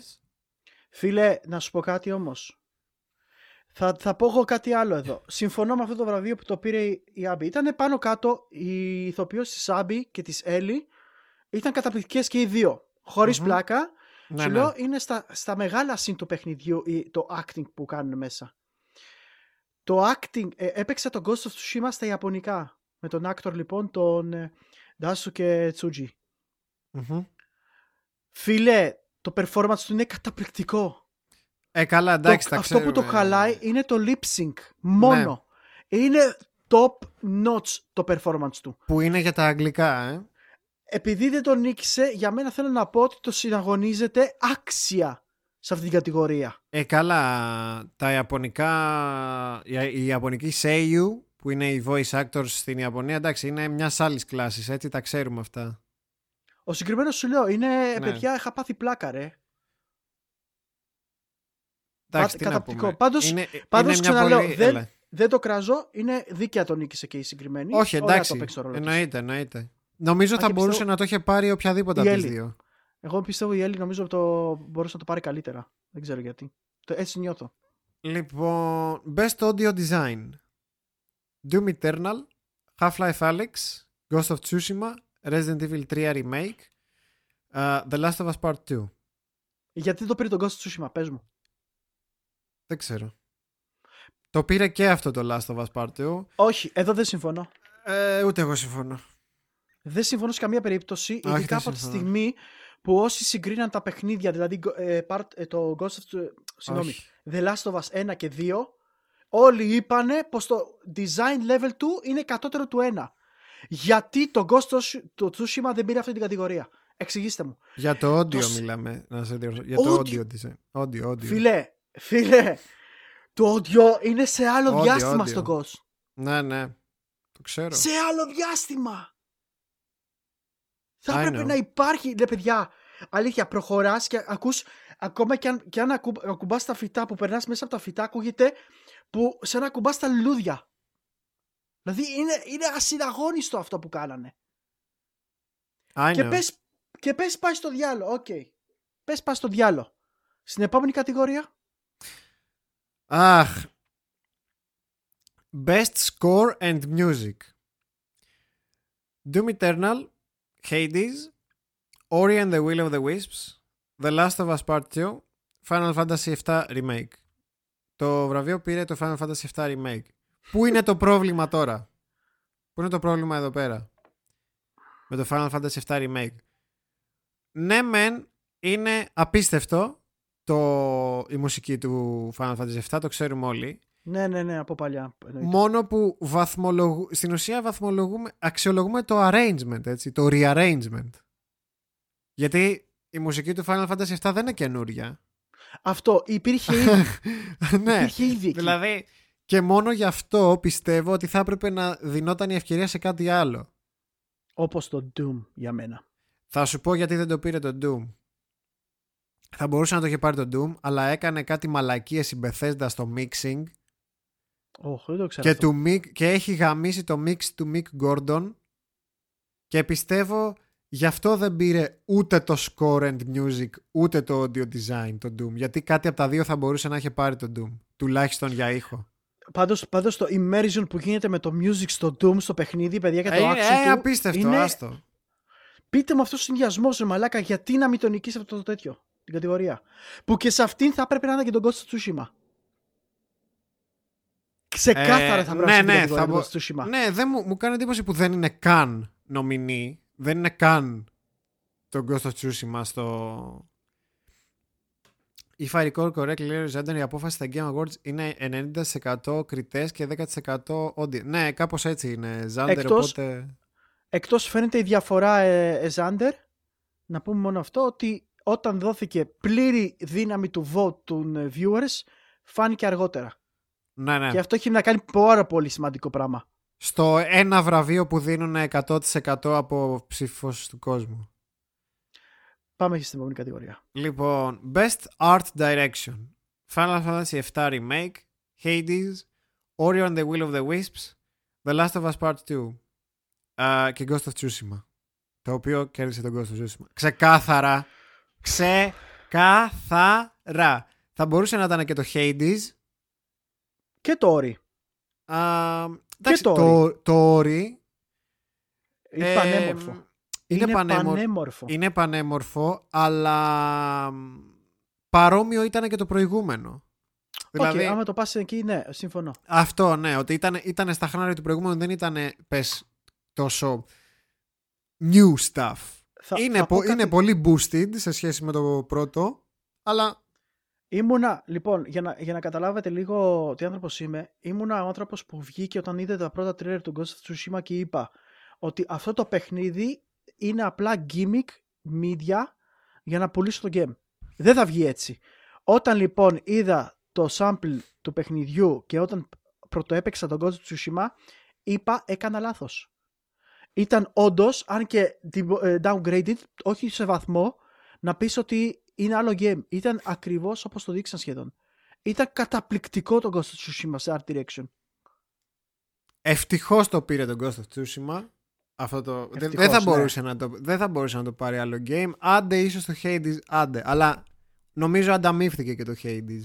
[SPEAKER 1] Φίλε, να σου πω κάτι όμως. Θα, θα πω εγώ κάτι άλλο εδώ. Συμφωνώ με αυτό το βραβείο που το πήρε η- η Abby. Ήταν πάνω κάτω η ηθοποιός της Abby και της Ellie. Ήταν καταπληκτικές και οι δύο. Χωρίς
[SPEAKER 2] Μμμ.
[SPEAKER 1] πλάκα.
[SPEAKER 2] Ναι,
[SPEAKER 1] Σου
[SPEAKER 2] ναι.
[SPEAKER 1] λέω είναι στα, στα μεγάλα συν του παιχνιδιού η- το acting που κάνουν μέσα. Το acting, ε, έπαιξα τον Ghost of Tsushima στα Ιαπωνικά. Με τον actor λοιπόν τον ε, Daisuke Tsuji.
[SPEAKER 2] Μμμ.
[SPEAKER 1] Φίλε, το performance του είναι καταπληκτικό.
[SPEAKER 2] Ε, καλά, εντάξει,
[SPEAKER 1] το,
[SPEAKER 2] τα
[SPEAKER 1] αυτό που το
[SPEAKER 2] ξέρουμε.
[SPEAKER 1] χαλάει είναι το lip sync. Μόνο. Είναι top notch το performance του.
[SPEAKER 2] Που είναι για τα αγγλικά, ε.
[SPEAKER 1] Επειδή δεν τον νίκησε, για μένα θέλω να πω ότι το συναγωνίζεται άξια σε αυτή την κατηγορία.
[SPEAKER 2] Ε, καλά, τα ιαπωνικά, η, η ιαπωνική Seiyu, που είναι οι voice actors στην Ιαπωνία, εντάξει, είναι μιας άλλης κλάσης, έτσι, τα ξέρουμε αυτά.
[SPEAKER 1] Ο συγκεκριμένος σου λέω είναι
[SPEAKER 2] Ναι.
[SPEAKER 1] παιδιά, είχα πάθει πλάκα, ρε.
[SPEAKER 2] Εντάξει, τι να
[SPEAKER 1] καταπληκτικό.
[SPEAKER 2] πούμε.
[SPEAKER 1] Πάντως-
[SPEAKER 2] είναι,
[SPEAKER 1] πάντως
[SPEAKER 2] είναι μια
[SPEAKER 1] ξαναλέω,
[SPEAKER 2] πολύ...
[SPEAKER 1] δεν-
[SPEAKER 2] έλα.
[SPEAKER 1] Δεν το κράζω, είναι δίκαια το νίκησε και η συγκεκριμένη.
[SPEAKER 2] Όχι,
[SPEAKER 1] Ωραία
[SPEAKER 2] εντάξει,
[SPEAKER 1] το παίξει το ρόλο της.
[SPEAKER 2] εννοείται, εννοείται. Νομίζω
[SPEAKER 1] Α,
[SPEAKER 2] θα
[SPEAKER 1] και
[SPEAKER 2] μπορούσε
[SPEAKER 1] πιστεύω-
[SPEAKER 2] να το είχε πάρει οποιαδήποτε
[SPEAKER 1] Η
[SPEAKER 2] από τις
[SPEAKER 1] Έλλη.
[SPEAKER 2] δύο.
[SPEAKER 1] Εγώ πιστεύω η Έλλη νομίζω το μπορούσε να το πάρει καλύτερα. Δεν ξέρω γιατί. Το, έτσι νιώθω.
[SPEAKER 2] Λοιπόν, Best Audio Design. Doom Eternal, Half-Life Alyx, Ghost of Tsushima, Resident Evil 3 Remake, uh, The Last of Us Part 2.
[SPEAKER 1] Γιατί το πήρε τον Ghost of Tsushima, πες μου.
[SPEAKER 2] Δεν ξέρω. Το πήρε και αυτό το Last of Us Part 2.
[SPEAKER 1] Όχι, εδώ δεν συμφωνώ.
[SPEAKER 2] Ε, ούτε εγώ συμφωνώ.
[SPEAKER 1] Δεν συμφωνώ σε καμία περίπτωση,
[SPEAKER 2] δεν
[SPEAKER 1] ειδικά από τη
[SPEAKER 2] συμφωνώ.
[SPEAKER 1] στιγμή που όσοι συγκρίναν τα παιχνίδια, δηλαδή ε, part, ε, το Ghost of Tsu- συγγνώμη,
[SPEAKER 2] Όχι.
[SPEAKER 1] The Last of Us 1 και 2, όλοι είπανε πως το design level του είναι κατώτερο του 1. Γιατί το Ghost of το Tsushima δεν πήρε αυτή την κατηγορία; Εξηγήστε μου.
[SPEAKER 2] Για το audio
[SPEAKER 1] Το σ-
[SPEAKER 2] μιλάμε, να σε διορθώσω. Για το
[SPEAKER 1] Audio.
[SPEAKER 2] audio design. Audio, audio.
[SPEAKER 1] Φίλε, φίλε, το audio είναι σε άλλο
[SPEAKER 2] Audio,
[SPEAKER 1] διάστημα
[SPEAKER 2] audio.
[SPEAKER 1] στο Ghost.
[SPEAKER 2] Ναι, ναι. Το ξέρω.
[SPEAKER 1] Σε άλλο διάστημα. Θα
[SPEAKER 2] I
[SPEAKER 1] έπρεπε
[SPEAKER 2] know.
[SPEAKER 1] να υπάρχει, ρε παιδιά, αλήθεια, προχωράς και ακούς, ακόμα και αν, και αν ακου, ακουμπάς τα φυτά που περνάς μέσα από τα φυτά, ακούγεται που σαν να ακουμπάς τα λουλούδια. Δηλαδή είναι, είναι ασυναγώνιστο αυτό που κάνανε.
[SPEAKER 2] I
[SPEAKER 1] Και
[SPEAKER 2] know.
[SPEAKER 1] πες, και πες πάει στο διάολο, οκ. Πες πάει στο διάολο. Στην επόμενη κατηγορία.
[SPEAKER 2] Αχ. Best Score and Music. Doom Eternal, Hades, Ori and the Will of the Wisps, The Last of Us Part 2, Final Fantasy VII Remake. Το βραβείο πήρε το Final Fantasy VII Remake. Πού είναι το πρόβλημα τώρα? Πού είναι το πρόβλημα εδώ πέρα? Με το Final Fantasy VII Remake. Ναι μεν είναι απίστευτο το, η μουσική του Final Fantasy VII, το ξέρουμε όλοι.
[SPEAKER 1] Ναι, ναι, ναι, από παλιά. εννοείται.
[SPEAKER 2] Μόνο που βαθμολογου... στην ουσία βαθμολογούμε, αξιολογούμε το arrangement, έτσι, το rearrangement. Γιατί η μουσική του Final Fantasy VII δεν είναι καινούρια.
[SPEAKER 1] Αυτό υπήρχε ήδη.
[SPEAKER 2] ναι,
[SPEAKER 1] υπήρχε ήδη εκεί.
[SPEAKER 2] δηλαδή και μόνο γι' αυτό πιστεύω ότι θα έπρεπε να δινόταν η ευκαιρία σε κάτι άλλο.
[SPEAKER 1] Όπως το Doom για μένα.
[SPEAKER 2] Θα σου πω γιατί δεν το πήρε το Doom. Θα μπορούσε να το είχε πάρει το Doom, αλλά έκανε κάτι μαλακίες η Bethesda στο mixing
[SPEAKER 1] Όχι, δεν το ξέρω.
[SPEAKER 2] και,
[SPEAKER 1] αυτό.
[SPEAKER 2] του Mick, και έχει γαμίσει το mix του Mick Gordon και πιστεύω γι' αυτό δεν πήρε ούτε το score and music ούτε το audio design το Doom γιατί κάτι από τα δύο θα μπορούσε να είχε πάρει το Doom τουλάχιστον για ήχο
[SPEAKER 1] Πάντως, πάντως το immersion που γίνεται με το music στο Doom στο παιχνίδι, παιδιά, και το
[SPEAKER 2] ε,
[SPEAKER 1] action
[SPEAKER 2] ε,
[SPEAKER 1] του,
[SPEAKER 2] απίστευτο
[SPEAKER 1] είναι...
[SPEAKER 2] άστο
[SPEAKER 1] Πείτε μου αυτός ο συνδυασμός, ρε μαλάκα, γιατί να μην τον νικήσει αυτό το τέτοιο, την κατηγορία. Που και σε αυτήν θα έπρεπε να είναι και τον Ghost of Tsushima. Ξεκάθαρα
[SPEAKER 2] Ε,
[SPEAKER 1] θα πρέπει
[SPEAKER 2] ναι,
[SPEAKER 1] να είναι
[SPEAKER 2] ναι,
[SPEAKER 1] τον
[SPEAKER 2] θα
[SPEAKER 1] Ghost
[SPEAKER 2] μπο-
[SPEAKER 1] of Tsushima.
[SPEAKER 2] ναι δεν μου, μου κάνει εντύπωση που δεν είναι καν νομινή δεν είναι καν το Ghost of Tsushima στο If I recall correctly, λέει ο Ζάντερ, η απόφαση στα Game Awards είναι 90% κριτές και 10% audience. Ναι, κάπως έτσι είναι, Ζάντερ,
[SPEAKER 1] Εκτός-
[SPEAKER 2] οπότε...
[SPEAKER 1] Εκτός φαίνεται η διαφορά, ε, ε, Xander, να πούμε μόνο αυτό, ότι όταν δόθηκε πλήρη δύναμη του vote των ε, viewers, φάνηκε αργότερα.
[SPEAKER 2] Ναι, ναι.
[SPEAKER 1] Και αυτό έχει να κάνει πάρα πολύ σημαντικό πράγμα.
[SPEAKER 2] Στο ένα βραβείο που δίνουν 100% από ψήφος του κόσμου.
[SPEAKER 1] Πάμε και στην επόμενη κατηγορία.
[SPEAKER 2] Λοιπόν, Best Art Direction. Final Fantasy VII Remake, Hades, Ori and the Will of the Wisps, The Last of Us Part 2 α, και Ghost of Tsushima. Το οποίο κέρδισε τον Ghost of Tsushima. Ξεκάθαρα. Ξεκάθαρα. Θα μπορούσε να ήταν και το Hades.
[SPEAKER 1] Και το Ori.
[SPEAKER 2] Α, εντάξει,
[SPEAKER 1] το
[SPEAKER 2] το, το Ori
[SPEAKER 1] Είναι
[SPEAKER 2] ε,
[SPEAKER 1] πανέμορφο.
[SPEAKER 2] Είναι, πανέμορφο.
[SPEAKER 1] πανέμορφο.
[SPEAKER 2] Είναι πανέμορφο, αλλά παρόμοιο ήταν και το προηγούμενο.
[SPEAKER 1] Δηλαδή...
[SPEAKER 2] Δηλαδή,
[SPEAKER 1] άμα το πας εκεί, ναι, συμφωνώ.
[SPEAKER 2] αυτό ναι, ότι ήταν, ήταν στα χνάρια του προηγούμενου, δεν ήταν, πες, τόσο new stuff.
[SPEAKER 1] Θα,
[SPEAKER 2] είναι,
[SPEAKER 1] θα πω
[SPEAKER 2] πο-
[SPEAKER 1] κάτι-
[SPEAKER 2] είναι πολύ boosted σε σχέση με το πρώτο, αλλά
[SPEAKER 1] Ήμουνα, λοιπόν, για να, για να καταλάβετε λίγο τι άνθρωπος είμαι, ήμουνα ο άνθρωπος που βγήκε όταν είδε τα πρώτα τρέλερ του Ghost of Tsushima και είπα ότι αυτό το παιχνίδι είναι απλά gimmick media για να πουλήσω το game. Δεν θα βγει έτσι. Όταν λοιπόν είδα το sample του παιχνιδιού και όταν πρωτοέπαιξα τον Ghost of Tsushima, είπα έκανα λάθος. Ήταν όντως, αν και ε, downgraded, όχι σε βαθμό, να πεις ότι είναι άλλο game. Ήταν ακριβώς όπως το δείξαν σχεδόν. Ήταν καταπληκτικό το Ghost of Tsushima σε art direction.
[SPEAKER 2] ευτυχώς το πήρε τον Ghost of Tsushima. Αυτό το... δεν-
[SPEAKER 1] Ευτυχώς,
[SPEAKER 2] δεν, θα
[SPEAKER 1] ναι.
[SPEAKER 2] μπορούσε να το, δεν θα μπορούσε να το πάρει άλλο game. Άντε ίσως το Hades, άντε. Αλλά νομίζω ανταμείφθηκε και το Hades.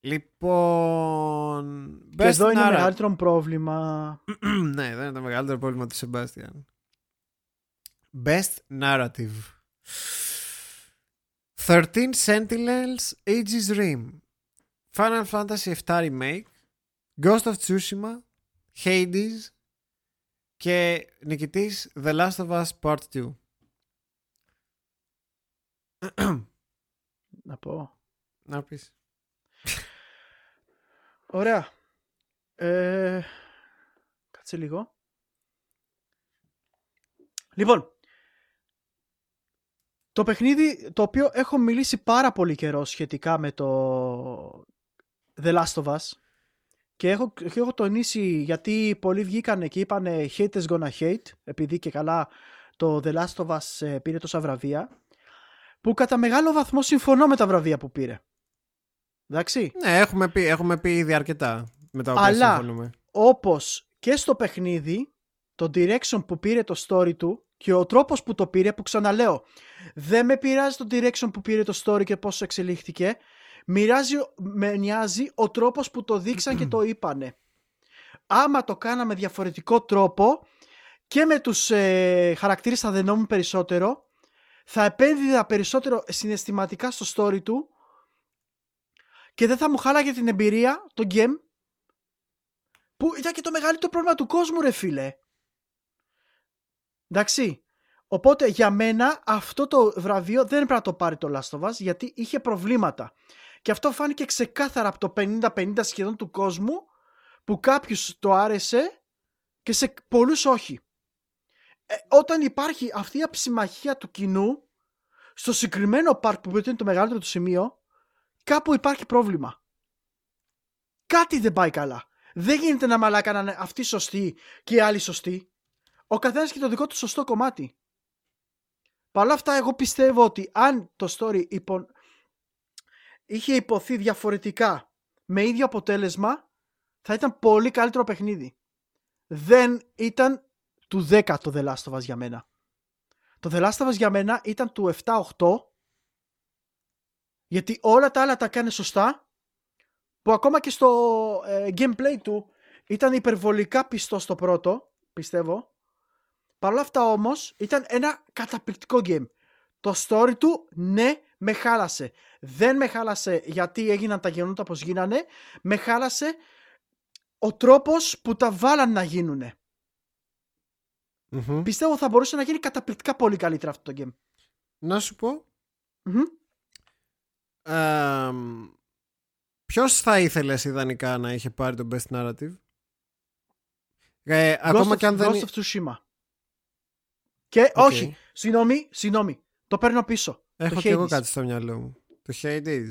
[SPEAKER 2] Λοιπόν.
[SPEAKER 1] Και εδώ είναι μεγαλύτερο πρόβλημα.
[SPEAKER 2] ναι, δεν είναι το μεγαλύτερο πρόβλημα του Σεμπάστιαν. Best Narrative. 13 Sentinels Aegis Rim. Final Fantasy VII Remake. Ghost of Tsushima. Hades. Και νικητής The Last of Us Part 2.
[SPEAKER 1] Να πω.
[SPEAKER 2] Να πεις.
[SPEAKER 1] Ωραία. Ε, κάτσε λίγο. Λοιπόν, το παιχνίδι το οποίο έχω μιλήσει πάρα πολύ καιρό σχετικά με το The Last of Us και έχω, και έχω τονίσει γιατί πολλοί βγήκαν και είπαν haters gonna hate επειδή και καλά το The Last of Us ε, πήρε τόσα βραβεία που κατά μεγάλο βαθμό συμφωνώ με τα βραβεία που πήρε. Εντάξει.
[SPEAKER 2] Ναι, έχουμε πει, έχουμε πει ήδη αρκετά με τα οποία
[SPEAKER 1] Αλλά
[SPEAKER 2] συμφωνούμε.
[SPEAKER 1] όπως και στο παιχνίδι το direction που πήρε το story του και ο τρόπος που το πήρε που ξαναλέω δεν με πειράζει το direction που πήρε το story και πώς εξελίχθηκε. Μοιράζει, με νοιάζει ο τρόπος που το δείξαν και το είπανε. Άμα το κάναμε διαφορετικό τρόπο και με τους ε, χαρακτήρες θα δενόμουν περισσότερο θα επένδυα περισσότερο συναισθηματικά στο story του και δεν θα μου χάλαγε την εμπειρία το game. Που ήταν και το μεγαλύτερο πρόβλημα του κόσμου ρε φίλε εντάξει οπότε για μένα αυτό το βραβείο δεν πρέπει να το πάρει το Last of Us γιατί είχε προβλήματα και αυτό φάνηκε ξεκάθαρα από το 50-50 σχεδόν του κόσμου που κάποιους το άρεσε και σε πολλούς όχι ε, όταν υπάρχει αυτή η αψημαχία του κοινού στο συγκεκριμένο park που είναι το μεγαλύτερο του σημείο κάπου υπάρχει πρόβλημα. Κάτι δεν πάει καλά. Δεν γίνεται να μαλάκα να είναι αυτοί σωστοί και οι άλλοι σωστοί. Ο καθένας και το δικό του σωστό κομμάτι. Παρ' όλα αυτά εγώ πιστεύω ότι αν το story υπο... είχε υποθεί διαφορετικά με ίδιο αποτέλεσμα θα ήταν πολύ καλύτερο παιχνίδι. Δεν ήταν του 10 το The Last of Us για μένα. Το The Last of Us για μένα ήταν του 7-8 γιατί όλα τα άλλα τα κάνει σωστά που ακόμα και στο ε, gameplay του ήταν υπερβολικά πιστό στο πρώτο, πιστεύω. Παρ' όλα αυτά όμως ήταν ένα καταπληκτικό game. Το story του, ναι, με χάλασε. Δεν με χάλασε γιατί έγιναν τα γεγονότα όπως γίνανε. Με χάλασε ο τρόπος που τα βάλαν να γίνουνε.
[SPEAKER 2] Μμμ.
[SPEAKER 1] Πιστεύω θα μπορούσε να γίνει καταπληκτικά πολύ καλύτερα αυτό το game.
[SPEAKER 2] Να σου πω.
[SPEAKER 1] Μμμ.
[SPEAKER 2] Ε, ποιος θα ήθελες ιδανικά να είχε πάρει το Best Narrative? Ε, ακόμα
[SPEAKER 1] Ghost
[SPEAKER 2] και αν
[SPEAKER 1] of,
[SPEAKER 2] δεν...
[SPEAKER 1] Ghost of Tsushima. Και
[SPEAKER 2] Οκ.
[SPEAKER 1] όχι, συγγνώμη, συγγνώμη. Το παίρνω πίσω.
[SPEAKER 2] Έχω
[SPEAKER 1] το
[SPEAKER 2] και εγώ
[SPEAKER 1] Hades.
[SPEAKER 2] κάτι στο μυαλό μου. Το Hades.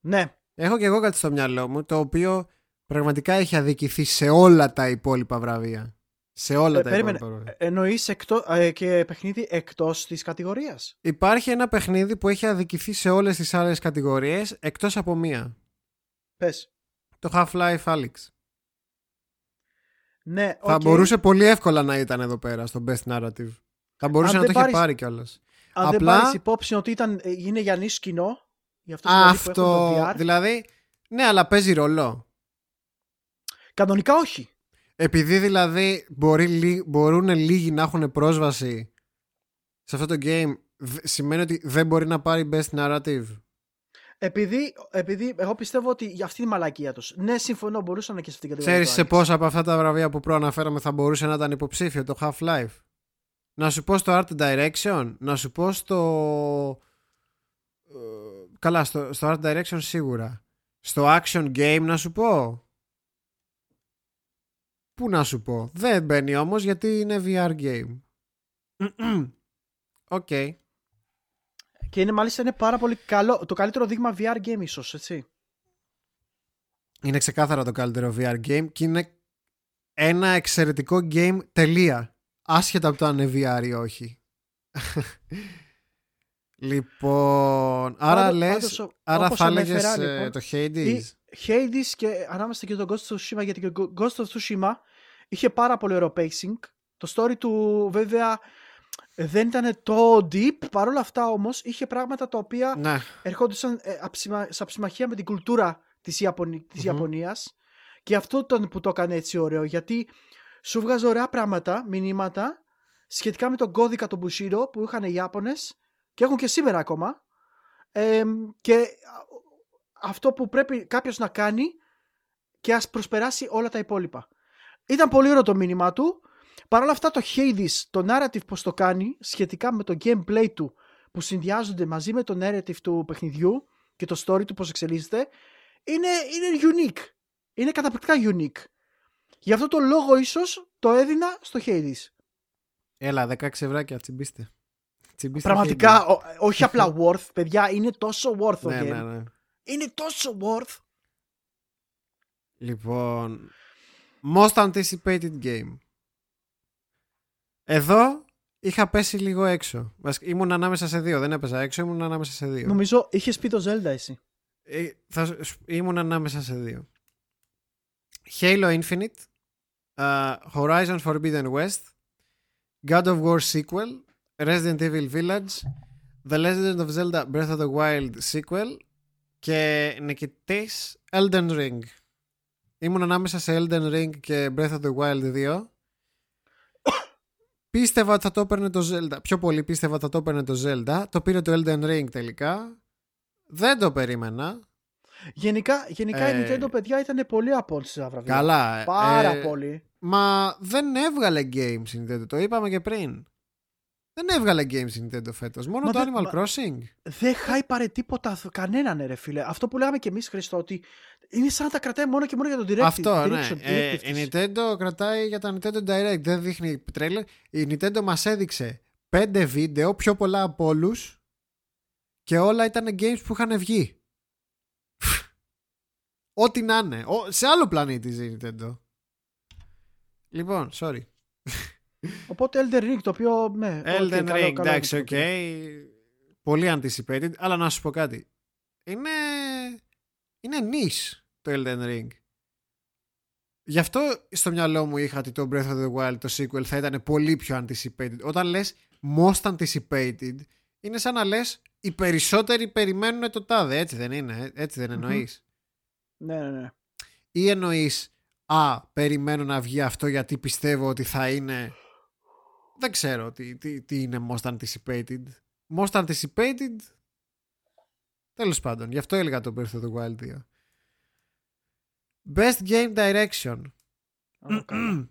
[SPEAKER 1] Ναι,
[SPEAKER 2] Έχω και εγώ κάτι στο μυαλό μου το οποίο πραγματικά έχει αδικηθεί σε όλα τα υπόλοιπα βραβεία. Σε όλα
[SPEAKER 1] Ε,
[SPEAKER 2] τα
[SPEAKER 1] περίμενε.
[SPEAKER 2] υπόλοιπα βραβεία.
[SPEAKER 1] εννοείς εκτό, ε, και παιχνίδι εκτός της κατηγορίας;
[SPEAKER 2] Υπάρχει ένα παιχνίδι που έχει αδικηθεί σε όλες τις άλλες κατηγορίες εκτός από μία.
[SPEAKER 1] Πες.
[SPEAKER 2] Το Half-Life Alyx.
[SPEAKER 1] Ναι,
[SPEAKER 2] Θα
[SPEAKER 1] οκ.
[SPEAKER 2] μπορούσε πολύ εύκολα να ήταν εδώ πέρα στο Best Narrative. Θα μπορούσε
[SPEAKER 1] Αν
[SPEAKER 2] να το
[SPEAKER 1] δεν
[SPEAKER 2] είχε
[SPEAKER 1] πάρεις-
[SPEAKER 2] πάρει κιόλας.
[SPEAKER 1] Αν δεν
[SPEAKER 2] απλά-
[SPEAKER 1] πάρεις υπόψη ότι ήταν, ε, είναι για niche κοινό, γι' αυτό, δηλαδή που έχουν
[SPEAKER 2] Αυτό.
[SPEAKER 1] το VR,
[SPEAKER 2] Δηλαδή. Ναι, αλλά παίζει ρόλο.
[SPEAKER 1] κανονικά όχι.
[SPEAKER 2] Επειδή δηλαδή μπορεί, λί- μπορούν λίγοι να έχουν πρόσβαση σε αυτό το game, δ- σημαίνει ότι δεν μπορεί να πάρει Best Narrative.
[SPEAKER 1] Επειδή, επειδή εγώ πιστεύω ότι για αυτή τη μαλακία τους. Ναι, συμφωνώ, μπορούσαν και σε αυτήν την κατηγορία.
[SPEAKER 2] Ξέρεις
[SPEAKER 1] το
[SPEAKER 2] σε
[SPEAKER 1] Alex.
[SPEAKER 2] πόσα από αυτά τα βραβεία που προαναφέραμε θα μπορούσε να ήταν υποψήφιο το Half-Life; Να σου πω στο Art Direction, να σου πω στο... ε, Καλά, στο, στο Art Direction σίγουρα. Στο Action Game να σου πω. Πού να σου πω. Δεν μπαίνει όμως γιατί είναι VR game. Οκ.
[SPEAKER 1] Και είναι μάλιστα είναι πάρα πολύ καλό. Το καλύτερο δείγμα VR game ίσως, έτσι.
[SPEAKER 2] Είναι ξεκάθαρα το καλύτερο VR game και είναι ένα εξαιρετικό game τελεία. Άσχετα από το αν είναι VR ή όχι. λοιπόν, άρα
[SPEAKER 1] Πάντως-
[SPEAKER 2] λες,
[SPEAKER 1] πάντως, ο-
[SPEAKER 2] άρα
[SPEAKER 1] όπως
[SPEAKER 2] θα
[SPEAKER 1] ανέφερα,
[SPEAKER 2] έλεγες ε,
[SPEAKER 1] λοιπόν,
[SPEAKER 2] το Hades;
[SPEAKER 1] Ή Hades και ανάμεσα και το Ghost of Tsushima γιατί και το Ghost of Tsushima είχε πάρα πολύ ωραίο pacing. Το story του βέβαια δεν ήταν το deep, παρόλα αυτά όμως είχε πράγματα τα οποία
[SPEAKER 2] Ναι,
[SPEAKER 1] ερχόντουσαν ε, αψημα- σε αψημαχία με την κουλτούρα της, Ιαπωνι... Ιαπωνίας και αυτό ήταν που το έκανε έτσι ωραίο γιατί σου βγάζει ωραία πράγματα, μηνύματα σχετικά με τον κώδικα του Bushido που είχαν οι Ιάπωνες και έχουν και σήμερα ακόμα και αυτό που πρέπει κάποιος να κάνει και ας προσπεράσει όλα τα υπόλοιπα. Ήταν πολύ ωραίο το μήνυμά του. Παρ' όλα αυτά το Hades, το narrative πως το κάνει σχετικά με το gameplay του που συνδυάζονται μαζί με το narrative του παιχνιδιού και το story του πως εξελίσσεται είναι, είναι unique. Είναι καταπληκτικά unique. Γι' αυτό το λόγο ίσως το έδινα στο Hades.
[SPEAKER 2] Έλα, 16 ευράκια, τσιμπήστε.
[SPEAKER 1] τσιμπήστε Πραγματικά, όχι απλά worth, παιδιά, είναι τόσο worth
[SPEAKER 2] ναι, ναι, ναι.
[SPEAKER 1] Είναι τόσο worth.
[SPEAKER 2] Λοιπόν, most anticipated game. Εδώ είχα πέσει λίγο έξω. Ήμουν ανάμεσα σε δύο. Δεν έπεσα έξω, ήμουν ανάμεσα σε δύο.
[SPEAKER 1] Νομίζω είχες πει το Zelda εσύ.
[SPEAKER 2] Ε, θα, ήμουν ανάμεσα σε δύο. Halo Infinite, uh, Horizon Forbidden West, God of War sequel, Resident Evil Village, The Legend of Zelda Breath of the Wild sequel και νικητής Elden Ring. Ήμουν ανάμεσα σε Elden Ring και Breath of the Wild 2. πίστευα ότι θα το έπαιρνε το Zelda. Πιο πολύ πίστευα ότι θα το έπαιρνε το Zelda. Το πήρε το Elden Ring τελικά. Δεν το περίμενα.
[SPEAKER 1] Γενικά, γενικά η ε, Nintendo παιδιά ήταν πολύ απόλυτης βραβεία.
[SPEAKER 2] Καλά.
[SPEAKER 1] Πάρα ε, πολύ.
[SPEAKER 2] Μα δεν έβγαλε games η Nintendo. Το είπαμε και πριν. Δεν έβγαλε games η Nintendo φέτος. Μόνο το Animal Crossing.
[SPEAKER 1] Δεν χάιπαρε τίποτα κανέναν, ρε φίλε. Αυτό που λέγαμε και εμείς, Χριστό, ότι είναι σαν να τα κρατάει μόνο και μόνο για τον Direct.
[SPEAKER 2] Αυτό, ναι. Ε, η Nintendo κρατάει για τα Nintendo Direct. Δεν δείχνει τρέλερ. Η Nintendo μας έδειξε πέντε βίντεο, πιο πολλά από όλους. Και όλα ήταν games που είχαν βγει. Ό,τι να είναι. Σε άλλο πλανήτη ζει η Nintendo. Λοιπόν, sorry.
[SPEAKER 1] Οπότε Elden Ring το οποίο. Ναι,
[SPEAKER 2] Elden Ring, εντάξει, οκ. Πολύ anticipated, αλλά να σου πω κάτι. Είναι. Είναι niche το Elden Ring. Γι' αυτό στο μυαλό μου είχα ότι το Breath of the Wild, το sequel, θα ήταν πολύ πιο anticipated. Όταν λες most anticipated, είναι σαν να λες οι περισσότεροι περιμένουν το τάδε. Έτσι δεν είναι, έτσι δεν εννοείς.
[SPEAKER 1] Ναι, ναι, ναι.
[SPEAKER 2] Ή εννοείς, α, περιμένω να βγει αυτό γιατί πιστεύω ότι θα είναι δεν ξέρω τι, τι, τι είναι most anticipated. Most anticipated. Τέλος πάντων, γι' αυτό έλεγα το Breath of the Wild 2. Best Game Direction.
[SPEAKER 1] Oh, καλά.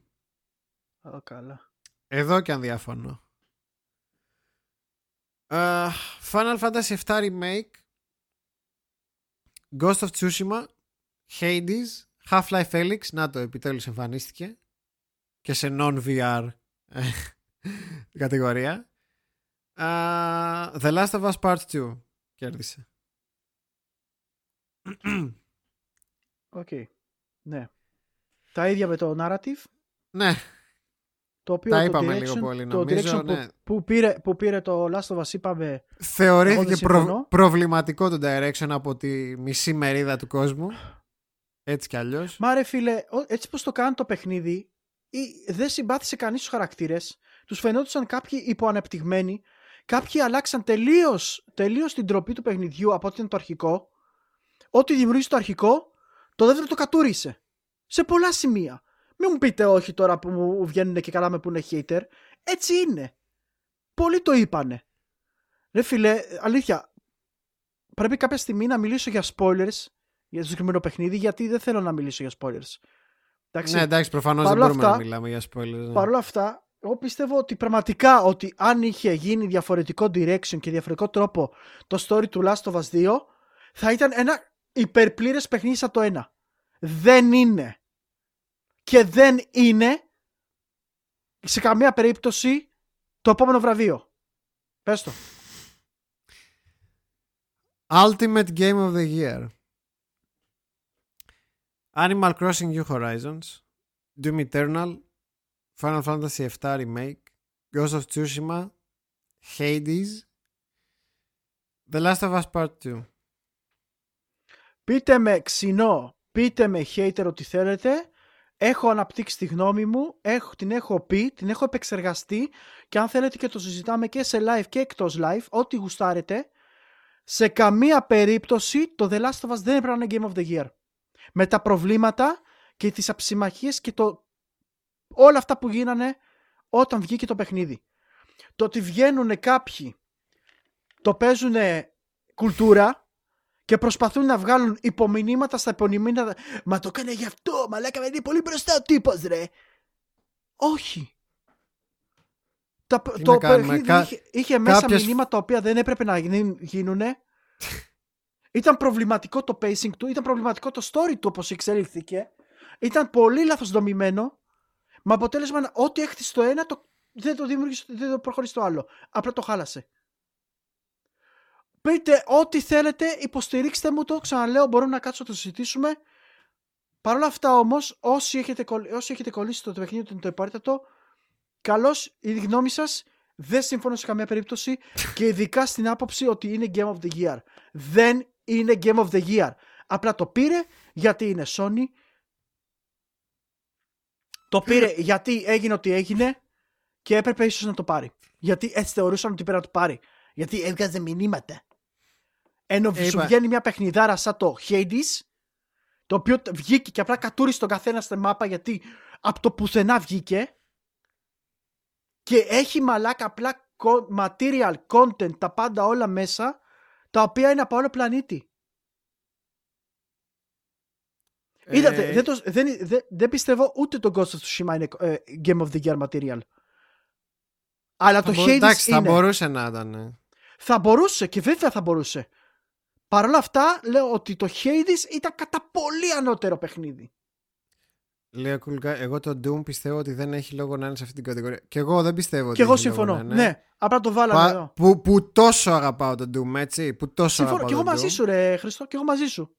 [SPEAKER 1] Oh, καλά.
[SPEAKER 2] Εδώ και αν διαφωνώ. Uh, Final Fantasy VII Remake Ghost of Tsushima Hades Half-Life Felix Να το επιτέλους εμφανίστηκε Και σε non-VR κατηγορία. Uh, The Last of Us Part 2 κέρδισε.
[SPEAKER 1] OK. Okay. Ναι. Τα ίδια με το narrative.
[SPEAKER 2] Ναι.
[SPEAKER 1] Το οποίο
[SPEAKER 2] Τα
[SPEAKER 1] το
[SPEAKER 2] είπαμε
[SPEAKER 1] direction,
[SPEAKER 2] λίγο πολύ
[SPEAKER 1] το
[SPEAKER 2] νομίζω.
[SPEAKER 1] direction
[SPEAKER 2] Ναι.
[SPEAKER 1] που, που, πήρε, που πήρε το Last of Us είπαμε
[SPEAKER 2] Θεωρήθηκε προ, προβληματικό το direction από τη μισή μερίδα του κόσμου. Έτσι κι αλλιώς.
[SPEAKER 1] Μα ρε φίλε, έτσι πως το κάνει το παιχνίδι δεν συμπάθησε κανείς τους χαρακτήρες τους φαινόντουσαν κάποιοι υποανεπτυγμένοι, κάποιοι αλλάξαν τελείως, τελείως την τροπή του παιχνιδιού από ό,τι ήταν το αρχικό. Ό,τι δημιούργησε το αρχικό, το δεύτερο το κατούρισε. Σε πολλά σημεία. Μην μου πείτε όχι τώρα που μου βγαίνουν και καλά με που είναι hater. Έτσι είναι. Πολλοί το είπανε. Ρε φίλε, αλήθεια, πρέπει κάποια στιγμή να μιλήσω για spoilers για το συγκεκριμένο παιχνίδι, γιατί δεν θέλω να μιλήσω για spoilers.
[SPEAKER 2] Εντάξει, ναι, εντάξει, προφανώς δεν μπορούμε να μιλάμε για spoilers. Ναι.
[SPEAKER 1] Παρ' όλα αυτά, εγώ πιστεύω ότι πραγματικά ότι αν είχε γίνει διαφορετικό direction και διαφορετικό τρόπο το story του Last of Us 2 θα ήταν ένα υπερπλήρες παιχνίδι σαν το ένα. Δεν είναι. Και δεν είναι σε καμία περίπτωση το επόμενο βραβείο. Πες το.
[SPEAKER 2] Ultimate Game of the Year. Animal Crossing New Horizons. Doom Eternal. Final Fantasy VII Remake, Ghost of Tsushima, Hades, The Last of Us Part 2.
[SPEAKER 1] Πείτε με ξινό, πείτε με hater ό,τι θέλετε. Έχω αναπτύξει τη γνώμη μου, έχω, την έχω πει, την έχω επεξεργαστεί και αν θέλετε και το συζητάμε και σε live και εκτός live, ό,τι γουστάρετε. Σε καμία περίπτωση το The Last of Us δεν έπρεπε να είναι Game of the Year. Με τα προβλήματα και τις αψημαχίες και το... όλα αυτά που γίνανε όταν βγήκε το παιχνίδι. Το ότι βγαίνουν κάποιοι, το παίζουν κουλτούρα και προσπαθούν να βγάλουν υπομηνύματα στα υπομηνύματα. Μα το έκανε γι' αυτό, μαλάκα, είναι πολύ μπροστά ο τύπος, ρε. Όχι. Τα, το παιχνίδι κα... είχε, είχε μέσα κάποιες... μηνύματα τα οποία δεν έπρεπε να γίνουν. ήταν προβληματικό το pacing του, ήταν προβληματικό το story του όπως εξελίχθηκε. Ήταν πολύ λάθος δομημένο. Με αποτέλεσμα ό,τι έχτισε το ένα το, δεν το δημιούργησε, δεν το προχωρήσει το άλλο. Απλά το χάλασε. Πείτε ό,τι θέλετε, υποστηρίξτε μου το, ξαναλέω, μπορούμε να κάτσουμε να το συζητήσουμε. Παρ' όλα αυτά όμως, όσοι έχετε, όσοι έχετε κολλήσει το παιχνίδι το υπάρτατο, καλώς η γνώμη σας δεν συμφωνώ σε καμία περίπτωση και ειδικά στην άποψη ότι είναι Game of the Year. Δεν είναι Game of the Year. Απλά το πήρε γιατί είναι Sony. Το πήρε γιατί έγινε ό,τι έγινε και έπρεπε ίσως να το πάρει. Γιατί έτσι θεωρούσαν ότι πρέπει να το πάρει. Γιατί έβγαζε μηνύματα. Ενώ ε, σου βγαίνει μια παιχνιδάρα σαν το Hades, το οποίο βγήκε και απλά κατούρισε τον καθένα στη μάπα γιατί από το πουθενά βγήκε και έχει μαλάκα απλά material, content, τα πάντα όλα μέσα, τα οποία είναι από όλο πλανήτη. Ε... Είδατε, δεν, το, δεν, δεν, δεν, πιστεύω ούτε το Ghost of Tsushima είναι ε, Game of the Year material. Αλλά το Hades εντάξει,
[SPEAKER 2] είναι. θα μπορούσε να ήταν.
[SPEAKER 1] Θα μπορούσε και βέβαια θα μπορούσε. Παρ' όλα αυτά, λέω ότι το Hades ήταν κατά πολύ ανώτερο παιχνίδι.
[SPEAKER 2] Λέω κουλικά, εγώ το Doom πιστεύω ότι δεν έχει λόγο να είναι σε αυτή την κατηγορία. Και εγώ δεν πιστεύω ότι.
[SPEAKER 1] Και εγώ συμφωνώ. Ναι. ναι, απλά το βάλαμε Πα, εδώ.
[SPEAKER 2] Που, που τόσο αγαπάω το Doom, έτσι. Που τόσο συμφωνώ. αγαπάω.
[SPEAKER 1] Και εγώ μαζί σου, ρε Χριστό, και εγώ μαζί σου.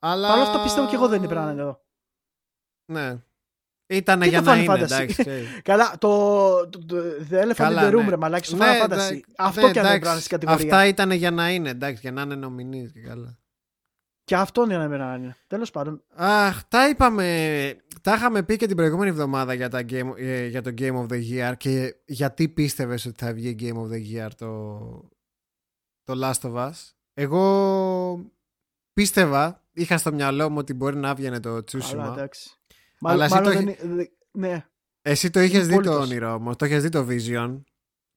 [SPEAKER 1] Αλλά... Παρ' όλα αυτά πιστεύω και εγώ δεν είναι να είναι εδώ.
[SPEAKER 2] Ναι. Ήταν για να είναι, εντάξει.
[SPEAKER 1] Καλά, το, το, το The Elephant in the Room, ναι. ρε μαλάκι, στο Final Fantasy. Αυτό ναι, και αν δεν στην κατηγορία.
[SPEAKER 2] Αυτά ήταν για να είναι, εντάξει, για να είναι νομινής και καλά.
[SPEAKER 1] Και αυτό είναι να είναι. Τέλος πάντων.
[SPEAKER 2] Αχ, τα είπαμε. Τα είχαμε πει και την προηγούμενη εβδομάδα για, τα game, ε, για το Game of the Year και γιατί πίστευες ότι θα βγει Game of the Year το, το Last of Us. Εγώ πίστευα, είχα στο μυαλό μου ότι μπορεί να βγαίνει το Tsushima. Αλλά εντάξει.
[SPEAKER 1] Αλλά εσύ το... δεν... ναι.
[SPEAKER 2] Εσύ το είχες δει το όνειρο όμως, το είχες δει το Vision.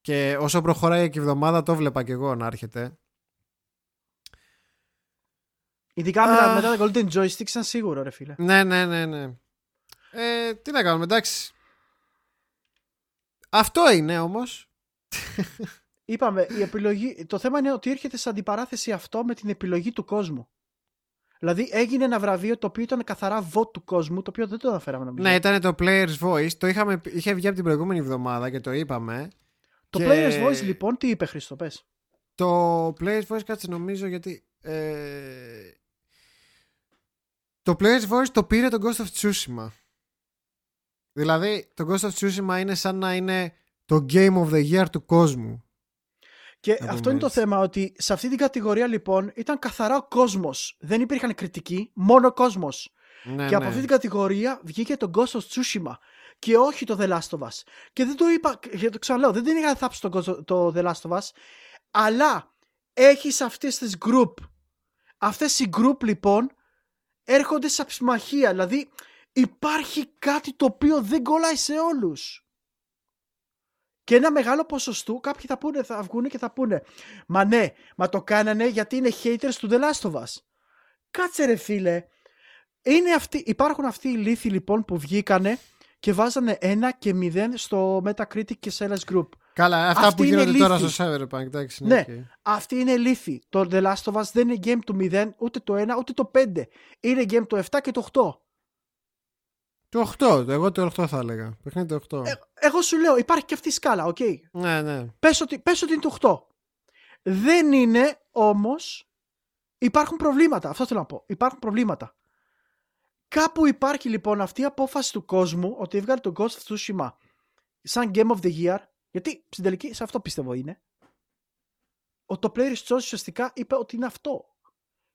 [SPEAKER 2] Και όσο προχωράει και η εβδομάδα το βλέπα και εγώ να έρχεται.
[SPEAKER 1] Ειδικά uh, μετά τα Golden Joystick ήταν σίγουρο ρε φίλε.
[SPEAKER 2] Ναι, ναι, ναι, ναι. Ε, τι να κάνουμε, εντάξει. Αυτό είναι όμως.
[SPEAKER 1] Είπαμε, η επιλογή, το θέμα είναι ότι έρχεται σε αντιπαράθεση αυτό με την επιλογή του κόσμου. Δηλαδή έγινε ένα βραβείο το οποίο ήταν καθαρά vote του κόσμου, το οποίο δεν το αναφέραμε νομίζω.
[SPEAKER 2] Ναι, ήταν το Player's Voice. Το είχαμε, είχε βγει από την προηγούμενη εβδομάδα και το είπαμε.
[SPEAKER 1] Το Player's Voice λοιπόν, τι είπε Χρήστο, πες.
[SPEAKER 2] Το Player's Voice κάτσε νομίζω γιατί... Ε... Το Player's Voice το πήρε το Ghost of Tsushima. Δηλαδή, το Ghost of Tsushima είναι σαν να είναι το Game of the Year του κόσμου.
[SPEAKER 1] Και αυτό είναι το θέμα, ότι σε αυτή την κατηγορία λοιπόν ήταν καθαρά ο κόσμος. Δεν υπήρχαν κριτικοί, μόνο κόσμος. Ναι, και από ναι. αυτή την κατηγορία βγήκε το Ghost of Tsushima και όχι το The Last of Us. Και δεν το είπα, και το ξαναλέω, δεν την είχα θάψει το, το The Last of Us, αλλά έχεις αυτές τις group. Αυτές οι group λοιπόν έρχονται σε αψημαχία. Δηλαδή υπάρχει κάτι το οποίο δεν κολλάει σε όλους. Και ένα μεγάλο ποσοστό κάποιοι θα, πούνε, θα βγουν και θα πούνε Μα ναι, μα το κάνανε γιατί είναι haters του The Last of Us. Κάτσε ρε φίλε. Είναι αυτοί, υπάρχουν αυτοί οι ηλίθιοι λοιπόν που βγήκανε και βάζανε 1 και 0 στο Metacritic και Sales Group.
[SPEAKER 2] Καλά, αυτά αυτή που γίνονται τώρα στο Cyberpunk, εντάξει.
[SPEAKER 1] Ναι, okay. αυτοί είναι ηλίθιοι. Το The Last of Us δεν είναι game του 0, ούτε το 1, ούτε το 5. Είναι game του 7 και το 8.
[SPEAKER 2] Το 8, εγώ το 8 θα έλεγα. Παιχνίδι το 8. Ε,
[SPEAKER 1] εγώ σου λέω, υπάρχει και αυτή η σκάλα, OK. Okay.
[SPEAKER 2] Ναι, ναι.
[SPEAKER 1] Πες ότι, πες ότι είναι το 8. Δεν είναι όμως, υπάρχουν προβλήματα, αυτό θέλω να πω. Υπάρχουν προβλήματα. Κάπου υπάρχει λοιπόν αυτή η απόφαση του κόσμου ότι έβγαλε το Ghost of Tsushima σαν Game of the Year, γιατί στην τελική σε αυτό πιστεύω είναι. Ο το Player's Choice ουσιαστικά είπε ότι είναι αυτό.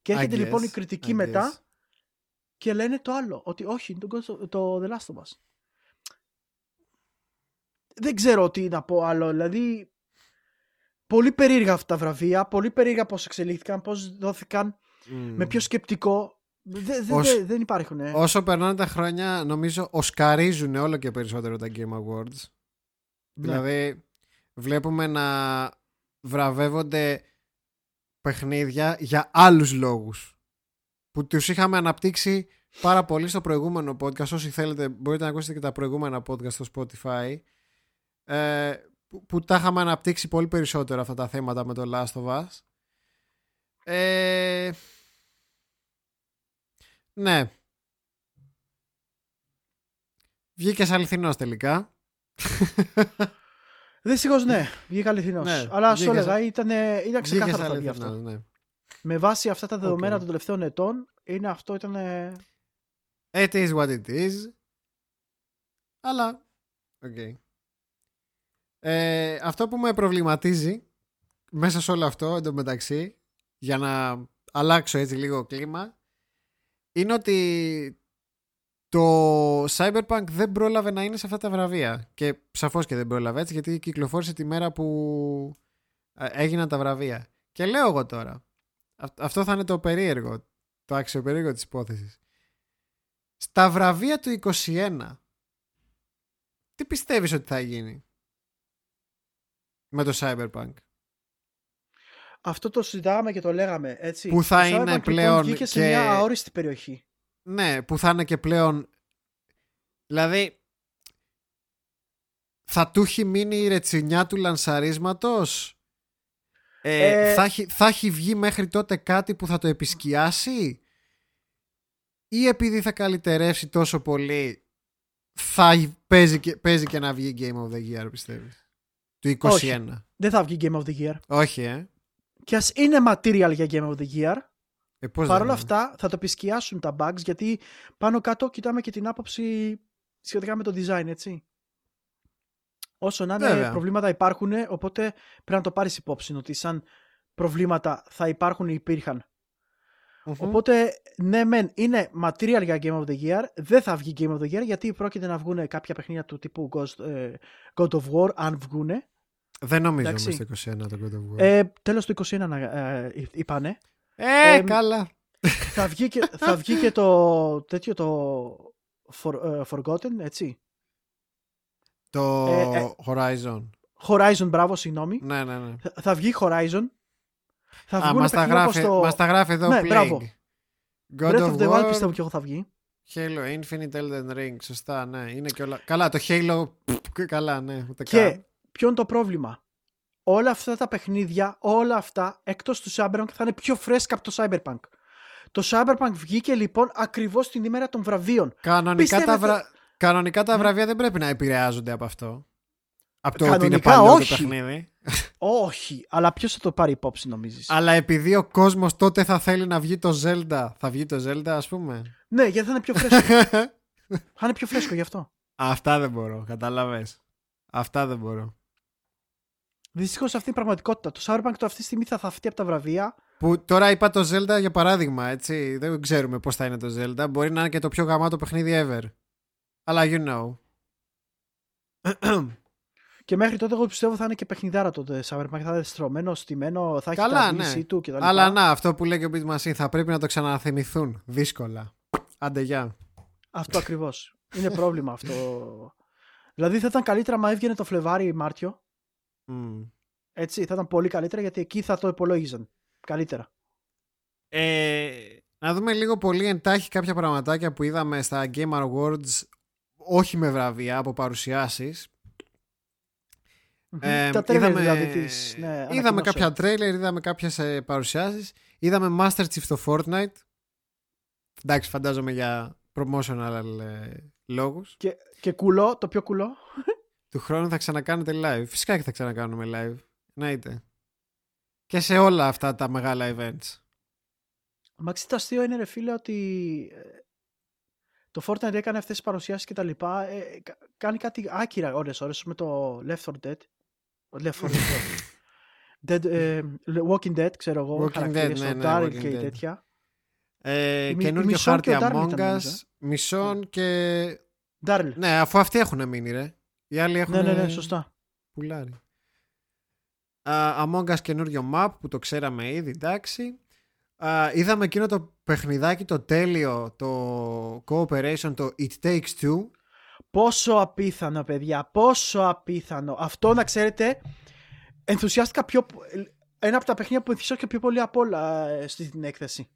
[SPEAKER 1] Και έρχεται λοιπόν η κριτική μετά και λένε το άλλο. Ότι όχι, είναι το, το The Last of Us. Δεν ξέρω τι να πω άλλο. Δηλαδή, πολύ περίεργα αυτά τα βραβεία. Πολύ περίεργα πώς εξελίχθηκαν, πώς δόθηκαν. Με ποιο σκεπτικό. Δε- δε-
[SPEAKER 2] Ως-
[SPEAKER 1] δε- δεν υπάρχουν. ε.
[SPEAKER 2] Όσο περνάνε τα χρόνια, νομίζω οσκαρίζουν όλο και περισσότερο τα Game Awards.
[SPEAKER 1] Ναι.
[SPEAKER 2] Δηλαδή, βλέπουμε να βραβεύονται παιχνίδια για άλλους λόγους. Που τους είχαμε αναπτύξει πάρα πολύ στο προηγούμενο podcast. Όσοι θέλετε, μπορείτε να ακούσετε και τα προηγούμενα podcast στο Spotify. Ε, που, που τα είχαμε αναπτύξει πολύ περισσότερο αυτά τα θέματα με το Last of Us. Ε, ναι. Βγήκε αληθινός τελικά.
[SPEAKER 1] Δυστυχώς ναι, βγήκα αληθινός.
[SPEAKER 2] Ναι,
[SPEAKER 1] Αλλά σου
[SPEAKER 2] βγήκες-
[SPEAKER 1] έλεγα, ήταν, ήταν ξεκάθαρο
[SPEAKER 2] Βγήκες
[SPEAKER 1] θα βγει αυτό.
[SPEAKER 2] αληθινός, ναι.
[SPEAKER 1] Με βάση αυτά τα δεδομένα
[SPEAKER 2] Οκ.
[SPEAKER 1] των τελευταίων ετών, είναι αυτό ήταν.
[SPEAKER 2] It is what it is. Αλλά, οκ. Ε, αυτό που με προβληματίζει μέσα σε όλο αυτό εντωμεταξύ για να αλλάξω έτσι λίγο κλίμα είναι ότι το Cyberpunk δεν πρόλαβε να είναι σε αυτά τα βραβεία και σαφώς και δεν πρόλαβε έτσι γιατί κυκλοφόρησε τη μέρα που ε, έγιναν τα βραβεία και λέω εγώ τώρα αυ- αυτό θα είναι το περίεργο το αξιοπερίεργο της υπόθεσης στα βραβεία του 21 τι πιστεύεις ότι θα γίνει με το Cyberpunk;
[SPEAKER 1] Αυτό το συζητάγαμε και το λέγαμε. Έτσι.
[SPEAKER 2] Που θα
[SPEAKER 1] Το
[SPEAKER 2] είναι
[SPEAKER 1] Cyberpunk, λοιπόν,
[SPEAKER 2] πλέον
[SPEAKER 1] βγήκε σε
[SPEAKER 2] και-
[SPEAKER 1] μια αόριστη περιοχή.
[SPEAKER 2] Ναι, που θα είναι και πλέον. Δηλαδή. Θα του έχει μείνει η ρετσινιά του λανσαρίσματος; Ε,
[SPEAKER 1] Ε,
[SPEAKER 2] θα, έχει, θα έχει βγει μέχρι τότε κάτι που θα το επισκιάσει; Ή επειδή θα καλυτερεύσει τόσο πολύ θα παίζει και, παίζει και να βγει Game of the Year πιστεύεις; Του 21
[SPEAKER 1] Όχι. Δεν θα βγει Game of the Year.
[SPEAKER 2] Όχι, ε,
[SPEAKER 1] Και ας είναι material για Game of the Year,
[SPEAKER 2] ε πώς
[SPEAKER 1] Παρ'
[SPEAKER 2] δεν
[SPEAKER 1] όλα
[SPEAKER 2] είναι;
[SPEAKER 1] αυτά θα το επισκιάσουν τα bugs γιατί πάνω κάτω κοιτάμε και την άποψη σχετικά με το design, έτσι. Όσο να είναι
[SPEAKER 2] Βέβαια.
[SPEAKER 1] προβλήματα υπάρχουν, οπότε πρέπει να το πάρεις υπόψη ότι σαν προβλήματα θα υπάρχουν ή υπήρχαν.
[SPEAKER 2] Μμμ.
[SPEAKER 1] Οπότε, ναι, μεν είναι material για Game of the Year, δεν θα βγει Game of the Year γιατί πρόκειται να βγουν κάποια παιχνίδια του τύπου Ghost, ε, God of War, αν βγουν.
[SPEAKER 2] δεν νομίζω
[SPEAKER 1] εντάξει.
[SPEAKER 2] όμως το 21 το God of War
[SPEAKER 1] Ε, τέλος του 21 να, ε, είπανε.
[SPEAKER 2] Ε,
[SPEAKER 1] ε,
[SPEAKER 2] καλά
[SPEAKER 1] θα, βγει και, θα βγει και το τέτοιο το for, ε, Forgotten, έτσι.
[SPEAKER 2] το
[SPEAKER 1] ε, ε.
[SPEAKER 2] Horizon
[SPEAKER 1] Horizon, μπράβο, συγγνώμη.
[SPEAKER 2] ναι ναι ναι
[SPEAKER 1] Θα, θα βγει Horizon. Θα
[SPEAKER 2] Α,
[SPEAKER 1] βγουν
[SPEAKER 2] μας τα,
[SPEAKER 1] παιχνίδια
[SPEAKER 2] γράφει,
[SPEAKER 1] όπως το
[SPEAKER 2] μας τα γράφει εδώ
[SPEAKER 1] Ναι,
[SPEAKER 2] Plague.
[SPEAKER 1] μπράβο.
[SPEAKER 2] God
[SPEAKER 1] Breath
[SPEAKER 2] of
[SPEAKER 1] of the Wild
[SPEAKER 2] War,
[SPEAKER 1] πιστεύω και εγώ θα βγει.
[SPEAKER 2] Halo Infinite Elden Ring. Σωστά, ναι. Είναι και όλα. Καλά, το Halo. πφ, καλά, ναι. Ούτε
[SPEAKER 1] Και
[SPEAKER 2] καν.
[SPEAKER 1] ποιο είναι το πρόβλημα; Όλα αυτά τα παιχνίδια, όλα αυτά εκτός του Cyberpunk θα είναι πιο φρέσκα από το Cyberpunk. Το Cyberpunk βγήκε λοιπόν ακριβώς την ημέρα των βραβείων.
[SPEAKER 2] Κανονικά, τα,
[SPEAKER 1] πιστεύετε-
[SPEAKER 2] βρα... Κανονικά τα
[SPEAKER 1] Ναι.
[SPEAKER 2] βραβεία δεν πρέπει να επηρεάζονται από αυτό. Από το ότι είναι
[SPEAKER 1] Κανονικά
[SPEAKER 2] παλιό το
[SPEAKER 1] όχι.
[SPEAKER 2] παιχνίδι.
[SPEAKER 1] Όχι, αλλά ποιος θα το πάρει υπόψη νομίζεις;
[SPEAKER 2] Αλλά επειδή ο κόσμος τότε θα θέλει να βγει το Zelda. Θα βγει το Zelda, ας πούμε.
[SPEAKER 1] Ναι, γιατί θα είναι πιο φρέσκο. θα είναι πιο φρέσκο γι' αυτό.
[SPEAKER 2] Αυτά δεν μπορώ. Καταλαβέ. Αυτά δεν μπορώ.
[SPEAKER 1] Δυστυχώς αυτή είναι η πραγματικότητα. Το Cyberpunk το αυτή τη στιγμή θα θαυτεί από τα βραβεία.
[SPEAKER 2] Που τώρα είπα το Zelda για παράδειγμα, έτσι. Δεν ξέρουμε πώς θα είναι το Zelda. Μπορεί να είναι και το πιο γαμάτο παιχνίδι ever. Αλλά you know.
[SPEAKER 1] Και μέχρι τότε εγώ πιστεύω θα είναι και παιχνιδάρα το Cyberpunk. Θα είναι στρωμένο, στημένο, θα έχει
[SPEAKER 2] Καλά,
[SPEAKER 1] τα
[SPEAKER 2] ναι.
[SPEAKER 1] DLC του κτλ.
[SPEAKER 2] Αλλά να, αυτό που λέει και ο Beat Machine θα πρέπει να το ξαναθυμηθούν. Δύσκολα. Άντε γεια.
[SPEAKER 1] Αυτό ακριβώς. είναι πρόβλημα αυτό. Δηλαδή θα ήταν καλύτερα μα έβγαινε το Φλεβάρι ή Μάρτιο.
[SPEAKER 2] Μμ.
[SPEAKER 1] Έτσι, θα ήταν πολύ καλύτερα γιατί εκεί θα το υπολόγιζαν. Καλύτερα.
[SPEAKER 2] Ε, να δούμε λίγο πολύ εντάχει κάποια πραγματάκια που είδαμε στα Game Awards όχι με βραβεία, από παρουσιάσεις. Ε,
[SPEAKER 1] τα τρέλερ δηλαδή της, ναι,
[SPEAKER 2] είδαμε
[SPEAKER 1] ανακοινώσεων.
[SPEAKER 2] κάποια τρέιλερ, είδαμε κάποιες ε, παρουσιάσεις. Είδαμε Master Chief στο Fortnite. Εντάξει, φαντάζομαι για promotional ε, λόγους.
[SPEAKER 1] Και, και κουλό, το πιο κουλό.
[SPEAKER 2] Του χρόνου θα ξανακάνετε live. Φυσικά και θα ξανακάνουμε live. Εννοείται. Και σε όλα αυτά τα μεγάλα events.
[SPEAKER 1] Μαξί το αστείο είναι ρε φίλε ότι ε, το Fortnite έκανε αυτές τις παρουσιάσεις και τα λοιπά. ε, κα- κάνει κάτι άκυρα ώρες ώρες με το Left 4 Dead. Left 4 Dead. Dead ε, Walking Dead, ξέρω εγώ.
[SPEAKER 2] Walking Dead,
[SPEAKER 1] χαρακτήρες,
[SPEAKER 2] ναι,
[SPEAKER 1] ο
[SPEAKER 2] ναι,
[SPEAKER 1] Daryl
[SPEAKER 2] Walking
[SPEAKER 1] και
[SPEAKER 2] Dead.
[SPEAKER 1] τέτοια.
[SPEAKER 2] Ε,
[SPEAKER 1] Η Μι- η
[SPEAKER 2] καινούργιο
[SPEAKER 1] Μισόν
[SPEAKER 2] χάρτη
[SPEAKER 1] και ο Darwin
[SPEAKER 2] Among
[SPEAKER 1] ήταν,
[SPEAKER 2] Us.
[SPEAKER 1] νομίζω.
[SPEAKER 2] Μισόν και.
[SPEAKER 1] Daryl.
[SPEAKER 2] Ναι, αφού αυτοί έχουν μείνει, ρε. Οι άλλοι έχουν.
[SPEAKER 1] Ναι, ναι, ναι, σωστά.
[SPEAKER 2] Πουλάρι. Uh, Among Us καινούριο map που το ξέραμε ήδη, εντάξει. Α, είδαμε εκείνο το παιχνιδάκι το τέλειο, το cooperation, το It Takes Two.
[SPEAKER 1] Πόσο απίθανο, παιδιά, πόσο απίθανο. Αυτό να ξέρετε, ενθουσιάστηκα πιο. Ένα από τα παιχνίδια που ενθουσιάστηκα πιο πολύ από όλα ε, στην έκθεση.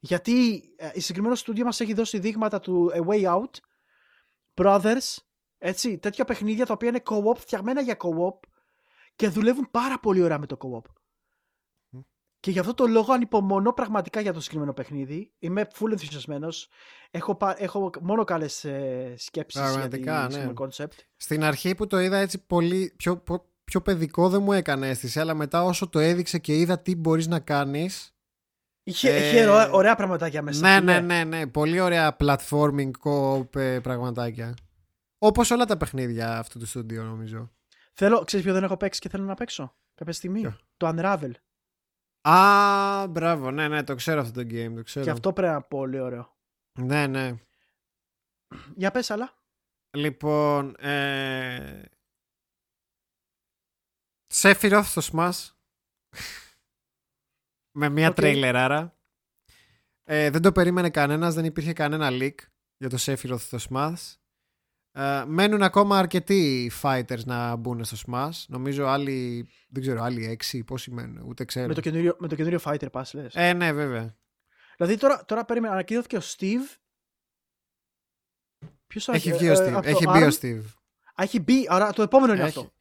[SPEAKER 1] Γιατί ε, η συγκεκριμένο στούντιο μας έχει δώσει δείγματα του A Way Out, Brothers, έτσι, τέτοια παιχνίδια τα οποία είναι co-op, φτιαγμένα για co-op και δουλεύουν πάρα πολύ ωραία με το co-op. Και γι' αυτό το λόγο ανυπομονώ πραγματικά για το συγκεκριμένο παιχνίδι. Είμαι full ενθουσιασμένος. Έχω, έχω μόνο καλές ε, σκέψεις για το ναι. concept.
[SPEAKER 2] Στην αρχή που το είδα έτσι πολύ πιο, πιο παιδικό δεν μου έκανε αίσθηση, αλλά μετά όσο το έδειξε και είδα τι μπορείς να κάνεις.
[SPEAKER 1] Είχε, ε... είχε ωραία πραγματάκια μέσα.
[SPEAKER 2] Ναι, ναι, ναι, ναι. Πολύ ωραία platforming co-op ε, πραγματάκια. Όπως όλα τα παιχνίδια αυτού του στούντιο νομίζω.
[SPEAKER 1] Θέλω, ξέρεις ποιο δεν έχω παίξει και θέλω να παίξω κάποια στιγμή; Το Unravel.
[SPEAKER 2] Α, μπράβο, ναι, ναι, το ξέρω αυτό το game. Το ξέρω.
[SPEAKER 1] Και αυτό πρέπει να είναι πολύ ωραίο.
[SPEAKER 2] Ναι, ναι.
[SPEAKER 1] Για πες άλλα.
[SPEAKER 2] Λοιπόν, ε... Sephiroth στο Smash. Με μία okay. τρέιλερ άρα. Ε, δεν το περίμενε κανένας, δεν υπήρχε κανένα leak για το Sephiroth στο Smash. Uh, μένουν ακόμα αρκετοί fighters να μπουν στο Smash. Νομίζω άλλοι, δεν ξέρω, άλλοι έξι, πόσοι μένουν, ούτε ξέρω.
[SPEAKER 1] Με το καινούριο, με το καινούριο fighter pass, λες.
[SPEAKER 2] Ε, ναι, βέβαια.
[SPEAKER 1] Δηλαδή τώρα, τώρα περίμενα, ανακοινώθηκε ο Steve.
[SPEAKER 2] Ποιος έχει βγει ο ε, Steve. έχει μπει ο Steve.
[SPEAKER 1] Α, έχει μπει, άρα το επόμενο είναι αυτό.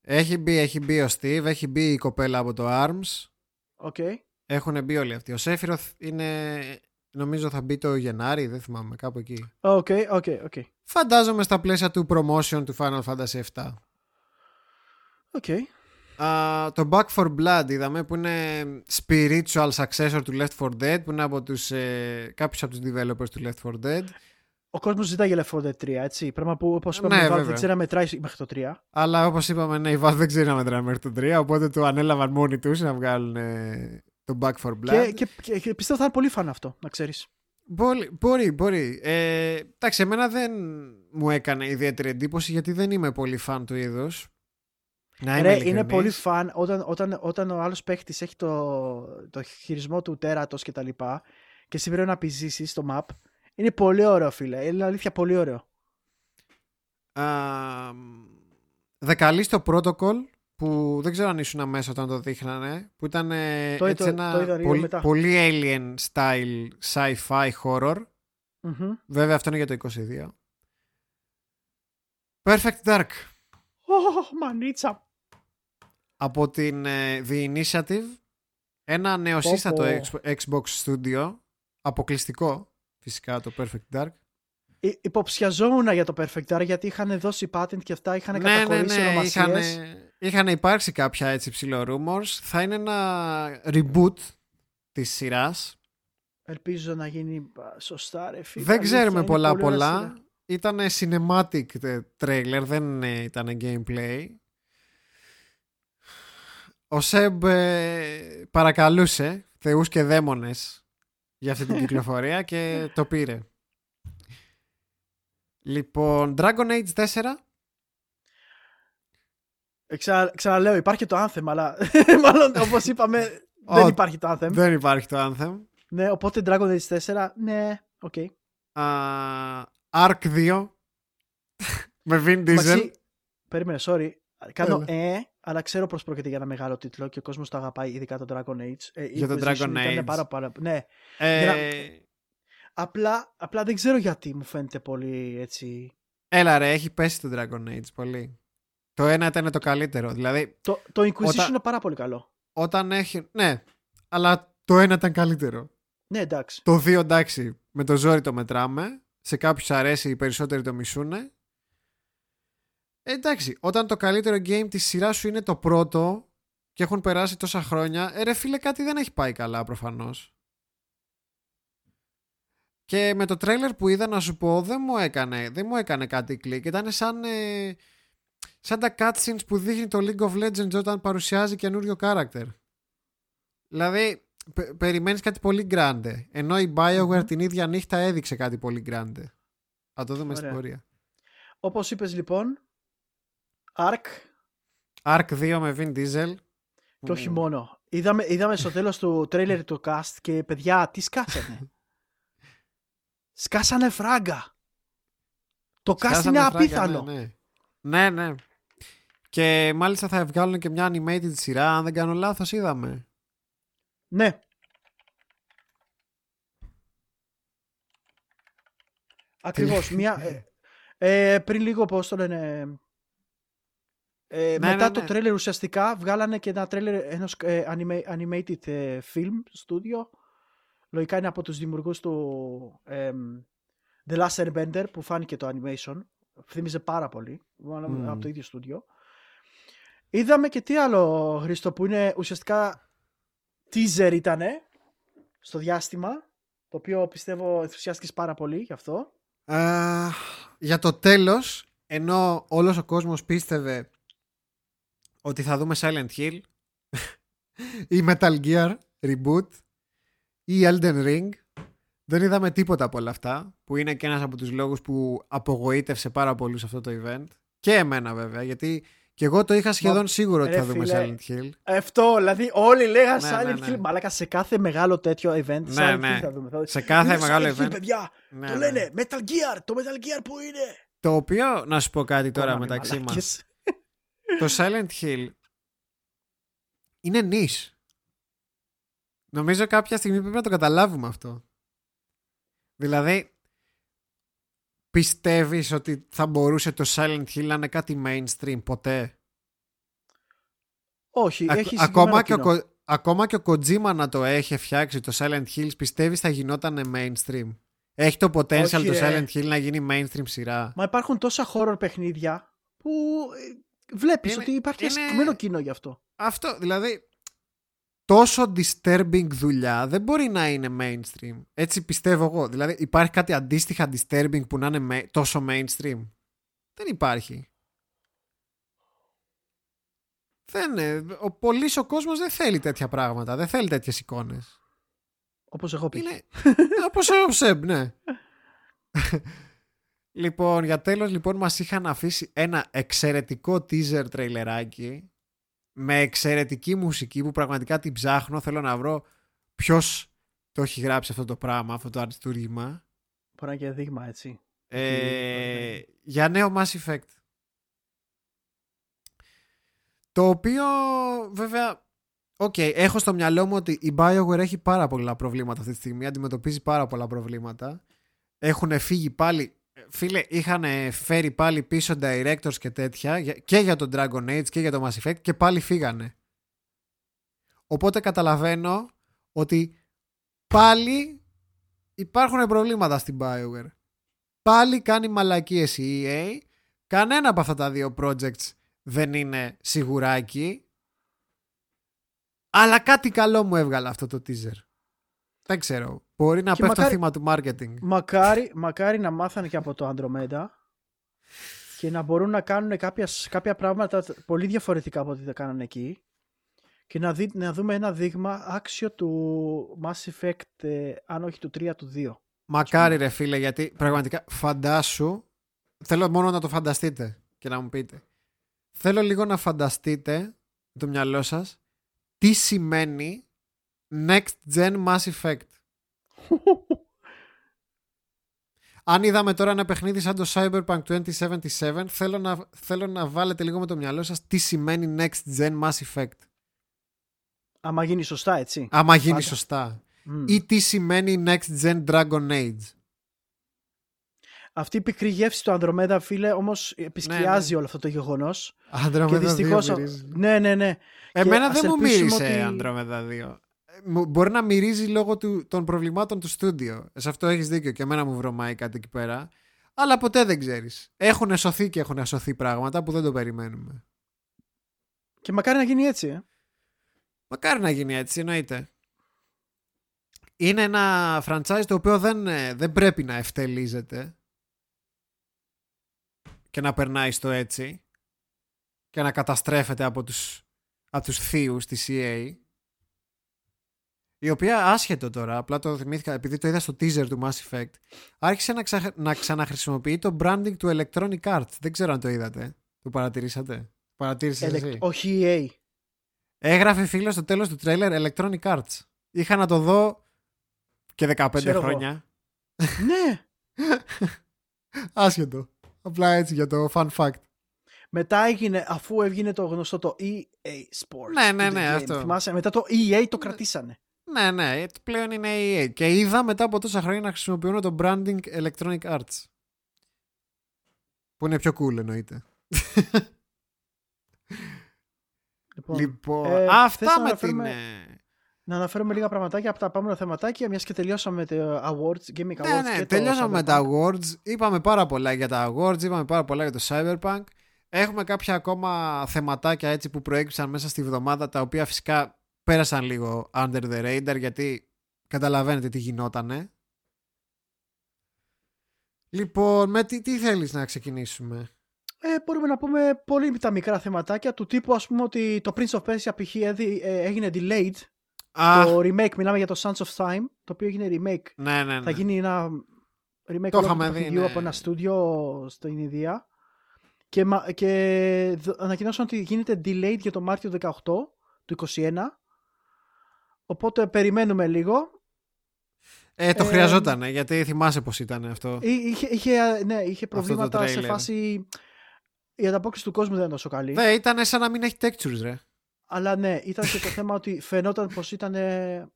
[SPEAKER 2] Έχει μπει, έχει μπει ο Steve, έχει μπει η κοπέλα από το ARMS.
[SPEAKER 1] Okay.
[SPEAKER 2] Έχουν μπει όλοι αυτοί. Ο Sephiroth είναι Νομίζω θα μπει το Γενάρη, δεν θυμάμαι, κάπου εκεί.
[SPEAKER 1] OK, OK, OK.
[SPEAKER 2] Φαντάζομαι στα πλαίσια του promotion του Final Fantasy VII.
[SPEAKER 1] OK.
[SPEAKER 2] Okay. Uh, το Back for Blood είδαμε που είναι spiritual successor του Left 4 Dead που είναι από τους, ε, κάποιους από τους developers του Left 4 Dead.
[SPEAKER 1] Ο κόσμος ζητάει για Left 4 Dead 3, έτσι. Πράγμα που όπως είπαμε, ναι, η Valve δεν ξέρει να μετράει μέχρι το 3.
[SPEAKER 2] Αλλά όπως είπαμε, ναι, η Valve δεν ξέρει να μετράει μέχρι το 3, οπότε το ανέλαβαν μόνοι τους να βγάλουν ε, το Back for Blood.
[SPEAKER 1] Και, και, και, πιστεύω θα είναι πολύ φαν αυτό, να ξέρεις.
[SPEAKER 2] Μπορεί, μπορεί. μπορεί. Ε, εντάξει, εμένα δεν μου έκανε ιδιαίτερη εντύπωση γιατί δεν είμαι πολύ φαν του είδους.
[SPEAKER 1] Να Ρε, είναι πολύ φαν όταν, όταν, όταν ο άλλος παίχτης έχει το, το χειρισμό του τέρατος και τα λοιπά και εσύ πρέπει να επιζήσει στο map. Είναι πολύ ωραίο, φίλε. Είναι αλήθεια πολύ ωραίο.
[SPEAKER 2] Uh, δεκαλή στο protocol που δεν ξέρω αν ήσουν μέσα όταν το δείχνανε, που ήταν το, έτσι το, ένα το πολύ, πολύ, alien style sci-fi horror.
[SPEAKER 1] Mm-hmm.
[SPEAKER 2] Βέβαια αυτό είναι για το 22. Perfect Dark.
[SPEAKER 1] Oh, μανίτσα.
[SPEAKER 2] Από την uh, The Initiative, ένα νεοσύστατο Xbox Studio, αποκλειστικό φυσικά το Perfect Dark.
[SPEAKER 1] Υποψιαζόμουν για το Perfect Dark γιατί είχαν δώσει patent και αυτά, είχαν ναι, καταχωρήσει ναι, ναι,
[SPEAKER 2] είχαν, είχαν υπάρξει κάποια έτσι ψηλό rumors. Θα είναι ένα reboot της σειράς.
[SPEAKER 1] Ελπίζω να γίνει σωστά ρε φίλε.
[SPEAKER 2] Δεν ξέρουμε πολλά πολλά. Ήταν cinematic trailer, δεν ήταν gameplay. Ο Σεμπ ε, παρακαλούσε θεούς και δαίμονες για αυτή την κυκλοφορία και το πήρε. Λοιπόν, Dragon Age 4.
[SPEAKER 1] Ξα, ξαναλέω, υπάρχει το Anthem, αλλά μάλλον όπως είπαμε δεν υπάρχει το Anthem.
[SPEAKER 2] Δεν υπάρχει το Anthem.
[SPEAKER 1] Ναι, οπότε Dragon Age 4, ναι, OK. Okay.
[SPEAKER 2] Uh, Ark 2 με Vin Diesel.
[SPEAKER 1] περίμενε, sorry. Κάνω ε, αλλά ξέρω πως πρόκειται για ένα μεγάλο τίτλο και ο κόσμος το αγαπάει, ειδικά το Dragon Age.
[SPEAKER 2] Ε, για το Dragon Age.
[SPEAKER 1] Πάρα, πάρα, ναι.
[SPEAKER 2] Ε,
[SPEAKER 1] Απλά, απλά δεν ξέρω γιατί μου φαίνεται πολύ έτσι.
[SPEAKER 2] Έλα ρε, έχει πέσει το Dragon Age πολύ. Το ένα ήταν το καλύτερο. Δηλαδή,
[SPEAKER 1] το, το Inquisition είναι πάρα πολύ καλό.
[SPEAKER 2] Όταν έχει. Ναι, αλλά το ένα ήταν καλύτερο.
[SPEAKER 1] Ναι, εντάξει.
[SPEAKER 2] Το δύο εντάξει, με το ζόρι το μετράμε. Σε κάποιους αρέσει, οι περισσότεροι το μισούνε. Ε, εντάξει, όταν το καλύτερο game της σειράς σου είναι το πρώτο και έχουν περάσει τόσα χρόνια, ε, ρε φίλε, κάτι δεν έχει πάει καλά προφανώς. Και με το τρέλερ που είδα να σου πω δεν μου έκανε, δεν μου έκανε κάτι κλικ. Ήταν σαν, ε, σαν τα cutscenes που δείχνει το League of Legends όταν παρουσιάζει καινούριο character. Δηλαδή πε, περιμένεις κάτι πολύ grande. Ενώ η Bioware την ίδια νύχτα έδειξε κάτι πολύ grande. Θα το δούμε στην πορεία.
[SPEAKER 1] Όπως είπες λοιπόν, Ark.
[SPEAKER 2] Ark 2 με Vin Diesel.
[SPEAKER 1] Και όχι μόνο. Είδαμε, είδαμε στο τέλος του τρέιλερ του cast και παιδιά τι σκάσανε. Σκάσανε φράγκα. Το cast
[SPEAKER 2] Σκάσανε
[SPEAKER 1] είναι
[SPEAKER 2] φράγκα,
[SPEAKER 1] απίθανο.
[SPEAKER 2] Ναι, ναι. ναι, ναι. Και μάλιστα θα βγάλουν και μια animated σειρά, αν δεν κάνω λάθος είδαμε.
[SPEAKER 1] Ναι. Ακριβώς. μια, ε, ε, πριν λίγο, πώς το λένε... Ε,
[SPEAKER 2] Ναι,
[SPEAKER 1] μετά
[SPEAKER 2] ναι,
[SPEAKER 1] το
[SPEAKER 2] ναι.
[SPEAKER 1] τρέλερ ουσιαστικά βγάλανε και ένα τρέλερ ενός ε, anima- animated ε, film studio. Λογικά είναι από τους δημιουργούς του εμ, The Last Airbender που φάνηκε το animation. Θύμιζε πάρα πολύ. Μάλλον
[SPEAKER 2] Μμμ.
[SPEAKER 1] Από το ίδιο στούντιο. Είδαμε και τι άλλο, Χρήστο, που είναι ουσιαστικά teaser ήτανε στο διάστημα, το οποίο πιστεύω ενθουσιάστηκες πάρα πολύ γι' αυτό.
[SPEAKER 2] Α, για το τέλος, ενώ όλος ο κόσμος πίστευε ότι θα δούμε Silent Hill ή Metal Gear Reboot ή Elden Ring δεν είδαμε τίποτα από όλα αυτά που είναι και ένας από τους λόγους που απογοήτευσε πάρα πολύ σε αυτό το event και εμένα βέβαια γιατί και εγώ το είχα σχεδόν σίγουρο ότι
[SPEAKER 1] ρε
[SPEAKER 2] θα δούμε
[SPEAKER 1] φίλε,
[SPEAKER 2] Silent Hill
[SPEAKER 1] Αυτό, δηλαδή όλοι λέγανε
[SPEAKER 2] Ναι,
[SPEAKER 1] Silent
[SPEAKER 2] ναι,
[SPEAKER 1] Hill.
[SPEAKER 2] ναι.
[SPEAKER 1] Μαλάκα σε κάθε μεγάλο τέτοιο event
[SPEAKER 2] Ναι,
[SPEAKER 1] Silent
[SPEAKER 2] ναι.
[SPEAKER 1] Hill θα δούμε. Θα-
[SPEAKER 2] σε κάθε
[SPEAKER 1] Είναι
[SPEAKER 2] μεγάλο
[SPEAKER 1] Silent Hill,
[SPEAKER 2] event
[SPEAKER 1] παιδιά,
[SPEAKER 2] Ναι,
[SPEAKER 1] το
[SPEAKER 2] ναι.
[SPEAKER 1] λένε Metal Gear, το Metal Gear που είναι.
[SPEAKER 2] το οποίο να σου πω κάτι τώρα
[SPEAKER 1] Κόναμε,
[SPEAKER 2] μεταξύ μας
[SPEAKER 1] μαλάκες.
[SPEAKER 2] το Silent Hill είναι νης. Νομίζω κάποια στιγμή πρέπει να το καταλάβουμε αυτό. Δηλαδή, πιστεύεις ότι θα μπορούσε το Silent Hill να είναι κάτι mainstream ποτέ;
[SPEAKER 1] Όχι,
[SPEAKER 2] Ακ-
[SPEAKER 1] έχει
[SPEAKER 2] ακόμα, και ο,
[SPEAKER 1] κοινό.
[SPEAKER 2] Ko- ακόμα και ο Kojima να το έχει φτιάξει το Silent Hills, πιστεύεις θα γινόταν mainstream; Έχει το potential
[SPEAKER 1] Όχι,
[SPEAKER 2] το
[SPEAKER 1] ρε.
[SPEAKER 2] Silent Hill να γίνει mainstream σειρά;
[SPEAKER 1] Μα υπάρχουν τόσα horror παιχνίδια που ε, βλέπεις
[SPEAKER 2] Είναι-
[SPEAKER 1] ότι υπάρχει
[SPEAKER 2] είναι-
[SPEAKER 1] συγκεκριμένο κοινό γι' αυτό.
[SPEAKER 2] Αυτό, δηλαδή, τόσο disturbing δουλειά δεν μπορεί να είναι mainstream. Έτσι πιστεύω εγώ. Δηλαδή, υπάρχει κάτι αντίστοιχα disturbing που να είναι ma- τόσο mainstream; Δεν υπάρχει. Δεν, είναι. ο πολύς ο κόσμος δεν θέλει τέτοια πράγματα. Δεν θέλει τέτοιες εικόνες.
[SPEAKER 1] Όπως εγώ πει.
[SPEAKER 2] Είναι όπως ο Σεμ, ναι. λοιπόν, για τέλος λοιπόν μας είχαν αφήσει ένα εξαιρετικό teaser τρέιλεράκι με εξαιρετική μουσική που πραγματικά την ψάχνω. Θέλω να βρω ποιος το έχει γράψει αυτό το πράγμα, αυτό το αριστούργημα.
[SPEAKER 1] Μπορεί να είναι και δείγμα έτσι.
[SPEAKER 2] Ε, για νέο Mass Effect. Το οποίο βέβαια Οκ, έχω στο μυαλό μου ότι η BioWare έχει πάρα πολλά προβλήματα αυτή τη στιγμή. Αντιμετωπίζει πάρα πολλά προβλήματα. Έχουν φύγει πάλι. Φίλε, είχαν φέρει πάλι πίσω directors και τέτοια για- και για τον Dragon Age και για το Mass Effect και πάλι φύγανε. Οπότε καταλαβαίνω ότι πάλι υπάρχουν προβλήματα στην BioWare. Πάλι κάνει μαλακίες η EA. Κανένα από αυτά τα δύο projects δεν είναι σιγουράκι. Αλλά κάτι καλό μου έβγαλε αυτό το teaser. Δεν ξέρω. Μπορεί να
[SPEAKER 1] Και
[SPEAKER 2] πέφτω
[SPEAKER 1] μακάρι-
[SPEAKER 2] θύμα του marketing.
[SPEAKER 1] Μακάρι, μακάρι να μάθανε και από το Andromeda και να μπορούν να κάνουν κάποια, κάποια πράγματα πολύ διαφορετικά από ό,τι τα κάνανε εκεί και να, δει, να δούμε ένα δείγμα άξιο του Mass Effect, ε, αν όχι του 3, του 2.
[SPEAKER 2] Μακάρι ρε φίλε, γιατί πραγματικά φαντάσου. Θέλω μόνο να το φανταστείτε και να μου πείτε. Θέλω λίγο να φανταστείτε με το μυαλό σας τι σημαίνει Next Gen Mass Effect. Αν είδαμε τώρα ένα παιχνίδι σαν το Cyberpunk 2077, θέλω να, θέλω να βάλετε λίγο με το μυαλό σας τι σημαίνει Next Gen Mass Effect.
[SPEAKER 1] Άμα γίνει σωστά, έτσι.
[SPEAKER 2] Άμα γίνει
[SPEAKER 1] Πάντα.
[SPEAKER 2] σωστά.
[SPEAKER 1] Μμ.
[SPEAKER 2] Ή τι σημαίνει Next Gen Dragon Age.
[SPEAKER 1] Αυτή η πικρή γεύση του Andromeda, φίλε, όμως επισκιάζει
[SPEAKER 2] ναι.
[SPEAKER 1] όλο αυτό το γεγονός.
[SPEAKER 2] Andromeda
[SPEAKER 1] και
[SPEAKER 2] 2
[SPEAKER 1] δυστυχώς...
[SPEAKER 2] μυρίζει.
[SPEAKER 1] Ναι, ναι, ναι.
[SPEAKER 2] Εμένα
[SPEAKER 1] Και
[SPEAKER 2] δεν
[SPEAKER 1] ας
[SPEAKER 2] μου
[SPEAKER 1] ελπίσουμε
[SPEAKER 2] μύρισε
[SPEAKER 1] ότι-
[SPEAKER 2] Andromeda 2. Ε, μου- Μπορεί να μυρίζει λόγω του, των προβλημάτων του στούντιο. Σε αυτό έχεις δίκιο και εμένα μου βρωμάει κάτι εκεί πέρα. Αλλά ποτέ δεν ξέρεις. Έχουν σωθεί και έχουν σωθεί πράγματα που δεν το περιμένουμε.
[SPEAKER 1] Και μακάρι να γίνει έτσι, ε.
[SPEAKER 2] Μακάρι να γίνει έτσι, εννοείται. Είναι ένα franchise το οποίο δεν, ε, δεν πρέπει να ευτελίζεται και να περνάει στο έτσι και να καταστρέφεται από τους, από τους θείους της EA η οποία άσχετο τώρα, απλά το θυμήθηκα επειδή το είδα στο teaser του Mass Effect άρχισε να, ξα... να ξαναχρησιμοποιεί το branding του Electronic Arts δεν ξέρω αν το είδατε το παρατηρήσατε; Παρατήρησες
[SPEAKER 1] Ελεκ-
[SPEAKER 2] εσύ;
[SPEAKER 1] Όχι EA.
[SPEAKER 2] Έγραφε φίλος στο τέλος του τρέλερ Electronic Arts. Είχα να το δω και 15
[SPEAKER 1] Ξέρω εγώ.
[SPEAKER 2] χρόνια.
[SPEAKER 1] ναι.
[SPEAKER 2] Άσχετο. Απλά έτσι για το fun fact.
[SPEAKER 1] Μετά έγινε, αφού έβγινε το γνωστό το EA Sports.
[SPEAKER 2] Ναι, ναι,
[SPEAKER 1] to the
[SPEAKER 2] ναι,
[SPEAKER 1] game,
[SPEAKER 2] αυτό.
[SPEAKER 1] Θυμάσαι, μετά το EA το κρατήσανε.
[SPEAKER 2] Ναι, ναι, πλέον είναι EA. Και είδα μετά από τόσα χρόνια να χρησιμοποιούν το branding Electronic Arts. Που είναι πιο cool εννοείται.
[SPEAKER 1] Λοιπόν,
[SPEAKER 2] Λοιπόν,
[SPEAKER 1] ε, θες
[SPEAKER 2] αυτά
[SPEAKER 1] να
[SPEAKER 2] με την...
[SPEAKER 1] αναφέρουμε-
[SPEAKER 2] ε,
[SPEAKER 1] Να αναφέρουμε λίγα πραγματάκια από τα επόμενα θεματάκια, μιας και τελειώσαμε τα awards, Gaming Awards.
[SPEAKER 2] Ναι, ναι,
[SPEAKER 1] και το
[SPEAKER 2] τελειώσαμε με
[SPEAKER 1] Cyberpunk.
[SPEAKER 2] τα awards. Είπαμε πάρα πολλά για τα awards, είπαμε πάρα πολλά για το Cyberpunk. Έχουμε κάποια ακόμα θεματάκια έτσι που προέκυψαν μέσα στη βδομάδα, τα οποία φυσικά πέρασαν λίγο under the radar, γιατί καταλαβαίνετε τι γινότανε. Λοιπόν, με τι, τι θέλεις να ξεκινήσουμε;
[SPEAKER 1] Ε, μπορούμε να πούμε πολύ τα μικρά θεματάκια του τύπου ας πούμε ότι το Prince of Persia π.χ. έδι- ε, έγινε delayed
[SPEAKER 2] Α,
[SPEAKER 1] το remake, μιλάμε για το Sons of Time το οποίο έγινε remake
[SPEAKER 2] ναι, ναι, ναι.
[SPEAKER 1] θα γίνει ένα remake
[SPEAKER 2] Το
[SPEAKER 1] όλο
[SPEAKER 2] είχαμε
[SPEAKER 1] του
[SPEAKER 2] δει,
[SPEAKER 1] παιχνιδιού
[SPEAKER 2] ναι.
[SPEAKER 1] από ένα στούντιο στην Ινδία και, μα- και δ- ανακοινώσαν ότι γίνεται delayed για το Μάρτιο 18 του 21 οπότε περιμένουμε λίγο
[SPEAKER 2] Ε, το
[SPEAKER 1] Ε,
[SPEAKER 2] χρειαζόταν, γιατί θυμάσαι πώς ήταν αυτό.
[SPEAKER 1] Εί- είχε, είχε, ναι, είχε
[SPEAKER 2] το
[SPEAKER 1] προβλήματα σε
[SPEAKER 2] trailer.
[SPEAKER 1] φάση η ανταπόκριση του κόσμου δεν είναι τόσο καλή
[SPEAKER 2] Δε, ήταν σαν να μην έχει textures, ρε.
[SPEAKER 1] Αλλά ναι, ήταν και το θέμα ότι φαινόταν πως ήταν ε,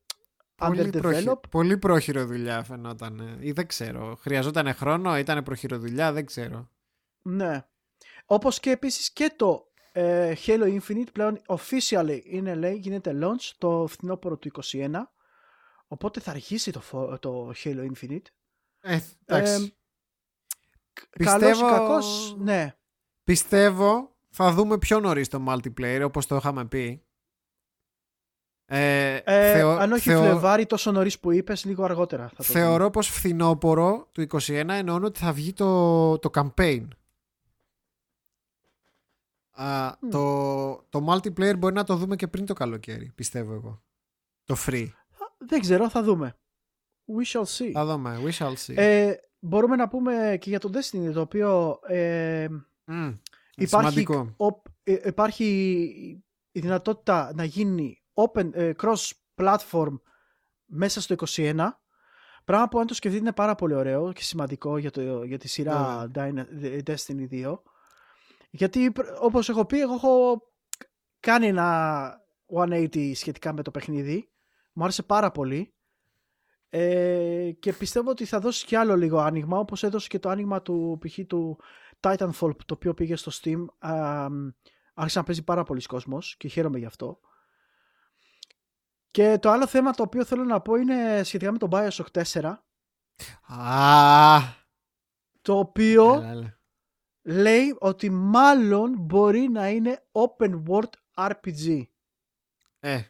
[SPEAKER 2] Πολύ, προχει...
[SPEAKER 1] underdeveloped.
[SPEAKER 2] πολύ πρόχειρο δουλειά φαινόταν. Ή δεν ξέρω. Χρειαζόταν χρόνο, ήταν πρόχειρο δουλειά, δεν ξέρω.
[SPEAKER 1] Ναι. Όπως και επίσης και το ε, Halo Infinite πλέον officially είναι λέει, γίνεται launch το φθινόπωρο του 21. Οπότε θα αρχίσει το, φο- το Halo Infinite.
[SPEAKER 2] Ε, εντάξει.
[SPEAKER 1] Ε,
[SPEAKER 2] Πιστεύω-
[SPEAKER 1] Καλός ή κακός, ναι.
[SPEAKER 2] Πιστεύω θα δούμε πιο νωρίς το multiplayer όπως το είχαμε πει. Ε,
[SPEAKER 1] Ε,
[SPEAKER 2] θεω-
[SPEAKER 1] αν όχι
[SPEAKER 2] θεω-
[SPEAKER 1] Φλεβάρι τόσο νωρίς που είπες, λίγο αργότερα θα το
[SPEAKER 2] Θεωρώ πως φθινόπωρο του 21 εννοούν ότι θα βγει το, το campaign. Α, το, το multiplayer μπορεί να το δούμε και πριν το καλοκαίρι, πιστεύω εγώ. Το free.
[SPEAKER 1] δούμε. Δεν ξέρω, θα δούμε. We shall see.
[SPEAKER 2] Θα δούμε. We shall see.
[SPEAKER 1] Ε, μπορούμε να πούμε και για το Destiny, το οποίο ε,
[SPEAKER 2] Μμ,
[SPEAKER 1] υπάρχει,
[SPEAKER 2] Σημαντικό.
[SPEAKER 1] οπ- ε, υπάρχει η δυνατότητα να γίνει open, ε, cross-platform μέσα στο 21. Πράγμα που αν το σκεφτείτε είναι πάρα πολύ ωραίο και σημαντικό για, το, για τη σειρά Dyna- Destiny 2. Γιατί πρ- όπως έχω πει, εγώ έχω κάνει ένα 180 σχετικά με το παιχνίδι. Μου άρεσε πάρα πολύ. Ε, και πιστεύω ότι θα δώσει κι άλλο λίγο άνοιγμα, όπως έδωσε και το άνοιγμα του π.χ. του Titanfall, το οποίο πήγε στο Steam. Α, μ, άρχισε να παίζει πάρα πολλοί κόσμος και χαίρομαι γι' αυτό. Και το άλλο θέμα το οποίο θέλω να πω είναι σχετικά με το Bioshock 4,
[SPEAKER 2] Α,
[SPEAKER 1] το οποίο
[SPEAKER 2] έλα, έλα.
[SPEAKER 1] Λέει ότι μάλλον μπορεί να είναι open world RPG.
[SPEAKER 2] Ε,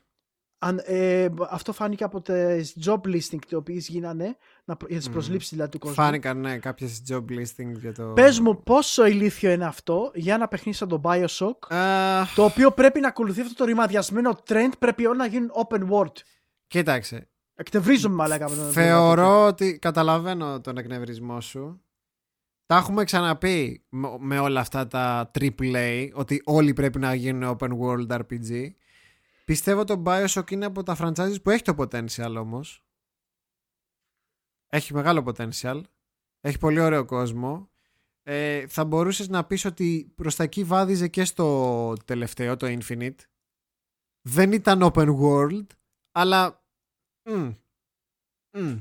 [SPEAKER 1] Αν, ε, αυτό φάνηκε από τις job listing οι οποίες γίνανε να, προ- για τις
[SPEAKER 2] Μμμ.
[SPEAKER 1] προσλήψεις δηλαδή του κόσμου.
[SPEAKER 2] φάνηκαν ναι, κάποιες job listings για το...
[SPEAKER 1] Πες μου πόσο ηλίθιο είναι αυτό για ένα παιχνίδι σαν το Bioshock
[SPEAKER 2] Α,
[SPEAKER 1] το οποίο πρέπει να ακολουθεί αυτό το ρημαδιασμένο trend πρέπει όλα να γίνουν open world.
[SPEAKER 2] κοίταξε,
[SPEAKER 1] Εκτευρίζομαι μαλάκα με τον
[SPEAKER 2] Θεωρώ ότι καταλαβαίνω τον εκνευρισμό σου. Τα έχουμε ξαναπεί με- με όλα αυτά τα AAA ότι όλοι πρέπει να γίνουν open world RPG. Πιστεύω το Bioshock είναι από τα franchises που έχει το potential όμως. Έχει μεγάλο potential. Έχει πολύ ωραίο κόσμο. Ε, θα μπορούσες να πεις ότι προς τα εκεί βάδιζε και στο τελευταίο, το Infinite. Δεν ήταν open world, αλλά... μμ, μμ,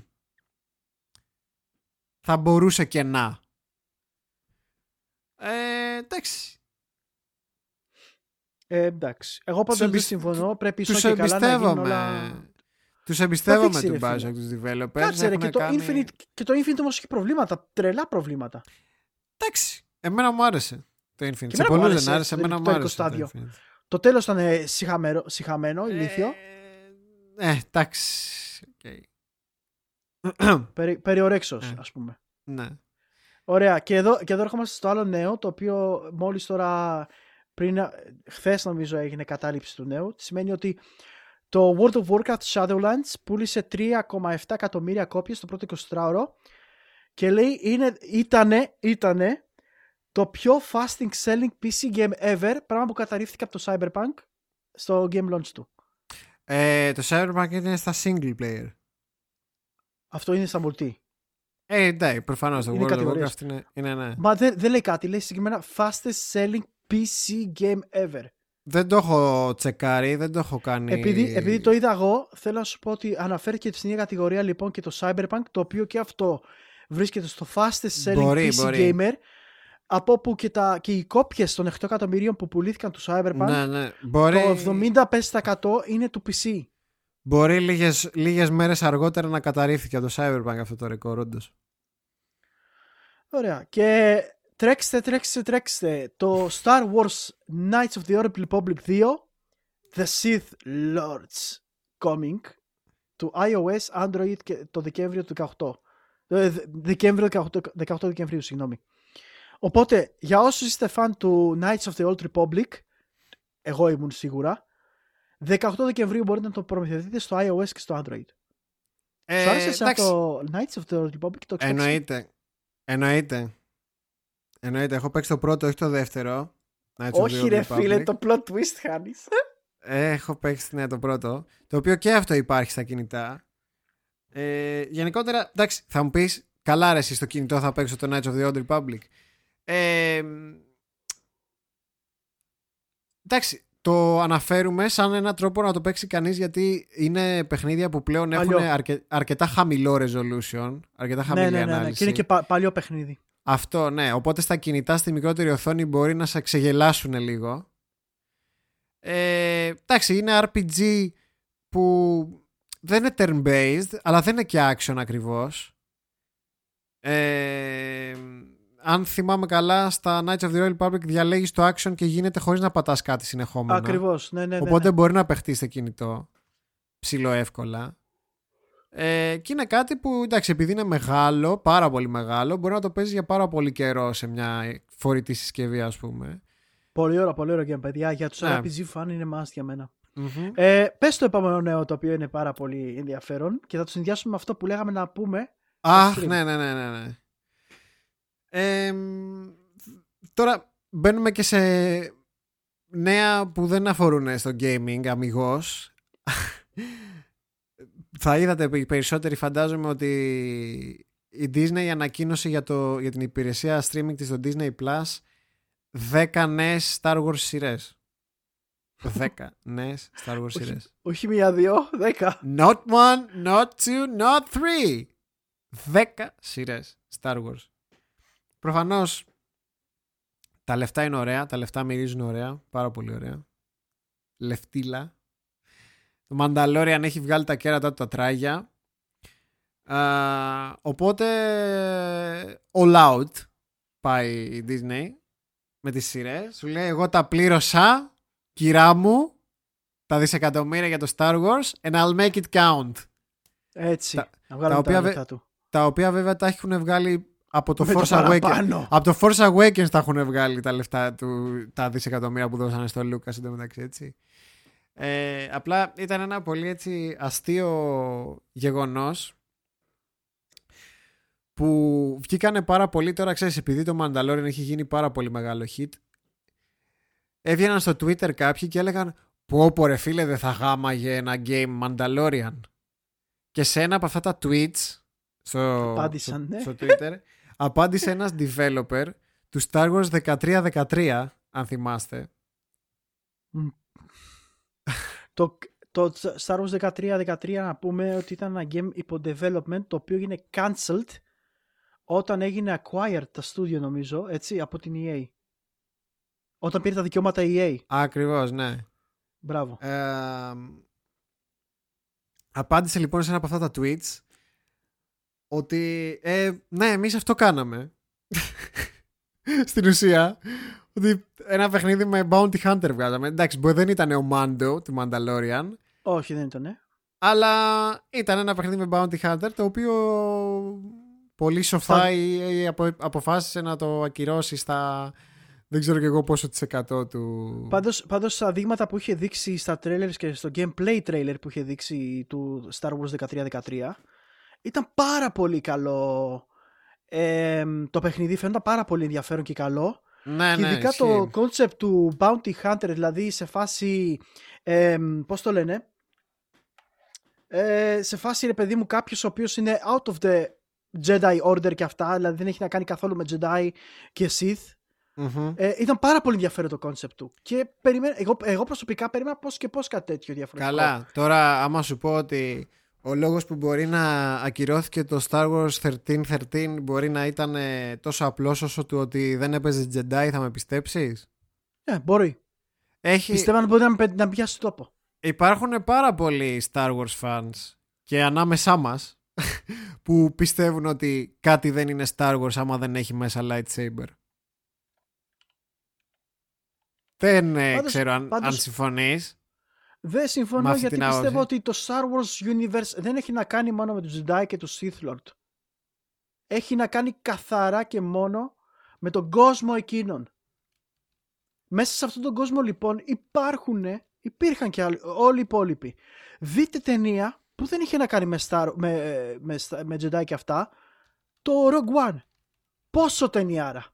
[SPEAKER 2] θα μπορούσε και να. Ε, εντάξει.
[SPEAKER 1] Ε, εντάξει. Εγώ πάντως
[SPEAKER 2] Τους
[SPEAKER 1] δεν
[SPEAKER 2] εμπισ-
[SPEAKER 1] συμφωνώ. Πρέπει
[SPEAKER 2] Τους
[SPEAKER 1] ίσως και καλά να γίνουν
[SPEAKER 2] εμπιστεύομαι.
[SPEAKER 1] όλα...
[SPEAKER 2] Τους εμπιστεύομαι
[SPEAKER 1] δείξει,
[SPEAKER 2] του
[SPEAKER 1] ρε φίλε.
[SPEAKER 2] Bioshock, τους developers.
[SPEAKER 1] Κάτσε ρε,
[SPEAKER 2] Έχουν
[SPEAKER 1] και το,
[SPEAKER 2] κάνει-
[SPEAKER 1] Infinite, και το Infinite όμως έχει προβλήματα. Τρελά προβλήματα.
[SPEAKER 2] Εντάξει. Εμένα μου άρεσε το Infinite. Σε
[SPEAKER 1] εμένα μου
[SPEAKER 2] πολλούς
[SPEAKER 1] άρεσε
[SPEAKER 2] δεν άρεσε,
[SPEAKER 1] το
[SPEAKER 2] εμένα μου
[SPEAKER 1] τελικό
[SPEAKER 2] άρεσε το
[SPEAKER 1] στάδιο.
[SPEAKER 2] Infinite.
[SPEAKER 1] Το τέλος ήταν ε, συχαμένο, συχαμένο ηλίθιο.
[SPEAKER 2] Ε, ε, εντάξει. Οκ.
[SPEAKER 1] Περι, περιορέξος,
[SPEAKER 2] Ε.
[SPEAKER 1] ας πούμε.
[SPEAKER 2] ναι.
[SPEAKER 1] Ωραία. Και εδώ, και εδώ ερχόμαστε στο άλλο νέο, το οποίο μόλις τώρα πριν, χθες νομίζω έγινε κατάληψη του νέου. Σημαίνει ότι το World of Warcraft Shadowlands πούλησε 3,7 εκατομμύρια κόπιες το πρώτο 24ωρο και λέει είναι, ήτανε, ήτανε το πιο fasting selling PC game ever, πράγμα που καταρρίφθηκε από το Cyberpunk στο game launch του.
[SPEAKER 2] Ε, το Cyberpunk είναι στα single player.
[SPEAKER 1] Αυτό είναι στα multi.
[SPEAKER 2] Ε, ναι, προφανώς το
[SPEAKER 1] Είναι
[SPEAKER 2] World of
[SPEAKER 1] κατηγορίες.
[SPEAKER 2] Warcraft είναι, είναι ναι.
[SPEAKER 1] Μα δεν, δεν λέει κάτι. Λέει συγκεκριμένα fastest selling PC game ever.
[SPEAKER 2] Δεν το έχω τσεκάρει, δεν το έχω κάνει.
[SPEAKER 1] Επειδή, επειδή το είδα εγώ, θέλω να σου πω ότι αναφέρθηκε στην ίδια κατηγορία λοιπόν και το Cyberpunk, το οποίο και αυτό βρίσκεται στο fastest selling
[SPEAKER 2] Μπορεί,
[SPEAKER 1] PC
[SPEAKER 2] μπορεί.
[SPEAKER 1] gamer. Από όπου και, τα, και οι κόπιες των 8 εκατομμυρίων που πουλήθηκαν του Cyberpunk,
[SPEAKER 2] Ναι, ναι. Μπορεί,
[SPEAKER 1] το 75% είναι του PC.
[SPEAKER 2] μπορεί λίγες, λίγες μέρες αργότερα να καταρρίφθηκε από το Cyberpunk αυτό το ρεκόρ, όντως.
[SPEAKER 1] Ωραία. Και τρέξτε, τρέξτε, τρέξτε. Το Star Wars Knights of the Old Republic 2 The Sith Lords Coming του iOS, Android και το Δεκέμβριο του 18. Ε, δε- Δεκέμβριο 18, 18 Δεκεμβρίου, συγγνώμη. Οπότε, για όσους είστε φαν του Knights of the Old Republic, εγώ ήμουν σίγουρα, 18 Δεκεμβρίου μπορείτε να το προμηθευτείτε στο iOS και στο Android.
[SPEAKER 2] Ε,
[SPEAKER 1] Σου άρεσε εσένα
[SPEAKER 2] εντάξει,
[SPEAKER 1] το Knights of the Old Republic και το Xbox?
[SPEAKER 2] Εννοείται. Εννοείται. Εννοείται. Έχω παίξει το πρώτο, όχι το δεύτερο. Knights of the
[SPEAKER 1] Όχι
[SPEAKER 2] Old
[SPEAKER 1] ρε
[SPEAKER 2] Republic.
[SPEAKER 1] φίλε, το plot twist χάνεις.
[SPEAKER 2] Έχω παίξει ναι, το πρώτο. Το οποίο και αυτό υπάρχει στα κινητά. Ε, γενικότερα, εντάξει, θα μου πεις, καλά ρε, εσύ στο κινητό θα παίξω το Knights of the Old Republic. Ε, εντάξει, το αναφέρουμε σαν ένα τρόπο να το παίξει κανείς γιατί είναι παιχνίδια που πλέον έχουν
[SPEAKER 1] Παλιό.
[SPEAKER 2] αρκε- αρκετά χαμηλό resolution, αρκετά χαμηλή
[SPEAKER 1] ναι, ναι, ναι, ναι.
[SPEAKER 2] ανάλυση.
[SPEAKER 1] Και είναι και πα- παλιό παιχνίδι.
[SPEAKER 2] Αυτό, ναι. Οπότε στα κινητά στη μικρότερη οθόνη μπορεί να σε ξεγελάσουν λίγο. Ε, εντάξει, είναι RPG που δεν είναι turn-based, αλλά δεν είναι και action ακριβώς. Ε, αν θυμάμαι καλά, στα Knights of the Royal Republic διαλέγεις το action και γίνεται χωρίς να πατάς κάτι συνεχόμενα.
[SPEAKER 1] Ακριβώς, ναι, ναι, ναι.
[SPEAKER 2] Οπότε
[SPEAKER 1] ναι.
[SPEAKER 2] μπορεί να παιχτείς στο κινητό ψηλό εύκολα. Ε, και είναι κάτι που εντάξει, επειδή είναι μεγάλο, πάρα πολύ μεγάλο, μπορεί να το παίζεις για πάρα πολύ καιρό σε μια φορητή συσκευή, ας πούμε.
[SPEAKER 1] Πολύ ωραίο, πολύ ωραίο game, παιδιά. Για τους
[SPEAKER 2] Ναι.
[SPEAKER 1] RPG fan είναι must για μένα.
[SPEAKER 2] Μμμ.
[SPEAKER 1] Ε, πες το επόμενο νέο το οποίο είναι πάρα πολύ ενδιαφέρον και θα το συνδυάσουμε με αυτό που λέγαμε να πούμε.
[SPEAKER 2] Αχ,
[SPEAKER 1] stream.
[SPEAKER 2] ναι, ναι, ναι, ναι. ναι. Ε, μ, τώρα μπαίνουμε και σε νέα που δεν αφορούν στο gaming αμυγός. Θα είδατε πε- περισσότεροι φαντάζομαι ότι η Disney ανακοίνωσε για, το, για την υπηρεσία streaming της στο Disney Plus 10 νέες Star Wars σειρές. 10 νέες Star Wars
[SPEAKER 1] Όχι.
[SPEAKER 2] σειρές.
[SPEAKER 1] Όχι μία, δύο, δέκα.
[SPEAKER 2] Not one, not two, not three. 10 σειρές Star Wars. Προφανώς τα λεφτά είναι ωραία, τα λεφτά μυρίζουν ωραία, πάρα πολύ ωραία. Λεφτίλα. Το Mandalorian έχει βγάλει τα κέρατα του τα τράγια. Α, οπότε all out πάει η Disney με τις σειρές. Σου λέει εγώ τα πλήρωσα, κυρά μου, τα δισεκατομμύρια για το Star Wars and I'll make it count.
[SPEAKER 1] Έτσι.
[SPEAKER 2] Τα-
[SPEAKER 1] να βγάλουμε
[SPEAKER 2] τα
[SPEAKER 1] τα,
[SPEAKER 2] οποία
[SPEAKER 1] λεφτά του.
[SPEAKER 2] Τα οποία βέβαια τα έχουν βγάλει από το
[SPEAKER 1] Με
[SPEAKER 2] Force Awakens.
[SPEAKER 1] παραπάνω.
[SPEAKER 2] Από το Force Awakens τα έχουν βγάλει τα λεφτά του, τα δισεκατομμύρια που δώσανε στο Λούκα εντωμεταξύ έτσι. Ε, απλά ήταν ένα πολύ έτσι αστείο γεγονός που βγήκανε πάρα πολύ τώρα ξέρεις επειδή το Mandalorian έχει γίνει πάρα πολύ μεγάλο hit έβγαιναν στο Twitter κάποιοι και έλεγαν πω πω ρε φίλε δεν θα γάμαγε ένα game Mandalorian και σε ένα από αυτά τα tweets στο,
[SPEAKER 1] Απάντησαν,
[SPEAKER 2] στο,
[SPEAKER 1] ναι.
[SPEAKER 2] στο Twitter απάντησε ένας developer του Star Wars 1313 αν θυμάστε
[SPEAKER 1] Το, το Star Wars 13-13 να πούμε ότι ήταν ένα game υπό development το οποίο έγινε cancelled όταν έγινε acquired τα studio νομίζω έτσι από την EA. Όταν πήρε τα δικαιώματα EA.
[SPEAKER 2] Ακριβώς ναι
[SPEAKER 1] Μπράβο.
[SPEAKER 2] Ε, απάντησε λοιπόν σε ένα από αυτά τα tweets ότι ε, ναι εμείς αυτό κάναμε στην ουσία ότι ένα παιχνίδι με Bounty Hunter βγάζαμε εντάξει μπορεί δεν ήταν ο Mando του Mandalorian
[SPEAKER 1] Όχι δεν ήταν. Ε.
[SPEAKER 2] αλλά ήταν ένα παιχνίδι με Bounty Hunter το οποίο πολύ σοφά
[SPEAKER 1] Θα-
[SPEAKER 2] η- η απο- αποφάσισε να το ακυρώσει στα δεν ξέρω και εγώ πόσο της εκατό του
[SPEAKER 1] Πάντως, πάντως στα δείγματα που είχε δείξει στα trailers και στο gameplay trailer που είχε δείξει του Star Wars 13-13 ήταν πάρα πολύ καλό ε, το παιχνίδι, φαίνονταν πάρα πολύ ενδιαφέρον και καλό
[SPEAKER 2] Ναι,
[SPEAKER 1] και
[SPEAKER 2] ναι,
[SPEAKER 1] ειδικά
[SPEAKER 2] ισχύει.
[SPEAKER 1] το concept του Bounty Hunter, δηλαδή σε φάση. Ε, Πώς το λένε. Ε, σε φάση ρε παιδί μου κάποιος ο οποίος είναι out of the Jedi Order και αυτά, δηλαδή δεν έχει να κάνει καθόλου με Jedi και Sith.
[SPEAKER 2] Μμμ.
[SPEAKER 1] Ε, ήταν πάρα πολύ ενδιαφέρον το concept του. Και περιμένα, εγώ, εγώ προσωπικά περίμενα πώς και πώς κάτι τέτοιο διαφορετικό.
[SPEAKER 2] Καλά. Τώρα, άμα σου πω ότι ο λόγος που μπορεί να ακυρώθηκε το Star Wars 1313 μπορεί να ήταν ε, τόσο απλός όσο του ότι δεν έπαιζε Jedi, θα με πιστέψεις;
[SPEAKER 1] Ε, μπορεί.
[SPEAKER 2] Έχει...
[SPEAKER 1] Πιστεύω να μπορεί να, με- να πιάσει τόπο.
[SPEAKER 2] Υπάρχουν πάρα πολλοί Star Wars fans και ανάμεσά μας που πιστεύουν ότι κάτι δεν είναι Star Wars άμα δεν έχει μέσα lightsaber. Δεν ε,
[SPEAKER 1] Πάντως-
[SPEAKER 2] ξέρω αν,
[SPEAKER 1] πάντως-
[SPEAKER 2] αν συμφωνείς.
[SPEAKER 1] Δεν
[SPEAKER 2] Με
[SPEAKER 1] συμφωνώ
[SPEAKER 2] αυτή
[SPEAKER 1] γιατί
[SPEAKER 2] την
[SPEAKER 1] πιστεύω
[SPEAKER 2] άποψη.
[SPEAKER 1] ότι το Star Wars Universe δεν έχει να κάνει μόνο με τους Jedi και τους Sith Lord. Έχει να κάνει καθαρά και μόνο με τον κόσμο εκείνον. Μέσα σε αυτόν τον κόσμο λοιπόν υπάρχουν, υπήρχαν και άλλοι, όλοι οι υπόλοιποι. Δείτε ταινία που δεν είχε να κάνει με, Star, με, με, με Jedi και αυτά, το Rogue One. Πόσο ταινιάρα.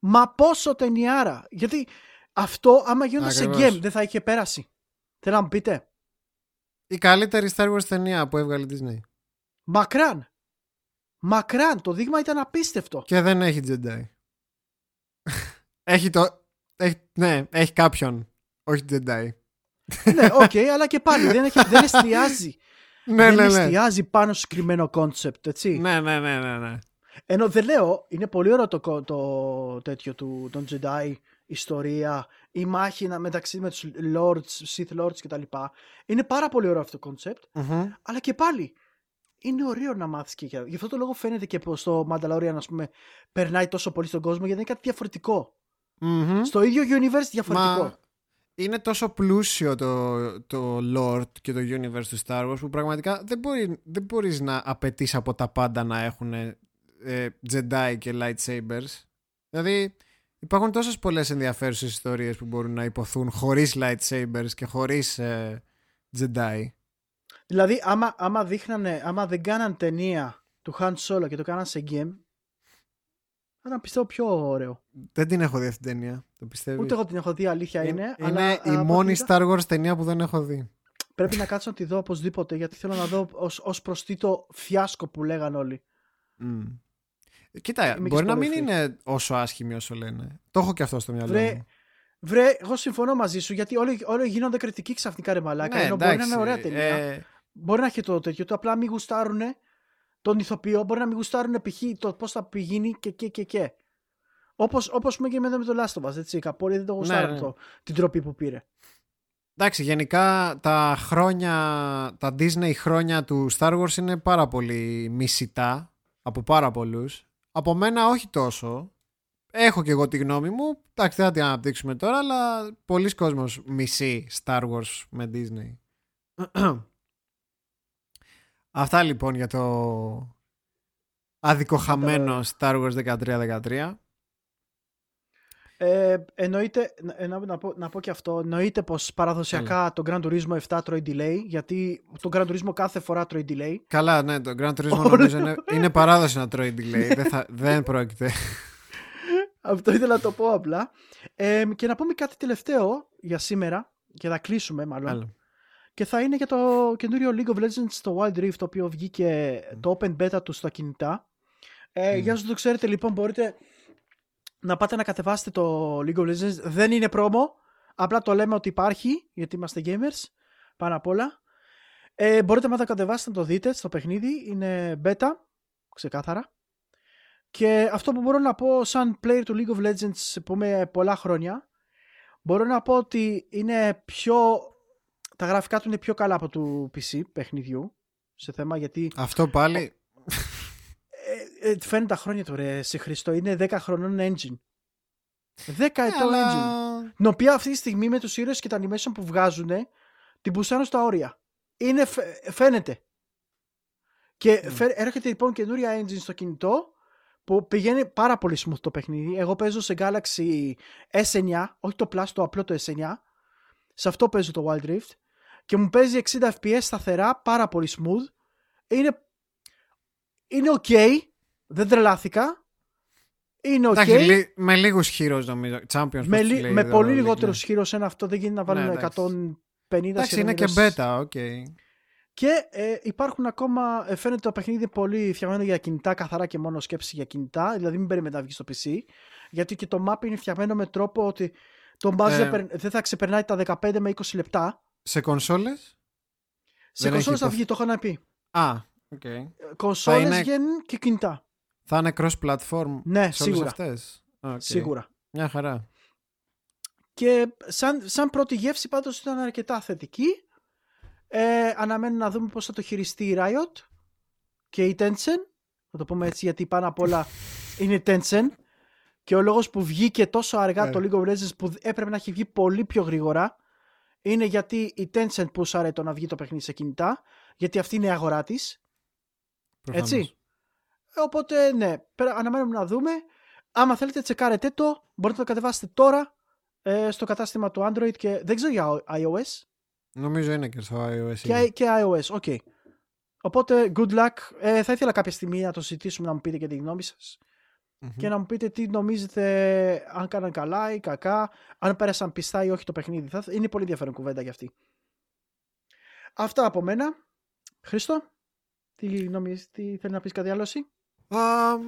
[SPEAKER 1] Μα πόσο ταινιάρα. Γιατί αυτό άμα γίνονταν σε
[SPEAKER 2] Ακριβώς.
[SPEAKER 1] game δεν θα είχε περάσει. Θέλω να μου πείτε.
[SPEAKER 2] Η καλύτερη Star Wars ταινία που έβγαλε η Disney.
[SPEAKER 1] Μακράν. Μακράν. Το δείγμα ήταν απίστευτο.
[SPEAKER 2] Και δεν έχει Jedi. έχει το... Έχει, ναι, έχει κάποιον. Όχι Jedi.
[SPEAKER 1] ναι, οκ, αλλά και πάλι δεν, έχει, δεν εστιάζει.
[SPEAKER 2] ναι,
[SPEAKER 1] δεν
[SPEAKER 2] ναι, ναι.
[SPEAKER 1] εστιάζει πάνω στο συγκεκριμένο concept, έτσι.
[SPEAKER 2] Ναι, ναι, ναι, ναι, ναι.
[SPEAKER 1] Ενώ δεν λέω, είναι πολύ ωραίο το, κο- το τέτοιο του των Jedi, ιστορία, η μάχη να- μεταξύ με τους Lords, Sith Lords κτλ. Είναι πάρα πολύ ωραίο αυτό το concept,
[SPEAKER 2] Μμμ.
[SPEAKER 1] αλλά και πάλι είναι ωραίο να μάθεις και για- γι' αυτό το λόγο φαίνεται και πως το Mandalorian ας πούμε περνάει τόσο πολύ στον κόσμο γιατί είναι κάτι διαφορετικό.
[SPEAKER 2] Μμμ.
[SPEAKER 1] Στο ίδιο universe διαφορετικό.
[SPEAKER 2] Μα είναι τόσο πλούσιο το, το lore και το universe του Star Wars που πραγματικά δεν, μπορεί, δεν μπορείς να απαιτείς από τα πάντα να έχουν ε, Jedi και lightsabers. Δηλαδή υπάρχουν τόσες πολλές ενδιαφέρουσες ιστορίες που μπορούν να υποθούν χωρίς lightsabers και χωρίς ε, Jedi.
[SPEAKER 1] Δηλαδή, άμα, άμα δείχνανε, άμα δεν κάναν ταινία του Han Solo και το κάναν σε game, θα ήταν πιστεύω πιο ωραίο.
[SPEAKER 2] Δεν την έχω δει αυτή την ταινία. Το πιστεύεις;
[SPEAKER 1] Ούτε εγώ την έχω δει, αλήθεια είναι.
[SPEAKER 2] είναι
[SPEAKER 1] αλλά,
[SPEAKER 2] η
[SPEAKER 1] από
[SPEAKER 2] μόνη
[SPEAKER 1] ό,τι είδα,
[SPEAKER 2] Star Wars ταινία που δεν έχω δει.
[SPEAKER 1] Πρέπει να κάτσω να τη δω οπωσδήποτε, γιατί θέλω να δω ως, ως προς τι το φιάσκο που λέγαν όλοι.
[SPEAKER 2] Μμ. Κοίτα,
[SPEAKER 1] Είμαι και
[SPEAKER 2] μπορεί να μην
[SPEAKER 1] spoiler free.
[SPEAKER 2] είναι όσο άσχημη όσο λένε. Το έχω και αυτό στο μυαλό
[SPEAKER 1] Βρε,
[SPEAKER 2] μου.
[SPEAKER 1] Βρε, εγώ συμφωνώ μαζί σου, γιατί όλοι, όλοι γίνονται κριτικοί ξαφνικά ρε μαλάκα. ενώ μπορεί να είναι ωραία ταινία.
[SPEAKER 2] ε,
[SPEAKER 1] Μπορεί να έχει το τέτοιο του, απλά μην γουστάρουν τον ηθοποιό, μπορεί να μην γουστάρουν π.χ. το πώς θα πηγαίνει και και και και. Όπως όπως πούμε και με το Last of Us, έτσι. Κάποιοι δεν το γουστάρουν
[SPEAKER 2] ναι.
[SPEAKER 1] το, την τροπή που πήρε.
[SPEAKER 2] εντάξει, γενικά τα χρόνια, τα Disney χρόνια του Star Wars είναι πάρα πολύ μισητά από πάρα πολλούς. Από μένα όχι τόσο. Έχω και εγώ τη γνώμη μου. Εντάξει, δεν θα την αναπτύξουμε τώρα, αλλά πολλοί κόσμος μισεί Star Wars με Disney. Αυτά λοιπόν για το αδικοχαμένο Star Wars 13-13.
[SPEAKER 1] Ε, εννοείται, να, να, να πω, να πω και αυτό, εννοείται πως παραδοσιακά το Gran Turismo 7 τρώει delay, γιατί το Gran Turismo κάθε φορά τρώει delay.
[SPEAKER 2] Καλά, ναι, το Grand Turismo
[SPEAKER 1] Όλο-
[SPEAKER 2] νομίζω είναι, είναι παράδοση να τρώει delay. δεν, θα, δεν πρόκειται.
[SPEAKER 1] Αυτό ήθελα να το πω απλά. Ε, και να πούμε κάτι τελευταίο για σήμερα, και θα κλείσουμε μάλλον.
[SPEAKER 2] Άλλο.
[SPEAKER 1] Και θα είναι για το καινούριο League of Legends στο Wild Rift, το οποίο βγήκε το open beta του στα κινητά. Ε, Για όσους δεν το ξέρετε λοιπόν μπορείτε να πάτε να κατεβάσετε το League of Legends. Δεν είναι promo, απλά το λέμε ότι υπάρχει, γιατί είμαστε gamers, πάνω απ' όλα. Ε, μπορείτε να το κατεβάσετε να το δείτε στο παιχνίδι, είναι beta, ξεκάθαρα. Και αυτό που μπορώ να πω σαν player του League of Legends που είμαι πολλά χρόνια, μπορώ να πω ότι είναι πιο τα γραφικά του είναι πιο καλά από του PC παιχνιδιού σε θέμα γιατί
[SPEAKER 2] Αυτό πάλι.
[SPEAKER 1] Ε, ε, φαίνουν τα χρόνια του ρε σε Χριστό. Είναι 10 χρονών engine. 10 ετών
[SPEAKER 2] Ε, αλλά-
[SPEAKER 1] engine. Την οποία αυτή τη στιγμή με τους ήρωες και τα animation που βγάζουν την πουσάρουν στα όρια. Είναι, φαι- φαίνεται. Και
[SPEAKER 2] Mm.
[SPEAKER 1] φε- έρχεται λοιπόν καινούρια engine στο κινητό που πηγαίνει πάρα πολύ smooth το παιχνίδι. Εγώ παίζω σε Galaxy S9 όχι το Plus το απλό το S9 σε αυτό παίζω το Wild Rift. Και μου παίζει 60 fps σταθερά, πάρα πολύ smooth. Είναι, είναι ok, δεν τρελάθηκα. Είναι οκ.
[SPEAKER 2] Εντάξει, λι- με λίγους heroes νομίζω. Champions,
[SPEAKER 1] με,
[SPEAKER 2] πώς τους
[SPEAKER 1] λι-
[SPEAKER 2] λέει
[SPEAKER 1] με
[SPEAKER 2] εδώ,
[SPEAKER 1] πολύ
[SPEAKER 2] League,
[SPEAKER 1] λιγότερους
[SPEAKER 2] ναι.
[SPEAKER 1] χείρο ένα αυτό δεν γίνεται να βάλουν
[SPEAKER 2] Ναι, εντάξει.
[SPEAKER 1] 150
[SPEAKER 2] Εντάξει, είναι και
[SPEAKER 1] σειρμίδες.
[SPEAKER 2] beta, οκ.
[SPEAKER 1] Και ε, υπάρχουν ακόμα. ε, φαίνεται το παιχνίδι πολύ φτιαγμένο για κινητά, καθαρά και μόνο σκέψη για κινητά. Δηλαδή, μην περιμένει να βγει στο PC. Γιατί και το map είναι φτιαγμένο με τρόπο ότι το mouse
[SPEAKER 2] Ε,
[SPEAKER 1] δεν περ- δεν θα ξεπερνάει τα 15 με 20 λεπτά.
[SPEAKER 2] Σε κονσόλες;
[SPEAKER 1] Σε
[SPEAKER 2] δεν έχει
[SPEAKER 1] κονσόλες θα
[SPEAKER 2] υποθ-
[SPEAKER 1] βγει, το έχω να πει.
[SPEAKER 2] Α, οκ.
[SPEAKER 1] Κονσόλες
[SPEAKER 2] είναι-
[SPEAKER 1] βγαίνουν και κινητά.
[SPEAKER 2] Θα είναι cross-platform
[SPEAKER 1] Ναι,
[SPEAKER 2] σε όλες
[SPEAKER 1] σίγουρα.
[SPEAKER 2] αυτές; Οκ.
[SPEAKER 1] Σίγουρα.
[SPEAKER 2] Μια χαρά.
[SPEAKER 1] Και σαν, σαν πρώτη γεύση πάντως ήταν αρκετά θετική. Ε, αναμένω να δούμε πώς θα το χειριστεί η Riot και η Tencent. Θα το πούμε έτσι γιατί πάνω απ' όλα είναι η Tencent. Και ο λόγος που βγήκε τόσο αργά
[SPEAKER 2] Ε.
[SPEAKER 1] το League of Legends που έπρεπε να έχει βγει πολύ πιο γρήγορα είναι γιατί η Tencent πούσαρε το να βγει το παιχνίδι σε κινητά γιατί αυτή είναι η αγορά της.
[SPEAKER 2] Προφανώς.
[SPEAKER 1] Έτσι. Οπότε ναι, πέρα- αναμένουμε να δούμε. Άμα θέλετε τσεκάρετε το, μπορείτε να το κατεβάσετε τώρα ε, στο κατάστημα του Android και δεν ξέρω για iOS
[SPEAKER 2] Νομίζω είναι και στο iOS.
[SPEAKER 1] και,
[SPEAKER 2] είναι.
[SPEAKER 1] και iOS. Οκ. Οπότε good luck. Ε, θα ήθελα κάποια στιγμή να το συζητήσουμε να μου πείτε και τη γνώμη σας
[SPEAKER 2] Μμμ.
[SPEAKER 1] και να μου πείτε τι νομίζετε αν κάναν καλά ή κακά, αν πέρασαν πιστά ή όχι το παιχνίδι. Θα, είναι πολύ ενδιαφέρον κουβέντα για αυτή. Αυτά από μένα. Χρήστο, τι νομίζεις, τι θέλεις να πεις κάτι άλλο εσύ;
[SPEAKER 2] Α,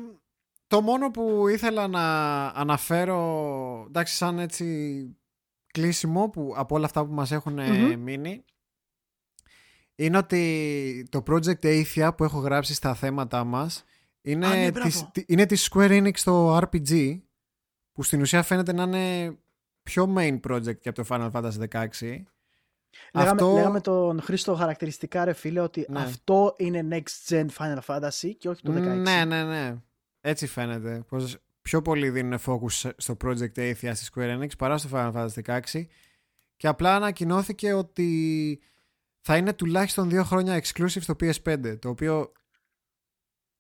[SPEAKER 2] το μόνο που ήθελα να αναφέρω, εντάξει, σαν έτσι κλείσιμο που, από όλα αυτά που μας έχουν ε,
[SPEAKER 1] Μμμ.
[SPEAKER 2] μείνει, είναι ότι το Project Athia που έχω γράψει στα θέματα μας είναι,
[SPEAKER 1] Α, ναι,
[SPEAKER 2] της,
[SPEAKER 1] μπράβο.
[SPEAKER 2] τη- είναι της Square Enix στο RPG που στην ουσία φαίνεται να είναι πιο main project και από το Final Fantasy 16.
[SPEAKER 1] Λέγαμε,
[SPEAKER 2] Αυτό-
[SPEAKER 1] λέγαμε τον Χρήστο χαρακτηριστικά ρε φίλε ότι
[SPEAKER 2] Ναι.
[SPEAKER 1] αυτό είναι next gen Final Fantasy και όχι το 16.
[SPEAKER 2] Ναι, ναι, ναι. Έτσι φαίνεται. Πως πιο πολύ δίνουν focus στο Project Athia στη Square Enix παρά στο Final Fantasy 16 και απλά ανακοινώθηκε ότι θα είναι τουλάχιστον δύο χρόνια exclusive στο PS5 το οποίο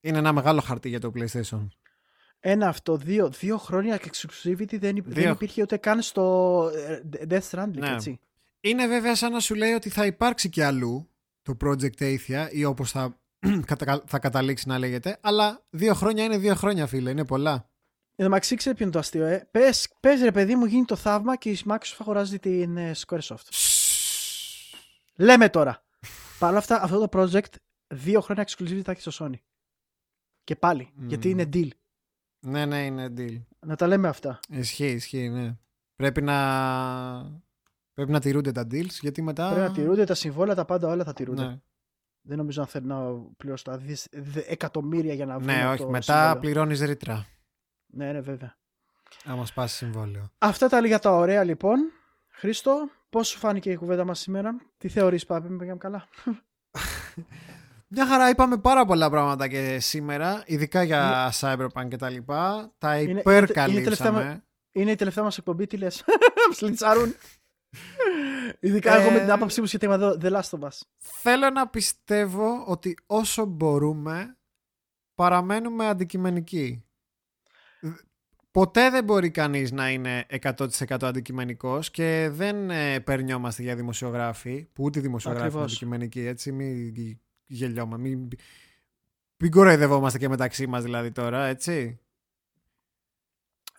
[SPEAKER 2] είναι ένα μεγάλο χαρτί για το PlayStation.
[SPEAKER 1] Ένα αυτό, δύο, δύο χρόνια exclusivity δεν, υπ- δεν
[SPEAKER 2] Δύο.
[SPEAKER 1] υπήρχε ούτε καν στο ε, Death Stranding,
[SPEAKER 2] Ναι.
[SPEAKER 1] έτσι.
[SPEAKER 2] Είναι βέβαια σαν να σου λέει ότι θα υπάρξει και αλλού το Project Athia ή όπως θα, κατα- θα καταλήξει να λέγεται αλλά δύο χρόνια είναι δύο χρόνια φίλε, είναι πολλά.
[SPEAKER 1] Εν τω μεταξύ, ξέρει ποιο είναι το αστείο, ε. Πες, πες ρε παιδί μου γίνει το θαύμα και η Microsoft αγοράζει την ε, Squaresoft. Λέμε τώρα. Παρ' όλα αυτά, αυτό το project δύο χρόνια exclusivity θα έχεις στο Sony. Και πάλι,
[SPEAKER 2] Μμμ.
[SPEAKER 1] γιατί είναι deal.
[SPEAKER 2] Ναι, ναι, είναι deal.
[SPEAKER 1] Να τα λέμε αυτά.
[SPEAKER 2] Ισχύει, ισχύει, ναι. Πρέπει να... Πρέπει να τηρούνται τα deals γιατί μετά...
[SPEAKER 1] Πρέπει να τηρούνται τα συμβόλαια, τα πάντα όλα θα τηρούνται.
[SPEAKER 2] Ναι,
[SPEAKER 1] Δεν νομίζω να θέλει να πληρώσω τα δις- δε- εκατομμύρια για να βγουν
[SPEAKER 2] ναι
[SPEAKER 1] από
[SPEAKER 2] όχι.
[SPEAKER 1] το
[SPEAKER 2] Μετά
[SPEAKER 1] συμβόλαιο.
[SPEAKER 2] πληρώνεις ρήτρα.
[SPEAKER 1] Ναι, ναι, βέβαια.
[SPEAKER 2] Άμα σπάσεις συμβόλαιο.
[SPEAKER 1] Αυτά τα λίγα τα ωραία λοιπόν. Χρήστο, πώς σου φάνηκε η κουβέντα μας σήμερα, τι θεωρείς πάμε, με πήγαμε καλά;
[SPEAKER 2] Μια χαρά είπαμε πάρα πολλά πράγματα και σήμερα, ειδικά για Cyberpunk και τα λοιπά. Τα
[SPEAKER 1] είναι
[SPEAKER 2] υπερκαλύψαμε.
[SPEAKER 1] τελευταία Είναι η τελευταία μας εκπομπή, τι λες, μας λιντσάρουν. Ειδικά
[SPEAKER 2] Ε,
[SPEAKER 1] εγώ με την άποψή μου σχετικά με το The Last of Us.
[SPEAKER 2] Θέλω να πιστεύω ότι όσο μπορούμε παραμένουμε αντικειμενικοί. Ποτέ δεν μπορεί κανείς να είναι 100% αντικειμενικός και δεν ε, περνιόμαστε για δημοσιογράφοι, που ούτε οι δημοσιογράφοι είναι
[SPEAKER 1] Ακριβώς.
[SPEAKER 2] αντικειμενικοί, έτσι, μην γελιώμε, μην, μην κοροϊδευόμαστε και μεταξύ μας δηλαδή τώρα, έτσι.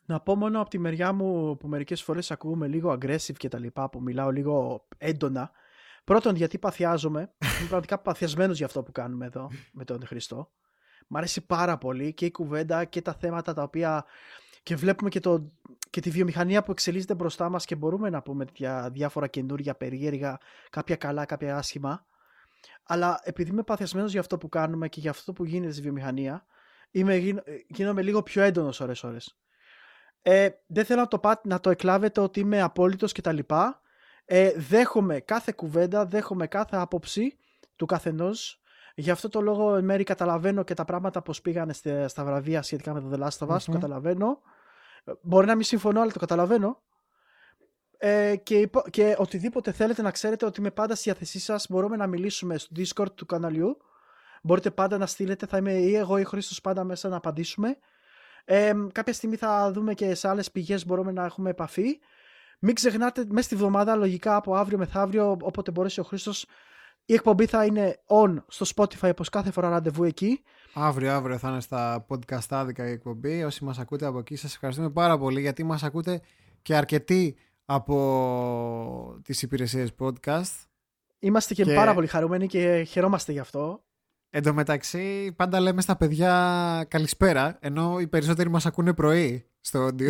[SPEAKER 1] Να πω μόνο από τη μεριά μου που μερικές φορές ακούγουμε λίγο aggressive και τα λοιπά, που μιλάω λίγο έντονα. Πρώτον, γιατί παθιάζομαι. Είμαι πραγματικά παθιασμένος για αυτό που κάνουμε εδώ με τον Χριστό. Μ' αρέσει πάρα πολύ και η κουβέντα και τα θέματα τα οποία και βλέπουμε και, το, και τη βιομηχανία που εξελίσσεται μπροστά μας και μπορούμε να πούμε για διάφορα καινούργια, περίεργα, κάποια καλά, κάποια άσχημα. Αλλά επειδή είμαι παθιασμένος για αυτό που κάνουμε και για αυτό που γίνεται στη βιομηχανία, είμαι, γίν- γίνομαι λίγο πιο έντονος ώρες-ώρες. Ε, δεν θέλω να το, πά- να το εκλάβετε ότι είμαι απόλυτος και τα λοιπά. Ε, δέχομαι κάθε κουβέντα, δέχομαι κάθε άποψη του καθενός. Γι' αυτό το λόγο εν μέρει καταλαβαίνω και τα πράγματα πως πήγανε στε- στα βραβεία σχετικά με το The Last of Us, το
[SPEAKER 2] Μμμ.
[SPEAKER 1] καταλαβαίνω. Ε, Μπορεί να μην συμφωνώ, αλλά το καταλαβαίνω. Ε, και, υπο- και οτιδήποτε θέλετε να ξέρετε ότι είμαι πάντα στη διάθεσή σας, μπορούμε να μιλήσουμε στο Discord του καναλιού. Μπορείτε πάντα να στείλετε, θα είμαι ή εγώ ή ο Χρήστος πάντα μέσα να απαντήσουμε. Ε, κάποια στιγμή θα δούμε και σε άλλες πηγές μπορούμε να έχουμε επαφή. Μην ξεχνάτε μέσα στη βδομάδα, λογικά από αύριο μεθαύριο, όποτε μπορέσει ο Χρήστος, Η εκπομπή θα είναι on στο Spotify όπως κάθε φορά ραντεβού εκεί.
[SPEAKER 2] Αύριο, αύριο θα είναι στα podcast άδικα η εκπομπή. Όσοι μας ακούτε από εκεί σας ευχαριστούμε πάρα πολύ γιατί μας ακούτε και αρκετοί από τις υπηρεσίες podcast.
[SPEAKER 1] Είμαστε και,
[SPEAKER 2] Και-
[SPEAKER 1] πάρα πολύ χαρούμενοι και χαιρόμαστε γι' αυτό.
[SPEAKER 2] Εν τω μεταξύ, πάντα λέμε στα παιδιά καλησπέρα, ενώ οι περισσότεροι μας ακούνε πρωί στο audio.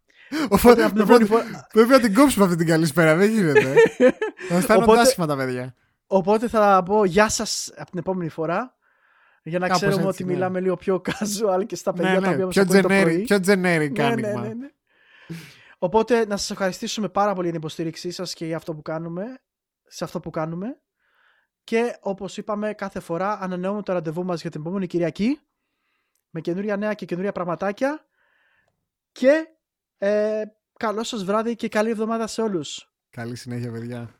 [SPEAKER 2] Οπότε
[SPEAKER 1] από την
[SPEAKER 2] πρέπει,
[SPEAKER 1] επόμενη
[SPEAKER 2] να-
[SPEAKER 1] φορά-
[SPEAKER 2] πρέπει να την κόψουμε αυτή την καλησπέρα, δεν γίνεται. Θα αισθάνονται
[SPEAKER 1] Οπότε-
[SPEAKER 2] άσχημα τα παιδιά.
[SPEAKER 1] Οπότε θα πω γεια σας από την επόμενη φορά. Για να
[SPEAKER 2] Κάπως
[SPEAKER 1] ξέρουμε
[SPEAKER 2] έτσι,
[SPEAKER 1] ότι
[SPEAKER 2] ναι.
[SPEAKER 1] μιλάμε λίγο πιο casual και στα παιδιά
[SPEAKER 2] Ναι,
[SPEAKER 1] τα
[SPEAKER 2] ναι,
[SPEAKER 1] οποία μας
[SPEAKER 2] πιο
[SPEAKER 1] ακούνε το
[SPEAKER 2] generic,
[SPEAKER 1] πρωί.
[SPEAKER 2] πιο generic
[SPEAKER 1] Ναι, ναι,
[SPEAKER 2] άνοιγμα.
[SPEAKER 1] ναι, ναι. Οπότε να σας ευχαριστήσουμε πάρα πολύ για την υποστήριξή σας και για αυτό που κάνουμε, σε αυτό που κάνουμε. Και όπως είπαμε κάθε φορά ανανεώνουμε το ραντεβού μας για την επόμενη Κυριακή με καινούρια νέα και καινούρια πραγματάκια και ε, καλό σας βράδυ και καλή εβδομάδα σε όλους.
[SPEAKER 2] Καλή συνέχεια, παιδιά.